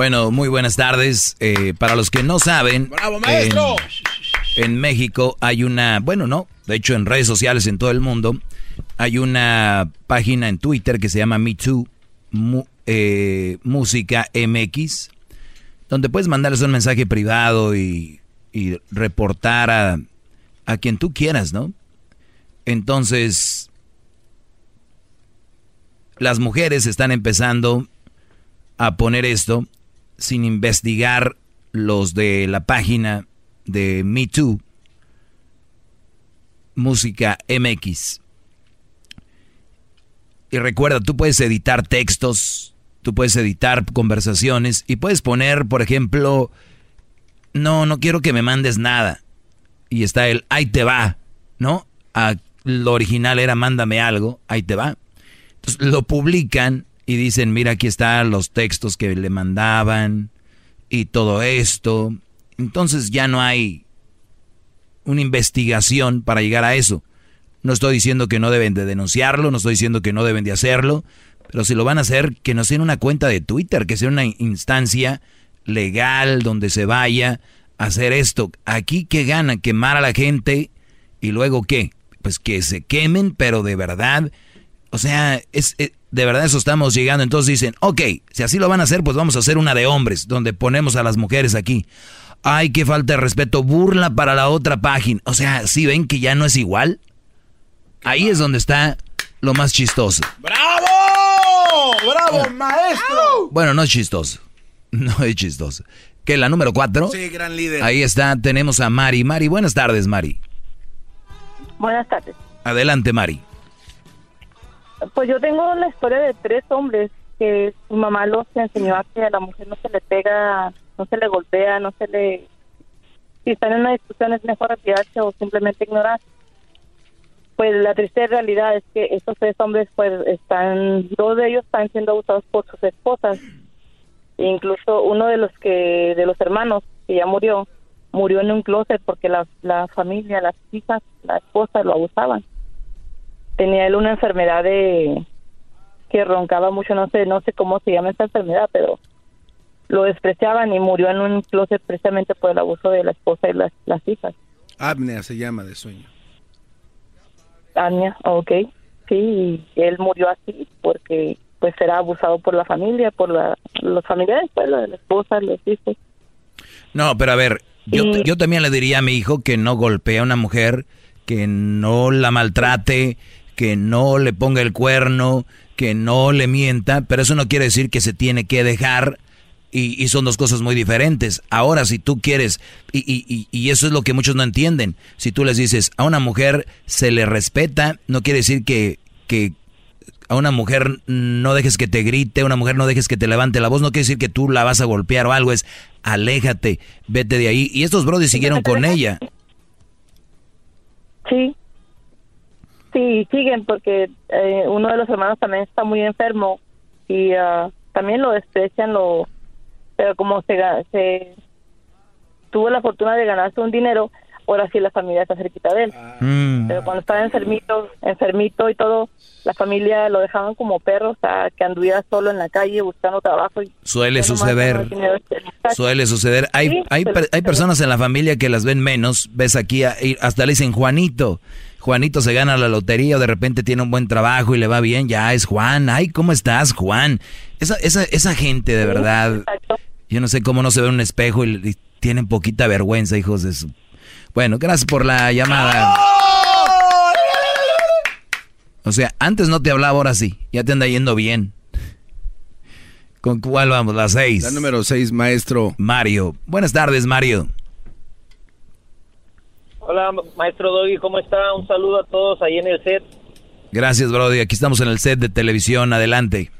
Bueno, muy buenas tardes. Eh, para los que no saben, ¡Bravo, maestro! En, en México hay una, bueno, no, de hecho en redes sociales en todo el mundo, hay una página en Twitter que se llama Me Too Mu- eh, Música MX, donde puedes mandarles un mensaje privado y, y reportar a, a quien tú quieras, ¿no? Entonces, las mujeres están empezando a poner esto sin investigar los de la página de Me Too, Música MX. Y recuerda, tú puedes editar textos, tú puedes editar conversaciones y puedes poner, por ejemplo, no, no quiero que me mandes nada. Y está el, ahí te va, ¿no? A- lo original era mándame algo, ahí te va. Entonces lo publican y dicen, mira, aquí están los textos que le mandaban y todo esto. Entonces ya no hay una investigación para llegar a eso. No estoy diciendo que no deben de denunciarlo, no estoy diciendo que no deben de hacerlo, pero si lo van a hacer, que no sea una cuenta de Twitter, que sea una instancia legal donde se vaya a hacer esto. Aquí que gana quemar a la gente y luego qué? Pues que se quemen, pero de verdad. O sea, es, es- de verdad eso estamos llegando. Entonces dicen, ok, si así lo van a hacer, pues vamos a hacer una de hombres, donde ponemos a las mujeres aquí. Ay, qué falta de respeto, burla para la otra página. O sea, si ven que ya no es igual? Ahí es donde está lo más chistoso. ¡Bravo! ¡Bravo, maestro! Bueno, no es chistoso. No es chistoso. ¿Qué, la número cuatro? Sí, gran líder. Ahí está, tenemos a Mari. Mari, buenas tardes, Mari. Buenas tardes. Adelante, Mari. Pues yo tengo la historia de tres hombres que su mamá los enseñó a que a la mujer no se le pega, no se le golpea, no se le... Si están en una discusión es mejor retirarse o simplemente ignorar. Pues la triste realidad es que estos tres hombres pues están, dos de ellos están siendo abusados por sus esposas. E incluso uno de los que, de los hermanos que ya murió, murió en un closet porque la, la familia, las hijas, la esposa lo abusaban. Tenía él una enfermedad de que roncaba mucho, no sé, no sé cómo se llama esta enfermedad, pero lo despreciaban y murió en un closet precisamente por el abuso de la esposa y las, las hijas. Apnea se llama de sueño. Anya, ok, sí, y él murió así porque pues era abusado por la familia, por la, los familiares, pues la, la esposa, los hijos. No, pero a ver, yo, Y- yo también le diría a mi hijo que no golpee a una mujer, que no la maltrate, que no le ponga el cuerno, que no le mienta, pero eso no quiere decir que se tiene que dejar y, y son dos cosas muy diferentes. Ahora, si tú quieres, y, y- y- eso es lo que muchos no entienden, si tú les dices a una mujer se le respeta, no quiere decir que, que a una mujer no dejes que te grite, a una mujer no dejes que te levante la voz, no quiere decir que tú la vas a golpear o algo, es aléjate, vete de ahí. Y estos brodis siguieron con ella. Sí, sí, siguen porque eh, uno de los hermanos también está muy enfermo y ah, también lo desprecian, lo, pero como se, tuvo la fortuna de ganarse un dinero, ahora sí la familia está cerquita de él. Mm. Pero cuando estaba enfermito, enfermito y todo, la familia lo dejaban como perro, o sea, que anduviera solo en la calle buscando trabajo. Y Suele suceder. Suele suceder. Hay, Sí, hay, pero- per- hay personas en la familia que las ven menos. Ves aquí, hasta le dicen Juanito. Juanito se gana la lotería o de repente tiene un buen trabajo y le va bien. Ya es Juan. Ay, ¿cómo estás, Juan? Esa, esa, esa gente de verdad. Yo no sé cómo no se ve en un espejo y, y tienen poquita vergüenza, hijos de su. Bueno, gracias por la llamada. O sea, antes no te hablaba, ahora sí. Ya te anda yendo bien. ¿Con cuál vamos? La seis. La número seis, maestro. Mario. Buenas tardes, Mario. Hola, maestro Doggy, ¿cómo está? Un saludo a todos ahí en el set. Gracias, Brody. Aquí estamos en el set de televisión. Adelante.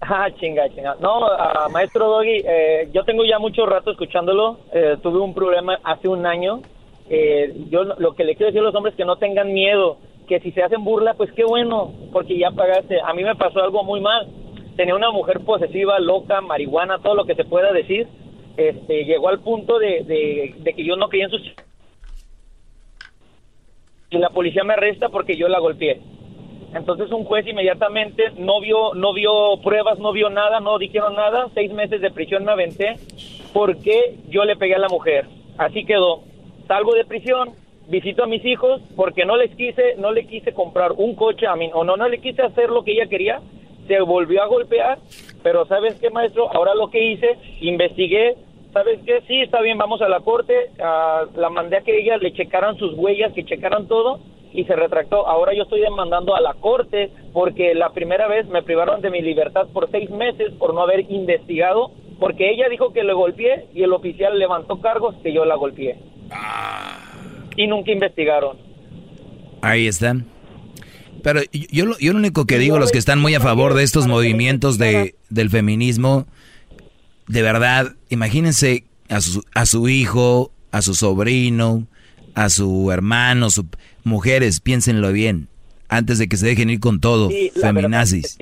Ah, chinga, chinga. No, ah, maestro Doggy, eh, yo tengo ya mucho rato escuchándolo. Eh, tuve un problema hace un año. Eh, yo lo que le quiero decir a los hombres es que no tengan miedo, que si se hacen burla, pues qué bueno, porque ya pagaste. A mí me pasó algo muy mal. Tenía una mujer posesiva, loca, marihuana, todo lo que se pueda decir. Este, llegó al punto de, de, de que yo no creía en sus... Y la policía me arresta porque yo la golpeé. Entonces un juez inmediatamente no vio, no vio pruebas, no vio nada, no dijeron nada, seis meses de prisión me aventé porque yo le pegué a la mujer. Así quedó. Salgo de prisión, visito a mis hijos porque no les quise, no le quise comprar un coche a mí, o no, no le quise hacer lo que ella quería. Se volvió a golpear, pero ¿sabes qué, maestro? Ahora lo que hice, investigué, ¿sabes qué? Sí, está bien, vamos a la corte, ah, la mandé a que ella le checaran sus huellas, que checaran todo, y se retractó. Ahora yo estoy demandando a la corte porque la primera vez me privaron de mi libertad por seis meses por no haber investigado, porque ella dijo que le golpeé y el oficial levantó cargos que yo la golpeé. Y nunca investigaron. Ahí está. Pero yo, yo lo- yo lo único que digo, los que están muy a favor de estos movimientos de, del feminismo, de verdad, imagínense a su, a su hijo, a su sobrino, a su hermano, su, mujeres, piénsenlo bien, antes de que se dejen ir con todo, Sí, la feminazis.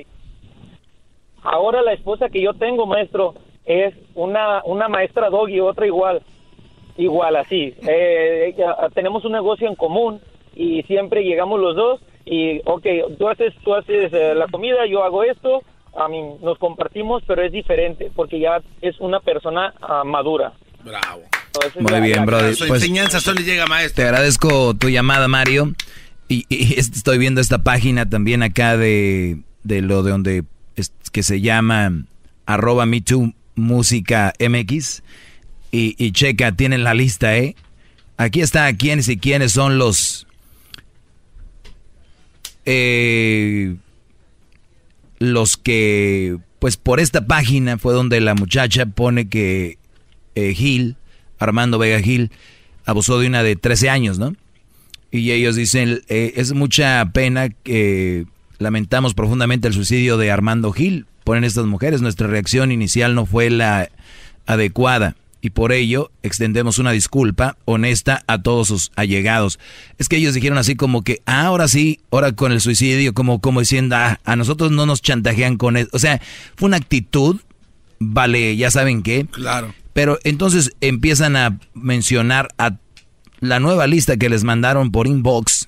Ahora la esposa que yo tengo, maestro, es una, una maestra doggy, otra igual, igual así. Eh, tenemos un negocio en común y siempre llegamos los dos y, ok, tú haces, tú haces eh, la comida, yo hago esto, a mí nos compartimos, pero es diferente porque ya es una persona ah, madura. Bravo. Muy bien, brother. Su Pues, enseñanza solo le llega, maestro. Te agradezco tu llamada, Mario. Y, y est- estoy viendo esta página también acá de, de lo de donde es- que se llama arroba me too música MX. Y, y checa, tienen la lista, ¿eh? Aquí está quiénes y quiénes son los... eh, los que Pues por esta página fue donde la muchacha pone que eh, Gil, Armando Vega Gil, abusó de una de 13 años, ¿no? Y ellos dicen, eh, es mucha pena que lamentamos profundamente el suicidio de Armando Gil. Ponen estas mujeres, nuestra reacción inicial no fue la adecuada y por ello extendemos una disculpa honesta a todos sus allegados. Es que ellos dijeron así como que, ah, ahora sí, ahora con el suicidio, como, como diciendo, ah, a nosotros no nos chantajean con eso. O sea, fue una actitud, vale, ya saben qué. Claro. Pero entonces empiezan a mencionar a la nueva lista que les mandaron por inbox.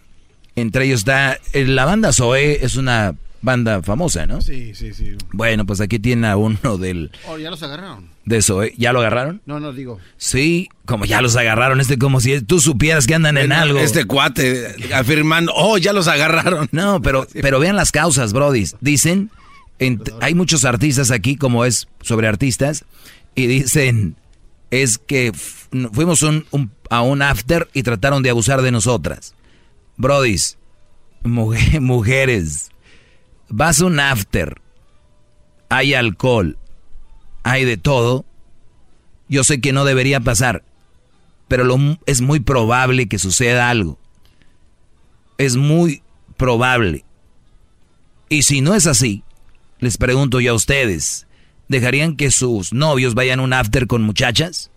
Entre ellos está, eh, la banda Zoe es una banda famosa, ¿no? Sí, sí, sí. Bueno, pues aquí tiene a uno del... Oh, ya los agarraron. De Zoe. ¿Ya lo agarraron? No, no, digo. Sí, como ya los agarraron, este como si tú supieras que andan en algo. Este cuate afirmando, oh, ya los agarraron. No, pero, pero vean las causas, Brody. Dicen, en- hay muchos artistas aquí, como es sobre artistas, y dicen, es que fuimos un- un- a un after y trataron de abusar de nosotras. Brodis, mujer- mujeres, vas a un after, hay alcohol, hay de todo. Yo sé que no debería pasar, pero es muy probable que suceda algo. Es muy probable. Y si no es así, les pregunto yo a ustedes, ¿dejarían que sus novios vayan a un after con muchachas?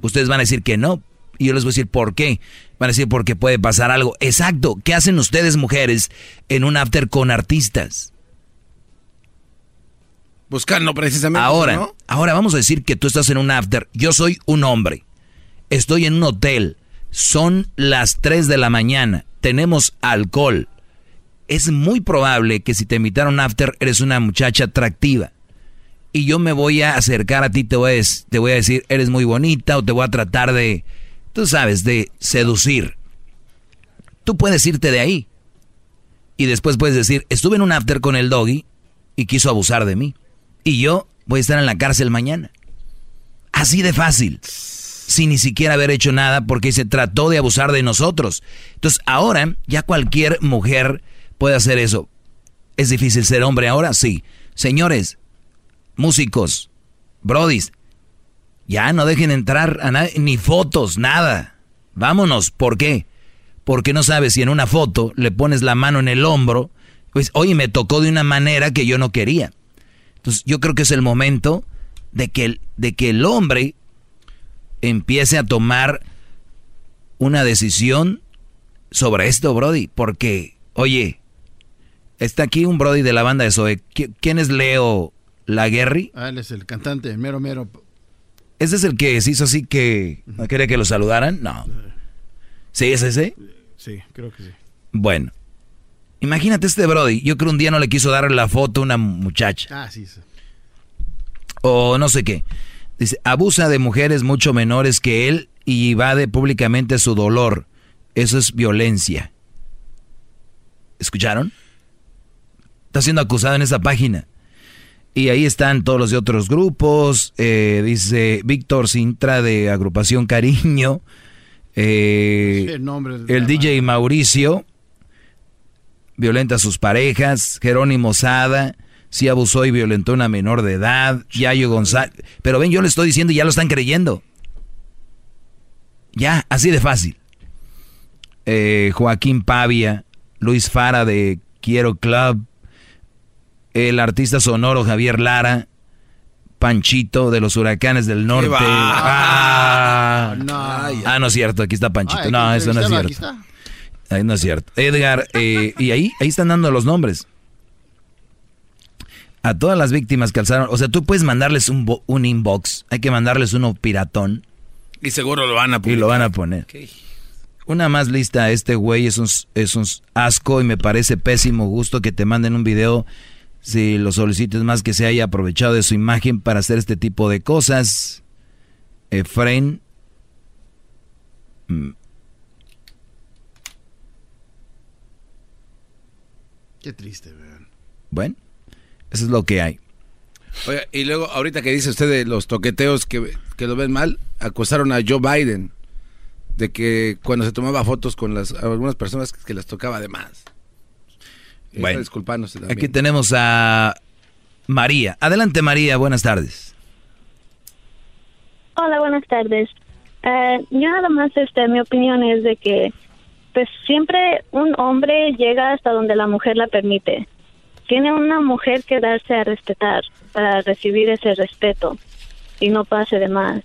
Ustedes van a decir que no. Y yo les voy a decir por qué. Van a decir porque puede pasar algo. Exacto. ¿Qué hacen ustedes mujeres en un after con artistas? Buscando precisamente. Ahora, ¿no? ahora vamos a decir que tú estás en un after. Yo soy un hombre. Estoy en un hotel. Son las 3 de la mañana. Tenemos alcohol. Es muy probable que si te invitaron after eres una muchacha atractiva. Y yo me voy a acercar a ti, te voy a, te voy a decir, eres muy bonita o te voy a tratar de, tú sabes, de seducir. Tú puedes irte de ahí. Y después puedes decir, estuve en un after con el doggy y quiso abusar de mí. Y yo voy a estar en la cárcel mañana. Así de fácil. Sin ni siquiera haber hecho nada porque se trató de abusar de nosotros. Entonces ahora ya cualquier mujer puede hacer eso. ¿Es difícil ser hombre ahora? Sí. Señores, músicos, brodis, ya no dejen entrar a nadie, ni fotos, nada. Vámonos. ¿Por qué? Porque no sabes si en una foto le pones la mano en el hombro, pues, oye, me tocó de una manera que yo no quería. Entonces, yo creo que es el momento de que el, de que el hombre empiece a tomar una decisión sobre esto, Brody. Porque, oye, está aquí un Brody de la banda de Zoe. ¿Qui- ¿Quién es Leo Laguerri? Ah, él es el cantante, mero mero. ¿Ese es el que se hizo así que no quería que lo saludaran? No. ¿Sí es ese? Sí, creo que sí. Bueno. Imagínate este Brody. Yo creo un día no le quiso dar la foto a una muchacha. Ah, sí. sí. o no sé qué. Dice, abusa de mujeres mucho menores que él y evade públicamente su dolor. Eso es violencia. ¿Escucharon? Está siendo acusado en esa página. Y ahí están todos los de otros grupos. eh, dice Víctor Sintra de Agrupación Cariño. eh, el de el DJ Mauricio violenta a sus parejas. Jerónimo Sada sí abusó y violentó a una menor de edad. Yayo González. Pero ven, yo le estoy diciendo y ya lo están creyendo. Ya, así de fácil. Eh, Joaquín Pavia, Luis Fara de Quiero Club, el artista sonoro Javier Lara, Panchito de los Huracanes del Norte. Ah, No. ah, no es cierto, aquí está Panchito. Ay, no, eso no es cierto. Ahí no es cierto. Edgar, eh, y ahí, ahí están dando los nombres. A todas las víctimas que alzaron. O sea, tú puedes mandarles un, un inbox. Hay que mandarles uno piratón. Y seguro lo van a Y publicar. lo van a poner. Una más lista, este güey es un, es un asco y me parece pésimo gusto que te manden un video si lo solicites más que se haya aprovechado de su imagen para hacer este tipo de cosas. Efraín. mm, Qué triste, vean. Bueno, eso es lo que hay. Oiga, y luego, ahorita que dice usted de los toqueteos que, que lo ven mal, acusaron a Joe Biden de que cuando se tomaba fotos con las algunas personas que las tocaba de más. Bueno, disculpándose también. Aquí tenemos a María. Adelante María, buenas tardes. Hola, buenas tardes. Eh, yo nada más, este, mi opinión es de que, pues siempre un hombre llega hasta donde la mujer la permite. Tiene una mujer que darse a respetar para recibir ese respeto y no pase de más.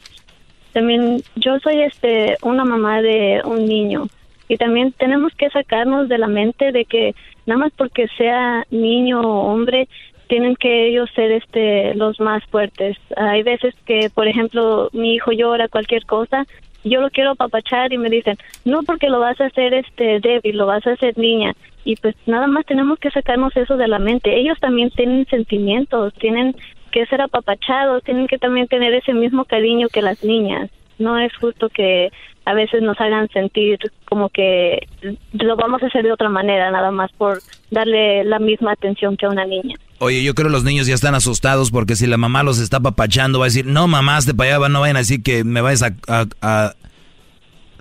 También yo soy este una mamá de un niño y también tenemos que sacarnos de la mente de que nada más porque sea niño o hombre tienen que ellos ser este los más fuertes. Hay veces que, por ejemplo, mi hijo llora cualquier cosa, yo lo quiero apapachar y me dicen, "No porque lo vas a hacer este débil, lo vas a hacer niña." Y pues nada más tenemos que sacarnos eso de la mente. Ellos también tienen sentimientos, tienen que ser apapachados, tienen que también tener ese mismo cariño que las niñas. No es justo que a veces nos hagan sentir como que lo vamos a hacer de otra manera, nada más por darle la misma atención que a una niña. Oye, yo creo que los niños ya están asustados porque si la mamá los está papachando va a decir, no mamás de para allá, no vayan a decir que me vayas a, a- a-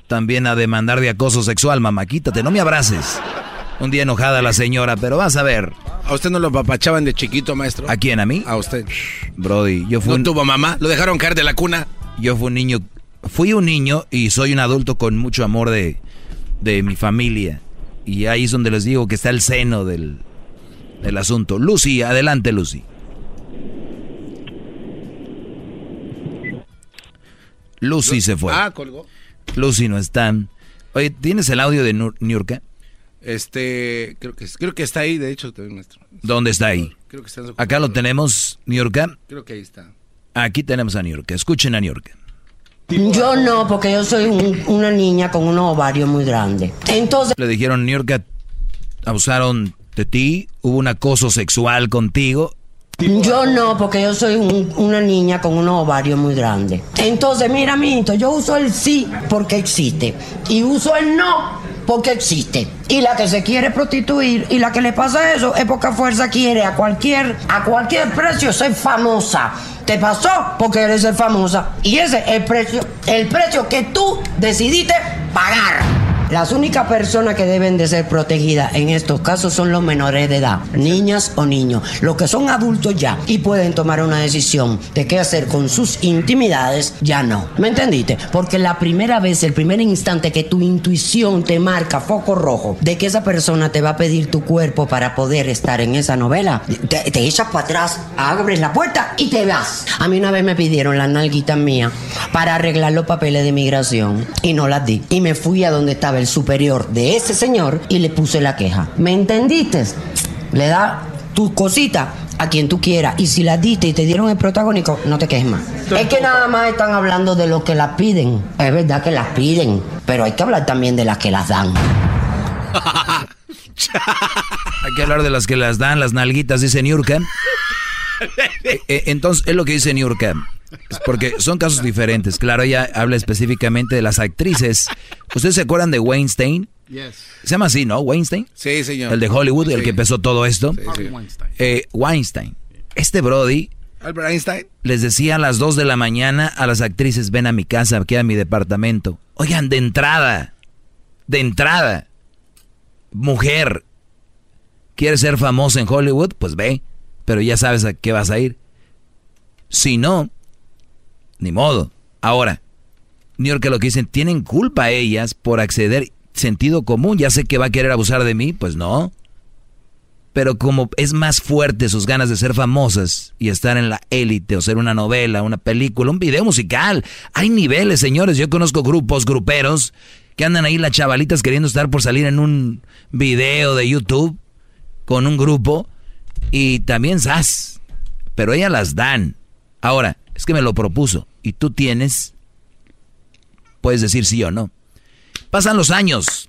también a demandar de acoso sexual, mamá, quítate, no me abraces. Un día enojada la señora, pero vas a ver. ¿A usted no lo papachaban de chiquito, maestro? ¿A quién? ¿A mí? A usted. Brody, yo fui ¿No un- tuvo mamá? ¿Lo dejaron caer de la cuna? Yo fui un niño, fui un niño y soy un adulto con mucho amor de, de mi familia. Y ahí es donde les digo que está el seno del, del asunto. Lucy, adelante Lucy. Lucy se fue. Ah, colgó. Lucy no está. Oye, ¿tienes el audio de Nur- Niurka? Este, creo que, creo que está ahí, de hecho, también, maestro. ¿Dónde está ahí? Creo que está en su Acá lo tenemos, Niurka. Creo que ahí está. Aquí tenemos a Niurka. Escuchen a Niurka. Yo no, porque yo soy un- una niña con unos ovarios muy grandes. Entonces, Le dijeron, Niurka, abusaron de ti, hubo un acoso sexual contigo. yo no, porque yo soy un- una niña con unos ovarios muy grandes. Entonces, mira, mijito, yo uso el sí porque existe. Y uso el no porque existe. Y la que se quiere prostituir y la que le pasa eso es porque a fuerza quiere a cualquier, a cualquier precio ser famosa. Te pasó porque eres ser famosa. Y ese es el precio, el precio que tú decidiste pagar. Las únicas personas que deben de ser protegidas en estos casos son los menores de edad, niñas o niños, los que son adultos ya y pueden tomar una decisión de qué hacer con sus intimidades, ya no. ¿Me entendiste? Porque la primera vez, el primer instante que tu intuición te marca foco rojo de que esa persona te va a pedir tu cuerpo para poder estar en esa novela, te, echas para atrás, abres la puerta y te vas. A mí una vez me pidieron las nalguitas mías para arreglar los papeles de migración y no las di. Y me fui a donde estaba el superior de ese señor y le puse la queja. ¿Me entendiste? Le da tu cosita a quien tú quieras y si las diste y te dieron el protagónico, no te quejes más. Es que nada más están hablando de los que las piden. Es verdad que las piden, pero hay que hablar también de las que las dan. Hay que hablar de las que las dan, las nalguitas, dice Niurka. Eh, eh, Entonces, es lo que dice Niurka. Es Porque son casos diferentes. Claro, ella habla específicamente de las actrices. ¿Ustedes se acuerdan de Weinstein? Se llama así, ¿no? Weinstein. Sí, señor. El de Hollywood, el Sí. que empezó todo esto. sí. Eh, Weinstein. Este Brody Albert Einstein. les decía a las 2 de la mañana a las actrices, ven a mi casa, aquí a mi departamento. Oigan, de entrada, de entrada, mujer, ¿quieres ser famosa en Hollywood? Pues ve, pero ya sabes a qué vas a ir. Si no, ni modo. Ahora, New York lo que dicen, tienen culpa ellas por acceder sentido común, ya sé que va a querer abusar de mí, pues no. Pero como es más fuerte sus ganas de ser famosas y estar en la élite o ser una novela, una película, un video musical. Hay niveles, señores. Yo conozco grupos, gruperos, que andan ahí las chavalitas queriendo estar por salir en un video de YouTube con un grupo y también sas. Pero ellas las dan. Ahora, es que me lo propuso y tú tienes, puedes decir sí o no. Pasan los años.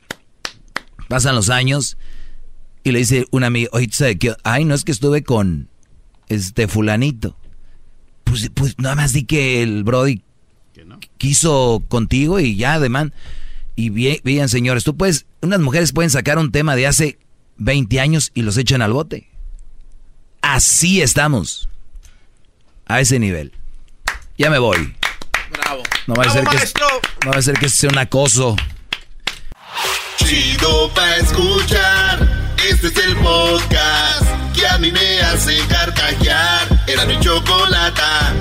Pasan los años y le dice una amiga, oye, ¿tú sabes qué? Ay, no es que estuve con este fulanito. Pues, pues nada más di que el Brody quiso contigo y ya, además. Y bien, bien, señores, tú puedes, unas mujeres pueden sacar un tema de hace 20 años y los echan al bote. Así estamos. A ese nivel. Ya me voy. Bravo. No va a ser que, no va a ser que sea un acoso. Chido pa' escuchar. Este es el podcast que a mí me hace carcajear. Era mi chocolata.